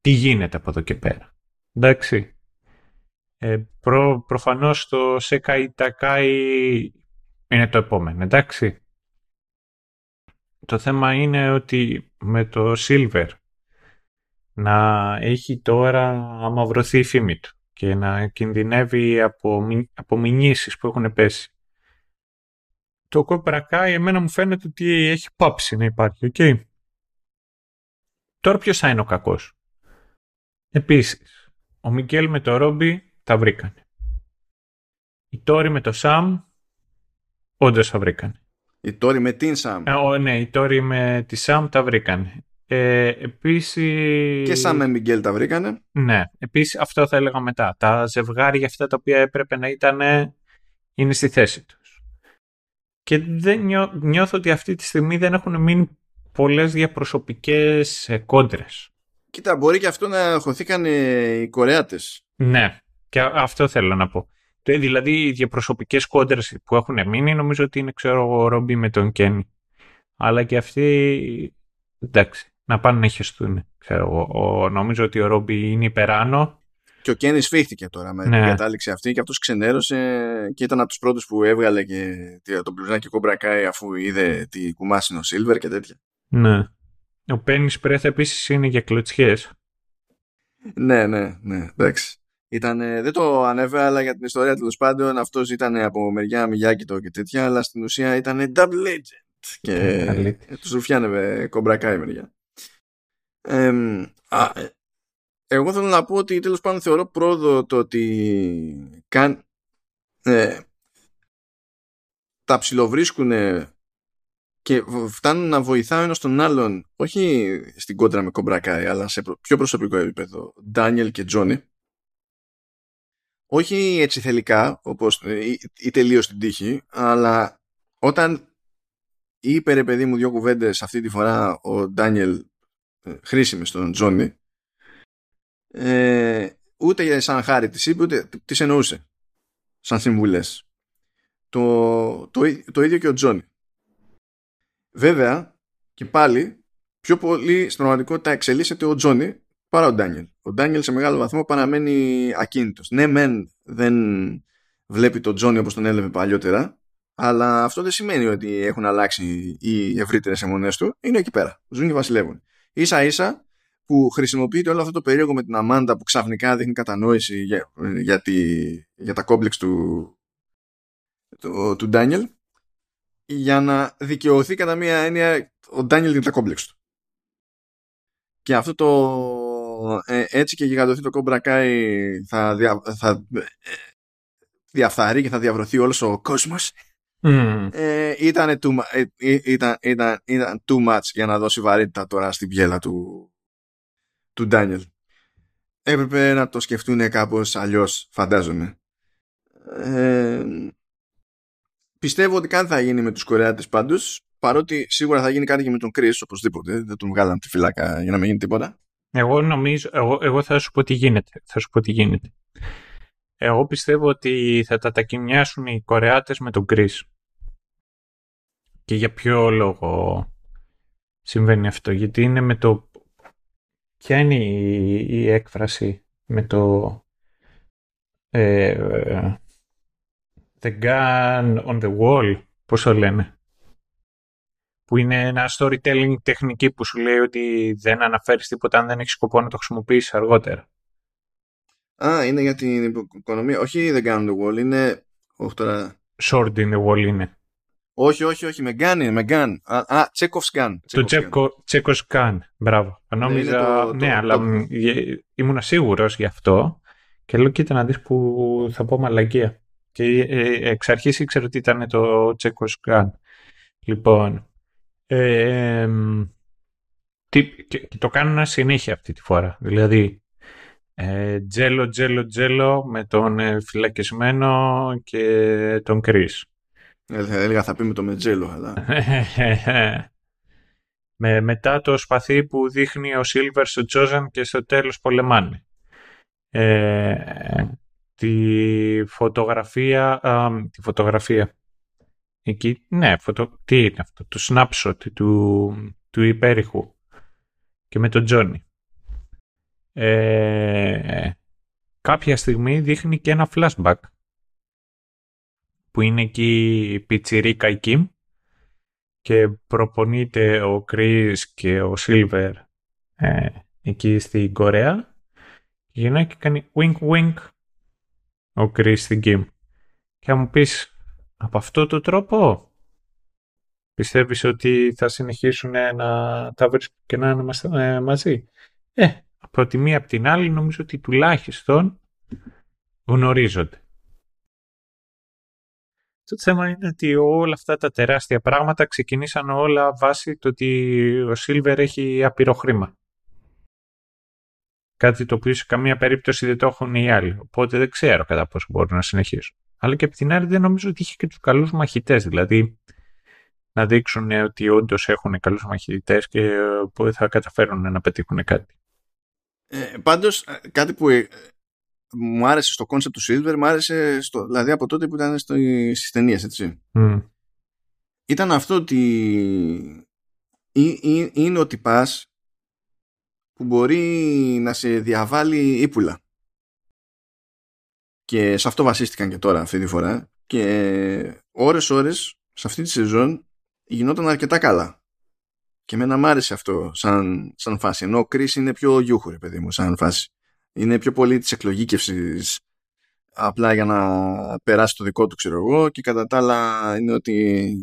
τι γίνεται από εδώ και πέρα. Εντάξει. Ε, προ, προφανώς το Sekai Takai είναι το επόμενο, εντάξει. Το θέμα είναι ότι με το Silver να έχει τώρα αμαυρωθεί η φήμη του και να κινδυνεύει από, από μηνύσεις που έχουν πέσει. Το Cobra Kai εμένα μου φαίνεται ότι έχει πάψει να υπάρχει, οκ. Τώρα ποιος θα είναι ο κακός; Επίσης, ο Μικέλ με το Ρόμπι τα βρήκανε. Η Τόρι με το Σαμ όντως τα βρήκανε. Η Τόρι με την Σαμ. Ε, ναι, η Τόρι με τη Σαμ τα βρήκανε. Ε, επίσης... Και Σαμ με Μικέλ τα βρήκανε. Ναι, επίσης αυτό θα έλεγα μετά. Τα ζευγάρια αυτά τα οποία έπρεπε να ήταν είναι στη θέση τους. Και δεν νιώθω ότι αυτή τη στιγμή δεν έχουν μείνει πολλές διαπροσωπικές ε, κόντρες. Κοίτα, μπορεί και αυτό να χωθήκαν οι Κορεάτες. Ναι, και αυτό θέλω να πω. Δηλαδή, οι διαπροσωπικές κόντρες που έχουν μείνει, νομίζω ότι είναι, ξέρω ο Ρόμπι με τον Κένι. Αλλά και αυτοί, εντάξει, να πάνε να χεστούν. Ξέρω, ο, νομίζω ότι ο Ρόμπι είναι υπεράνω. Και ο Κένι σφίχτηκε τώρα με ναι. την κατάληξη αυτή και αυτός ξενέρωσε και ήταν από τους πρώτους που έβγαλε και τον πλουζάκι κομπρακάι αφού είδε τι κουμάσινο Σίλβερ και τέτοια. Ναι. Ο Πένις Πρέθ επίσης είναι για κλωτσιές. Ναι, ναι, ναι, εντάξει. Ήταν, δεν το ανέβαια, αλλά για την ιστορία τέλος πάντων αυτός ήταν από μεριά Μιγιάκητο και τέτοια, αλλά στην ουσία ήταν double agent. Και ε, τους ρουφιάνευε κομπρακά η μεριά. Ε, εγώ θέλω να πω ότι τέλος πάντων θεωρώ πρόοδο το ότι καν, ε, τα ψιλοβρίσκουν και φτάνουν να βοηθάω ένας τον άλλον όχι στην κόντρα με κομπρακάι αλλά σε πιο προσωπικό επίπεδο Ντάνιελ και Τζόνι όχι έτσι θελικά όπως, ε, ή, ή τελείως την τύχη αλλά όταν είπε ρε παιδί μου δύο κουβέντες αυτή τη φορά ο Ντάνιελ ε, χρήσιμες στον Τζόνι ε, ούτε σαν χάρη της είπε ούτε τις εννοούσε σαν συμβουλές. Το, το, το ίδιο και ο Τζόνι. Βέβαια, και πάλι, πιο πολύ στην πραγματικότητα εξελίσσεται ο Τζόνι παρά ο Ντάνιελ. Ο Ντάνιελ σε μεγάλο βαθμό παραμένει ακίνητος. Ναι, μεν δεν βλέπει τον Τζόνι όπως τον έλεβε παλιότερα, αλλά αυτό δεν σημαίνει ότι έχουν αλλάξει οι ευρύτερες αιμονές του. Είναι εκεί πέρα. Ζουν και βασιλεύουν. σα ίσα που χρησιμοποιείται όλο αυτό το περίεργο με την Αμάντα που ξαφνικά δείχνει κατανόηση για, για, τη, για τα κόμπλεξ του, του, του Ντάνιελ για να δικαιωθεί κατά μία έννοια ο Ντάνιελ για τα κόμπλεξ του. Και αυτό το ε, έτσι και γιγαντωθεί το Cobra Kai θα, δια, θα ε, διαφθαρεί και θα διαβρωθεί όλος ο κόσμος mm. ε, ήταν, too, ε, ε, ήταν, ήταν, ήταν too much για να δώσει βαρύτητα τώρα στην πιέλα του του Ντάνιελ έπρεπε να το σκεφτούν κάπως αλλιώς φαντάζομαι ε, Πιστεύω ότι κάτι θα γίνει με τους Κορεάτες πάντως, παρότι σίγουρα θα γίνει κάτι και με τον Chris οπωσδήποτε, δεν τον βγάλαν τη φυλάκα για να μην γίνει τίποτα. Εγώ νομίζω, εγώ, εγώ θα σου πω τι γίνεται. Θα σου πω τι γίνεται. Εγώ πιστεύω ότι θα τα τακινιάσουν οι Κορεάτες με τον Chris. Και για ποιο λόγο συμβαίνει αυτό. Γιατί είναι με το... Ποια είναι η, η έκφραση με το... Ε, The Gun on the Wall, πώς το λένε; Που είναι ένα storytelling τεχνική που σου λέει ότι δεν αναφέρεις τίποτα αν δεν έχεις σκοπό να το χρησιμοποιήσεις αργότερα. Α, είναι για την οικονομία. Όχι The Gun on the Wall, είναι... Όχι τώρα... Sword in the Wall είναι. Όχι, όχι, όχι, με gun είναι, με gun. Α, Τσέκοφς gun. Το Τσέκοφς gun, μπράβο. Ναι, Νόμιζα, ναι, το, αλλά το... ήμουν σίγουρος γι' αυτό και λέω κοίτα να δεις που θα πω μαλακία. Και ε, εξ αρχής ήξερα ότι ήταν το Τσέκος Γκάν. Λοιπόν, ε, τι, και, το κάνουν συνέχεια αυτή τη φορά. Δηλαδή, ε, τζέλο, τζέλο, τζέλο με τον ε, φυλακισμένο και τον Κρίς. Ε, θα έλεγα θα πει με το μετζέλο, αλλά... [laughs] με, μετά το σπαθί που δείχνει ο Σίλβερ στο Τζόζαν και στο τέλος πολεμάνε. Ε, τη φωτογραφία, τη φωτογραφία, Εκεί, ναι, φωτο... τι είναι αυτό, το snapshot του, του υπέρηχου και με τον Τζόνι. Ε, κάποια στιγμή δείχνει και ένα flashback που είναι εκεί η πιτσιρίκα η Κιμ και προπονείται ο Κρίς και ο Σίλβερ ε, εκεί στην Κορέα και γυρνάει και κάνει wink wink ο Κρίς στην Κιμ. Και θα μου πεις από αυτό το τρόπο πιστεύεις ότι θα συνεχίσουν να τα βρίσκουν και να είναι ε, μαζί; Ε, από τη μία από την άλλη νομίζω ότι τουλάχιστον γνωρίζονται. Το θέμα είναι ότι όλα αυτά τα τεράστια πράγματα ξεκινήσαν όλα βάσει το ότι ο Σίλβερ έχει απειρό χρήμα. Κάτι το οποίο σε καμία περίπτωση δεν το έχουν οι άλλοι. Οπότε δεν ξέρω κατά πόσο μπορούν να συνεχίσουν. Αλλά και από την άλλη δεν νομίζω ότι είχε και τους καλούς μαχητές. Δηλαδή να δείξουν ότι όντως έχουν καλούς μαχητές και που θα καταφέρουν να πετύχουν κάτι. Ε, πάντως κάτι που ε, μου άρεσε στο concept του Silver, μου άρεσε στο, δηλαδή από τότε που ήταν στο, στις ταινίες, έτσι. Ήταν αυτό ότι είναι ο τυπάς που μπορεί να σε διαβάλει ύπουλα. Και σε αυτό βασίστηκαν και τώρα αυτή τη φορά. Και ώρες ώρες σε αυτή τη σεζόν γινόταν αρκετά καλά. Και εμένα μ' άρεσε αυτό σαν, σαν φάση. Ενώ ο Chris είναι πιο γιούχο, παιδί μου, σαν φάση. Είναι πιο πολύ της εκλογήκευσης απλά για να περάσει το δικό του, ξέρω εγώ. Και κατά τα άλλα είναι ότι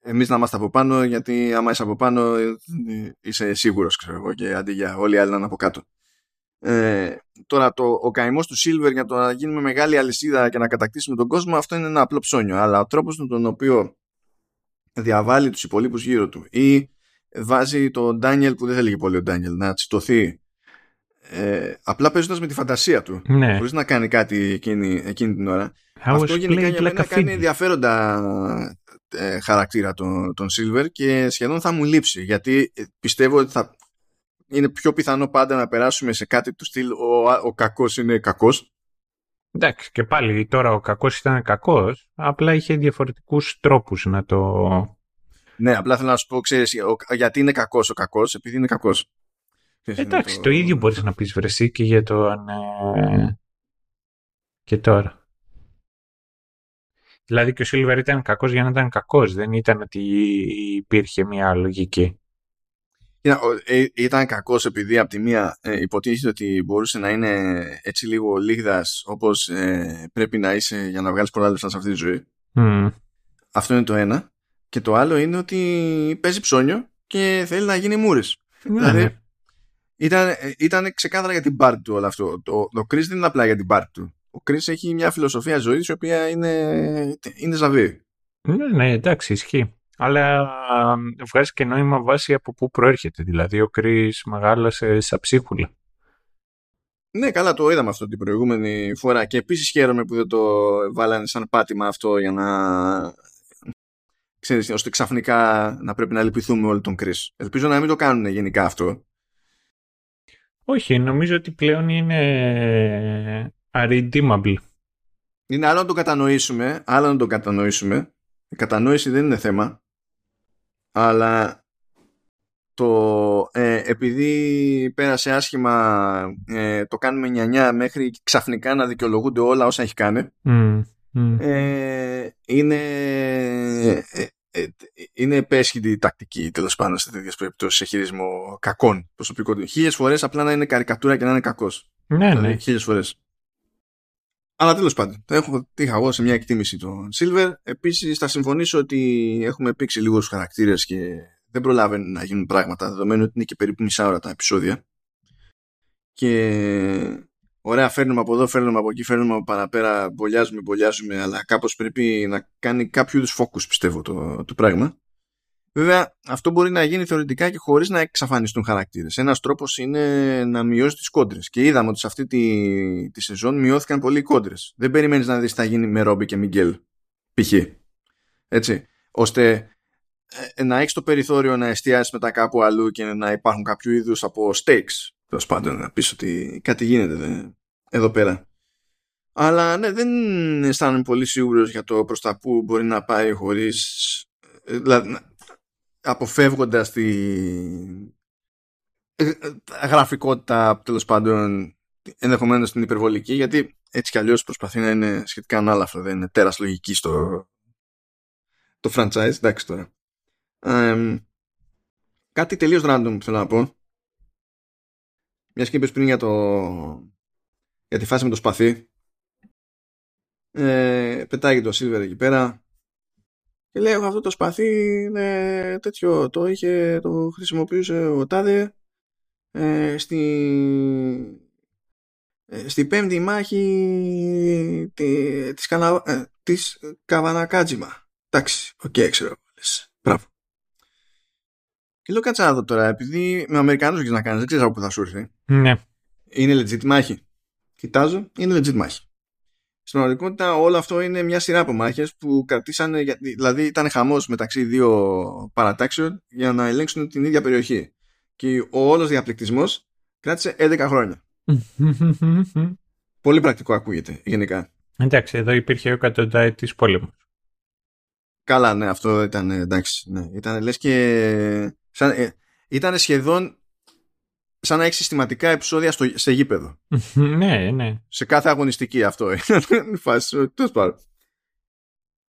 εμείς να είμαστε από πάνω, γιατί άμα είσαι από πάνω είσαι σίγουρος, ξέρω εγώ, και αντί για όλοι οι άλλοι να είναι από κάτω. Ε, τώρα το, ο καημός του Silver για το να γίνουμε μεγάλη αλυσίδα και να κατακτήσουμε τον κόσμο αυτό είναι ένα απλό ψώνιο. Αλλά ο τρόπος με τον οποίο διαβάλει τους υπολείπους γύρω του ή βάζει τον Ντάνιελ που δεν θέλει πολύ ο Ντάνιελ να τσιτωθεί ε, απλά παίζοντας με τη φαντασία του ναι. χωρίς να κάνει κάτι εκείνη, εκείνη την ώρα. Αυτό γενικά για μένα κάνει ενδιαφέροντα ε, χαρακτήρα τον, τον Silver και σχεδόν θα μου λείψει γιατί πιστεύω ότι θα είναι πιο πιθανό πάντα να περάσουμε σε κάτι του στυλ ο, ο κακός είναι κακός Εντάξει, και πάλι τώρα ο κακός ήταν κακός, απλά είχε διαφορετικούς τρόπους να το... Ναι, απλά θέλω να σου πω, ξέρεις, γιατί είναι κακός ο κακός, επειδή είναι κακός. Εντάξει, το... ίδιο μπορείς να πεις βρεσί και για το αν... Ε, και τώρα. Δηλαδή και ο Σίλβερ ήταν κακός για να ήταν κακός, δεν ήταν ότι υπήρχε μια λογική. Ε, ήταν κακός επειδή από τη μία ε, υποτίθεται ότι μπορούσε να είναι έτσι λίγο λίγδας όπως ε, πρέπει να είσαι για να βγάλεις πολλά λεφτά σε αυτή τη ζωή. Αυτό είναι το ένα. Και το άλλο είναι ότι παίζει ψώνιο και θέλει να γίνει μούρης. Ναι, δηλαδή ναι. ήταν, ήταν ξεκάθαρα για την πάρτη του όλο αυτό. Το, το Chris δεν είναι απλά για την πάρτη του. Ο Chris έχει μια φιλοσοφία ζωής η οποία είναι, είναι ζαβή. Ναι, ναι, εντάξει, ισχύει αλλά βγάζει και νόημα βάση από πού προέρχεται. Δηλαδή ο Κρίς μεγάλωσε σαν ψίχουλα. Ναι, καλά το είδαμε αυτό την προηγούμενη φορά και επίσης χαίρομαι που δεν το βάλανε σαν πάτημα αυτό για να ξέρεις, ώστε ξαφνικά να πρέπει να λυπηθούμε όλοι τον Κρίς. Ελπίζω να μην το κάνουν γενικά αυτό. Όχι, νομίζω ότι πλέον είναι unredeemable. Είναι άλλο να το κατανοήσουμε, άλλο να το κατανοήσουμε. Η κατανόηση δεν είναι θέμα αλλά το ε, επειδή πέρασε άσχημα ε, το κάνουμε νιανιά μέχρι ξαφνικά να δικαιολογούνται όλα όσα έχει κάνει Ε, είναι ε, ε, είναι επέσχυντη τακτική τέλος πάντων σε τέτοιες περιπτώσεις σε χειρισμό κακών προσωπικών. Χίλιες φορές απλά να είναι καρικατούρα και να είναι κακός. Ναι, δηλαδή, ναι. Χίλιες φορές. Αλλά τέλος πάντων, έχω, είχα εγώ σε μια εκτίμηση τον Silver. Επίσης, θα συμφωνήσω ότι έχουμε πήξει λίγο τους χαρακτήρες και δεν προλαβαίνουν να γίνουν πράγματα, δεδομένου ότι είναι και περίπου μισά ώρα τα επεισόδια. Και ωραία, φέρνουμε από εδώ, φέρνουμε από εκεί, φέρνουμε από παραπέρα, μπολιάζουμε, μπολιάζουμε, αλλά κάπως πρέπει να κάνει κάποιο είδους focus, πιστεύω, το, το πράγμα. Βέβαια, αυτό μπορεί να γίνει θεωρητικά και χωρίς να εξαφανιστούν χαρακτήρες. Ένας τρόπος είναι να μειώσει τις κόντρες. Και είδαμε ότι σε αυτή τη, τη σεζόν μειώθηκαν πολύ οι κόντρες. Δεν περιμένεις να δεις τι θα γίνει με Ρόμπι και Μιγγέλ. Π.χ. Έτσι. Ώστε ε, να έχεις το περιθώριο να εστιάσεις μετά κάπου αλλού και να υπάρχουν κάποιο είδους από stakes. Τέλος πάντων, να πεις ότι κάτι γίνεται εδώ πέρα. Αλλά ναι, δεν αισθάνομαι πολύ σίγουρος για το προς τα που μπορεί να πάει χωρίς... Δηλαδή, αποφεύγοντας τη ε, γραφικότητα τέλος πάντων ενδεχομένως την υπερβολική γιατί έτσι κι αλλιώς προσπαθεί να είναι σχετικά ανάλαφρο δεν είναι τέρας λογική στο το franchise εντάξει τώρα. Κάτι τελείως random που θέλω να πω. Μιας και είπες πριν για το για τη φάση με το σπαθί. Ε, πετάγεται ο Silver εκεί πέρα και λέει αυτό το σπαθί είναι τέτοιο το είχε το χρησιμοποιούσε ο Τάδε ε, στη, ε, στη πέμπτη μάχη τη, της, Κανα, ε, της Καβανακατζίμα. Εντάξει, OK, okay, ξέρω. Μπράβο. Και λέω κάτσα να δω τώρα, επειδή με Αμερικανούς έχεις να κάνεις, δεν ξέρεις από πού θα σου έρθει. Ναι. Είναι legit μάχη. Κοιτάζω, είναι legit μάχη. Στην πραγματικότητα όλο αυτό είναι μια σειρά από μάχες που κρατήσανε, δηλαδή ήταν χαμός μεταξύ δύο παρατάξεων για να ελέγξουν την ίδια περιοχή και ο όλος διαπληκτισμός κράτησε 11 χρόνια. Πολύ πρακτικό ακούγεται γενικά. Εντάξει, εδώ υπήρχε ο εκατονταετής πόλεμος. Καλά, ναι, αυτό ήταν εντάξει. Ναι. Ήταν λες και... Σαν, ε, ήταν σχεδόν σαν να έχει συστηματικά επεισόδια στο, σε γήπεδο. [laughs] ναι, ναι. Σε κάθε αγωνιστική αυτό. [laughs] Φάση,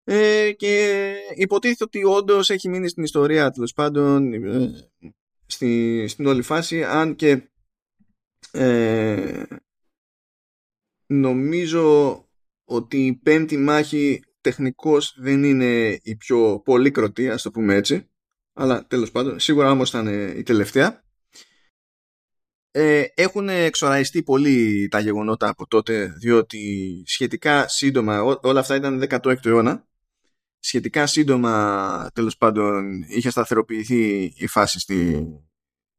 ε, και υποτίθεται ότι όντως έχει μείνει στην ιστορία τέλος πάντων ε, στη, στην όλη φάση αν και ε, νομίζω ότι η πέμπτη μάχη τεχνικώς δεν είναι η πιο πολύκροτη ας το πούμε έτσι αλλά τέλος πάντων σίγουρα όμως ήταν η τελευταία ε, έχουν εξοραϊστεί πολύ τα γεγονότα από τότε διότι σχετικά σύντομα όλα αυτά ήταν 16ο αιώνα. Σχετικά σύντομα τέλος πάντων είχε σταθεροποιηθεί η φάση στη,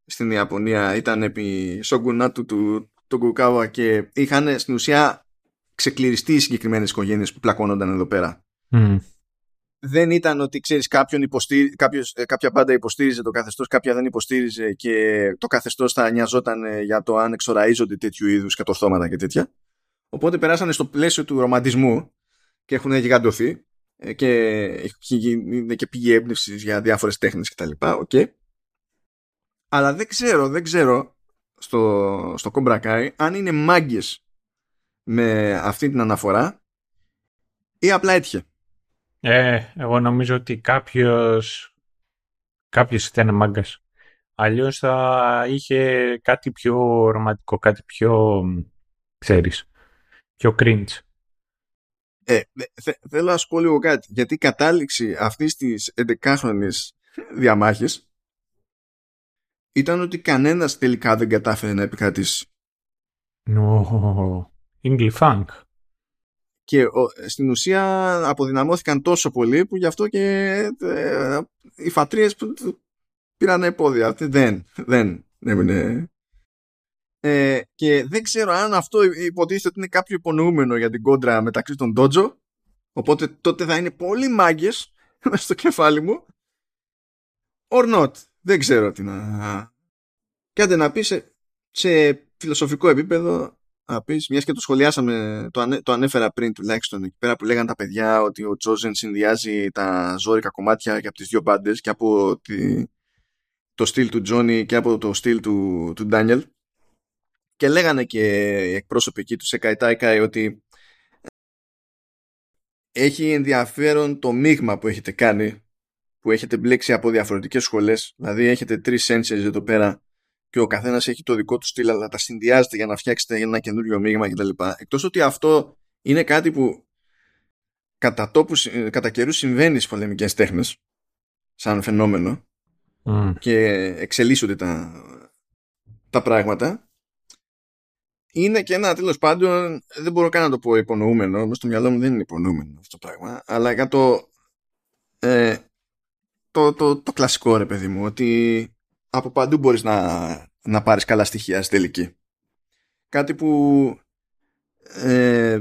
στην Ιαπωνία. Ήταν επί σογκουνάτου του Τογκουκάουα και είχαν στην ουσία ξεκληριστεί οι συγκεκριμένες οικογένειες που πλακώνονταν εδώ πέρα. Δεν ήταν ότι ξέρεις κάποιον υποστήρι... κάποιος, ε, κάποια πάντα υποστήριζε το καθεστώς, κάποια δεν υποστήριζε και το καθεστώς θα νοιαζόταν για το αν εξοραίζονται τέτοιου είδους κατορθώματα και τέτοια. Οπότε περάσανε στο πλαίσιο του ρομαντισμού και έχουν γιγαντωθεί ε, και είναι και πηγή έμπνευση για διάφορες τέχνες κτλ. Okay. Αλλά δεν ξέρω, δεν ξέρω στο, στο Cobra αν είναι μάγκες με αυτή την αναφορά ή απλά έτυχε. Ε, εγώ νομίζω ότι κάποιος, κάποιος ήταν μάγκας. Αλλιώς θα είχε κάτι πιο ρομαντικό, κάτι πιο, ξέρεις, πιο cringe. Ε, θέλω να σου πω λίγο κάτι, γιατί η κατάληξη αυτής της 11χρονης διαμάχης ήταν ότι κανένας τελικά δεν κατάφερε να επικρατήσει. No. English Funk. Και στην ουσία αποδυναμώθηκαν τόσο πολύ που γι' αυτό και ε, οι φατρίες πήραν επόδια. Δεν, δεν έμεινε. Ε, και δεν ξέρω αν αυτό υποτίθεται ότι είναι κάποιο υπονοούμενο για την κόντρα μεταξύ των Dojo. Οπότε τότε θα είναι πολύ μάγκες [laughs] στο κεφάλι μου. Or not. Δεν ξέρω τι να... Και άντε να πεις σε, φιλοσοφικό επίπεδο να πεις, μιας και το σχολιάσαμε, το, ανέ, το ανέφερα πριν τουλάχιστον εκεί πέρα που λέγανε τα παιδιά ότι ο Τζόζεν συνδυάζει τα ζώρικα κομμάτια και από τις δύο μπάντες και από τη, το στυλ του Τζόνι και από το στυλ του, του Ντάνιελ. Και λέγανε και οι εκπρόσωποι εκεί του Σεκαϊ Τάικαι ότι έχει ενδιαφέρον το μείγμα που έχετε κάνει που έχετε μπλέξει από διαφορετικές σχολές. Δηλαδή έχετε τρεις sensors εδώ πέρα και ο καθένας έχει το δικό του στυλ αλλά τα συνδυάζετε για να φτιάξετε ένα καινούριο μείγμα κτλ. Εκτός ότι αυτό είναι κάτι που κατά, τόπους, κατά καιρούς συμβαίνει στις πολεμικές τέχνες σαν φαινόμενο και εξελίσσονται τα, τα πράγματα είναι και ένα τέλος πάντων δεν μπορώ καν να το πω υπονοούμενο όμως στο μυαλό μου δεν είναι υπονοούμενο αυτό το πράγμα αλλά για το ε, το, το, το, κλασικό ρε παιδί μου ότι από παντού μπορείς να, να πάρεις καλά στοιχεία στη τελική. Κάτι που ε,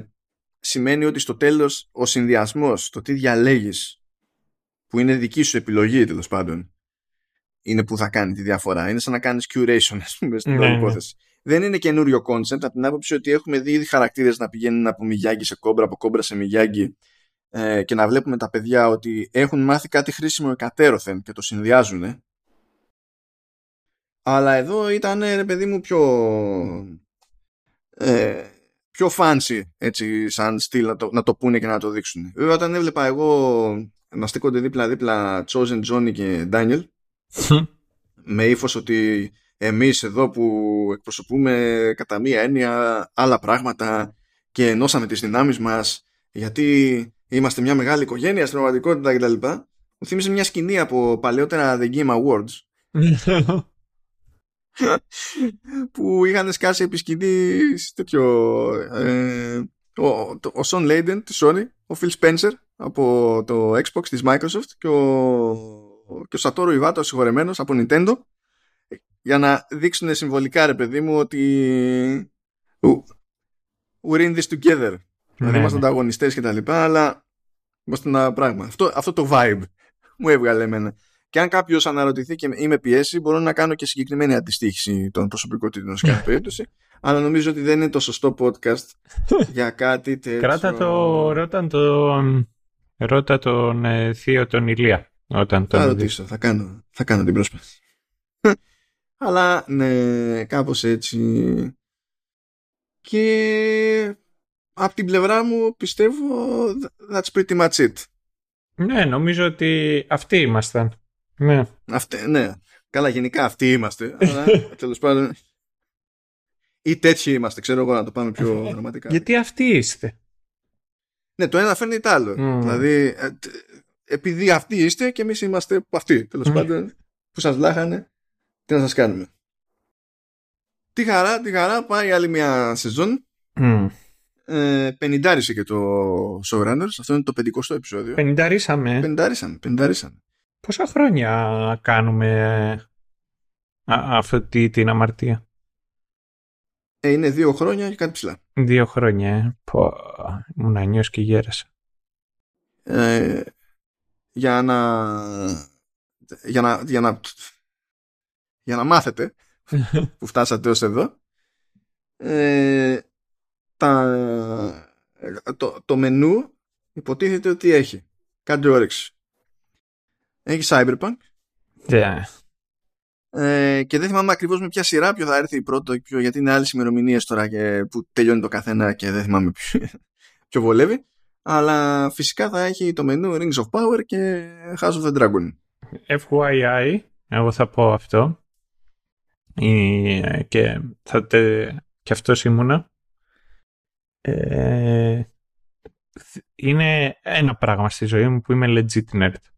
σημαίνει ότι στο τέλος ο συνδυασμός, το τι διαλέγεις, που είναι δική σου επιλογή τέλος πάντων, είναι που θα κάνει τη διαφορά. Είναι σαν να κάνεις curation, ας πούμε, στην ναι, ναι. υπόθεση. δεν είναι καινούριο concept από την άποψη ότι έχουμε δει ήδη χαρακτήρες να πηγαίνουν από Μιγιάγκη σε Κόμπρα, από Κόμπρα σε Μιγιάγκη ε, και να βλέπουμε τα παιδιά ότι έχουν μάθει κάτι χρήσιμο εκατέρωθεν και το συνδυάζουν. Αλλά εδώ ήταν, ρε παιδί μου, πιο ε, πιο fancy έτσι σαν στυλ να το, να το πούνε και να το δείξουν. Βέβαια όταν έβλεπα εγώ να στέκονται δίπλα-δίπλα Chosen Johnny και Daniel [laughs] με ύφος ότι εμείς εδώ που εκπροσωπούμε κατά μία έννοια άλλα πράγματα και ενώσαμε τις δυνάμεις μας γιατί είμαστε μια μεγάλη οικογένεια στην πραγματικότητα κτλ. Μου θύμισε μια σκηνή από παλαιότερα The Game Awards [laughs] που είχαν σκάσει επί σκηνής τέτοιο ε, ο, ο Σον Λέιντεν της Sony, ο Phil Spencer από το Xbox της Microsoft και ο, και ο Satoru Iwata συγχωρεμένος από Nintendo. Για να δείξουν συμβολικά ρε παιδί μου ότι we're in this together. Ναι, δηλαδή είμαστε ναι. ανταγωνιστές και τα λοιπά αλλά είμαστε ένα πράγμα. Αυτό, αυτό το vibe μου έβγαλε εμένα και αν κάποιος αναρωτηθεί και είμαι πιέσει, μπορώ να κάνω και συγκεκριμένη αντιστοίχηση των προσωπικότητων σε κάθε περίπτωση. αλλά νομίζω ότι δεν είναι το σωστό podcast [laughs] για κάτι τέτοιο. Κράτα το, ρώτα τον, ρώτα τον ε, θείο τον Ηλία. Όταν τον θα ρωτήσω, θα κάνω, θα κάνω την προσπάθεια. [laughs] αλλά ναι, κάπως έτσι. Και από την πλευρά μου πιστεύω that's pretty much it. Ναι, νομίζω ότι αυτοί ήμασταν. Ναι. Αυτή, ναι. Καλά, γενικά αυτοί είμαστε. αλλά [laughs] τέλος πάντων. ή τέτοιοι είμαστε, ξέρω εγώ να το πάμε πιο γραμματικά. Γιατί αυτοί είστε. Ναι, το ένα φέρνει το άλλο. Δηλαδή, ε, επειδή αυτοί είστε και εμείς είμαστε αυτοί. Τέλος πάντων, που σας βλάχανε, τι να σας κάνουμε. Τι χαρά, τι χαρά, πάει άλλη μια σεζόν. Mm. Ε, πενιντάρισε και το Showrunners. Αυτό είναι το 50 επεισόδιο. Πενινταρίσαμε. Πενινταρίσαμε, πενινταρίσαμε. Πόσα χρόνια κάνουμε αυτή την αμαρτία; Ε, είναι δύο χρόνια και κάτι ψηλά. Δύο χρόνια, ε. Πω, ήμουν νιός και γέρασα. Ε, για να... Για να, για να, για να μάθετε [laughs] που φτάσατε ως εδώ ε, τα, το, το μενού υποτίθεται ότι έχει κάτι όρεξη έχει Cyberpunk. Yeah. Ε, και δεν θυμάμαι ακριβώς με ποια σειρά ποιο θα έρθει η πρώτο, ποιο, γιατί είναι άλλες ημερομηνίες τώρα και, που τελειώνει το καθένα και δεν θυμάμαι ποιο, [laughs] ποιο βολεύει. Αλλά φυσικά θα έχει το μενού Rings of Power και House of the Dragon. FYI, εγώ θα πω αυτό. Και, θα τε, και αυτός ήμουνα. Ε, είναι ένα πράγμα στη ζωή μου που είμαι legit nerd.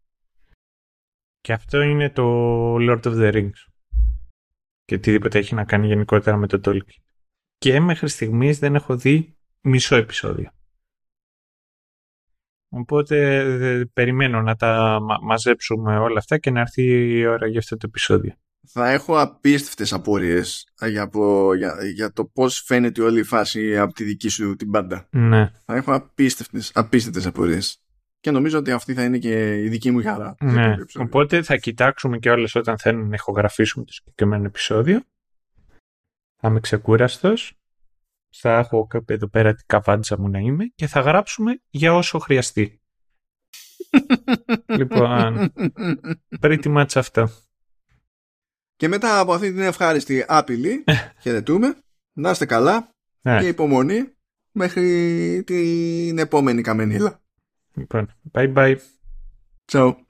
Και αυτό είναι το Lord of the Rings. Και οτιδήποτε έχει να κάνει γενικότερα με το Tolkien. Και μέχρι στιγμής δεν έχω δει μισό επεισόδιο. Οπότε περιμένω να τα μαζέψουμε όλα αυτά και να έρθει η ώρα για αυτό το επεισόδιο. Θα έχω απίστευτες απορίες για, για, για το πώς φαίνεται όλη η φάση από τη δική σου την πάντα. Ναι. Θα έχω απίστευτες, απίστευτες απορίες και νομίζω ότι αυτή θα είναι και η δική μου χαρά. Ναι. Οπότε θα κοιτάξουμε και όλες όταν θέλουν να ηχογραφήσουμε το συγκεκριμένο επεισόδιο. Θα είμαι ξεκούραστος. Θα έχω εδώ πέρα την καβάντζα μου να είμαι και θα γράψουμε για όσο χρειαστεί. [laughs] λοιπόν, pretty much αυτό. Και μετά από αυτή την ευχάριστη άπειλη, χαιρετούμε. Να είστε καλά ναι. και υπομονή μέχρι την επόμενη καμενίλα. Bye bye. Ciao.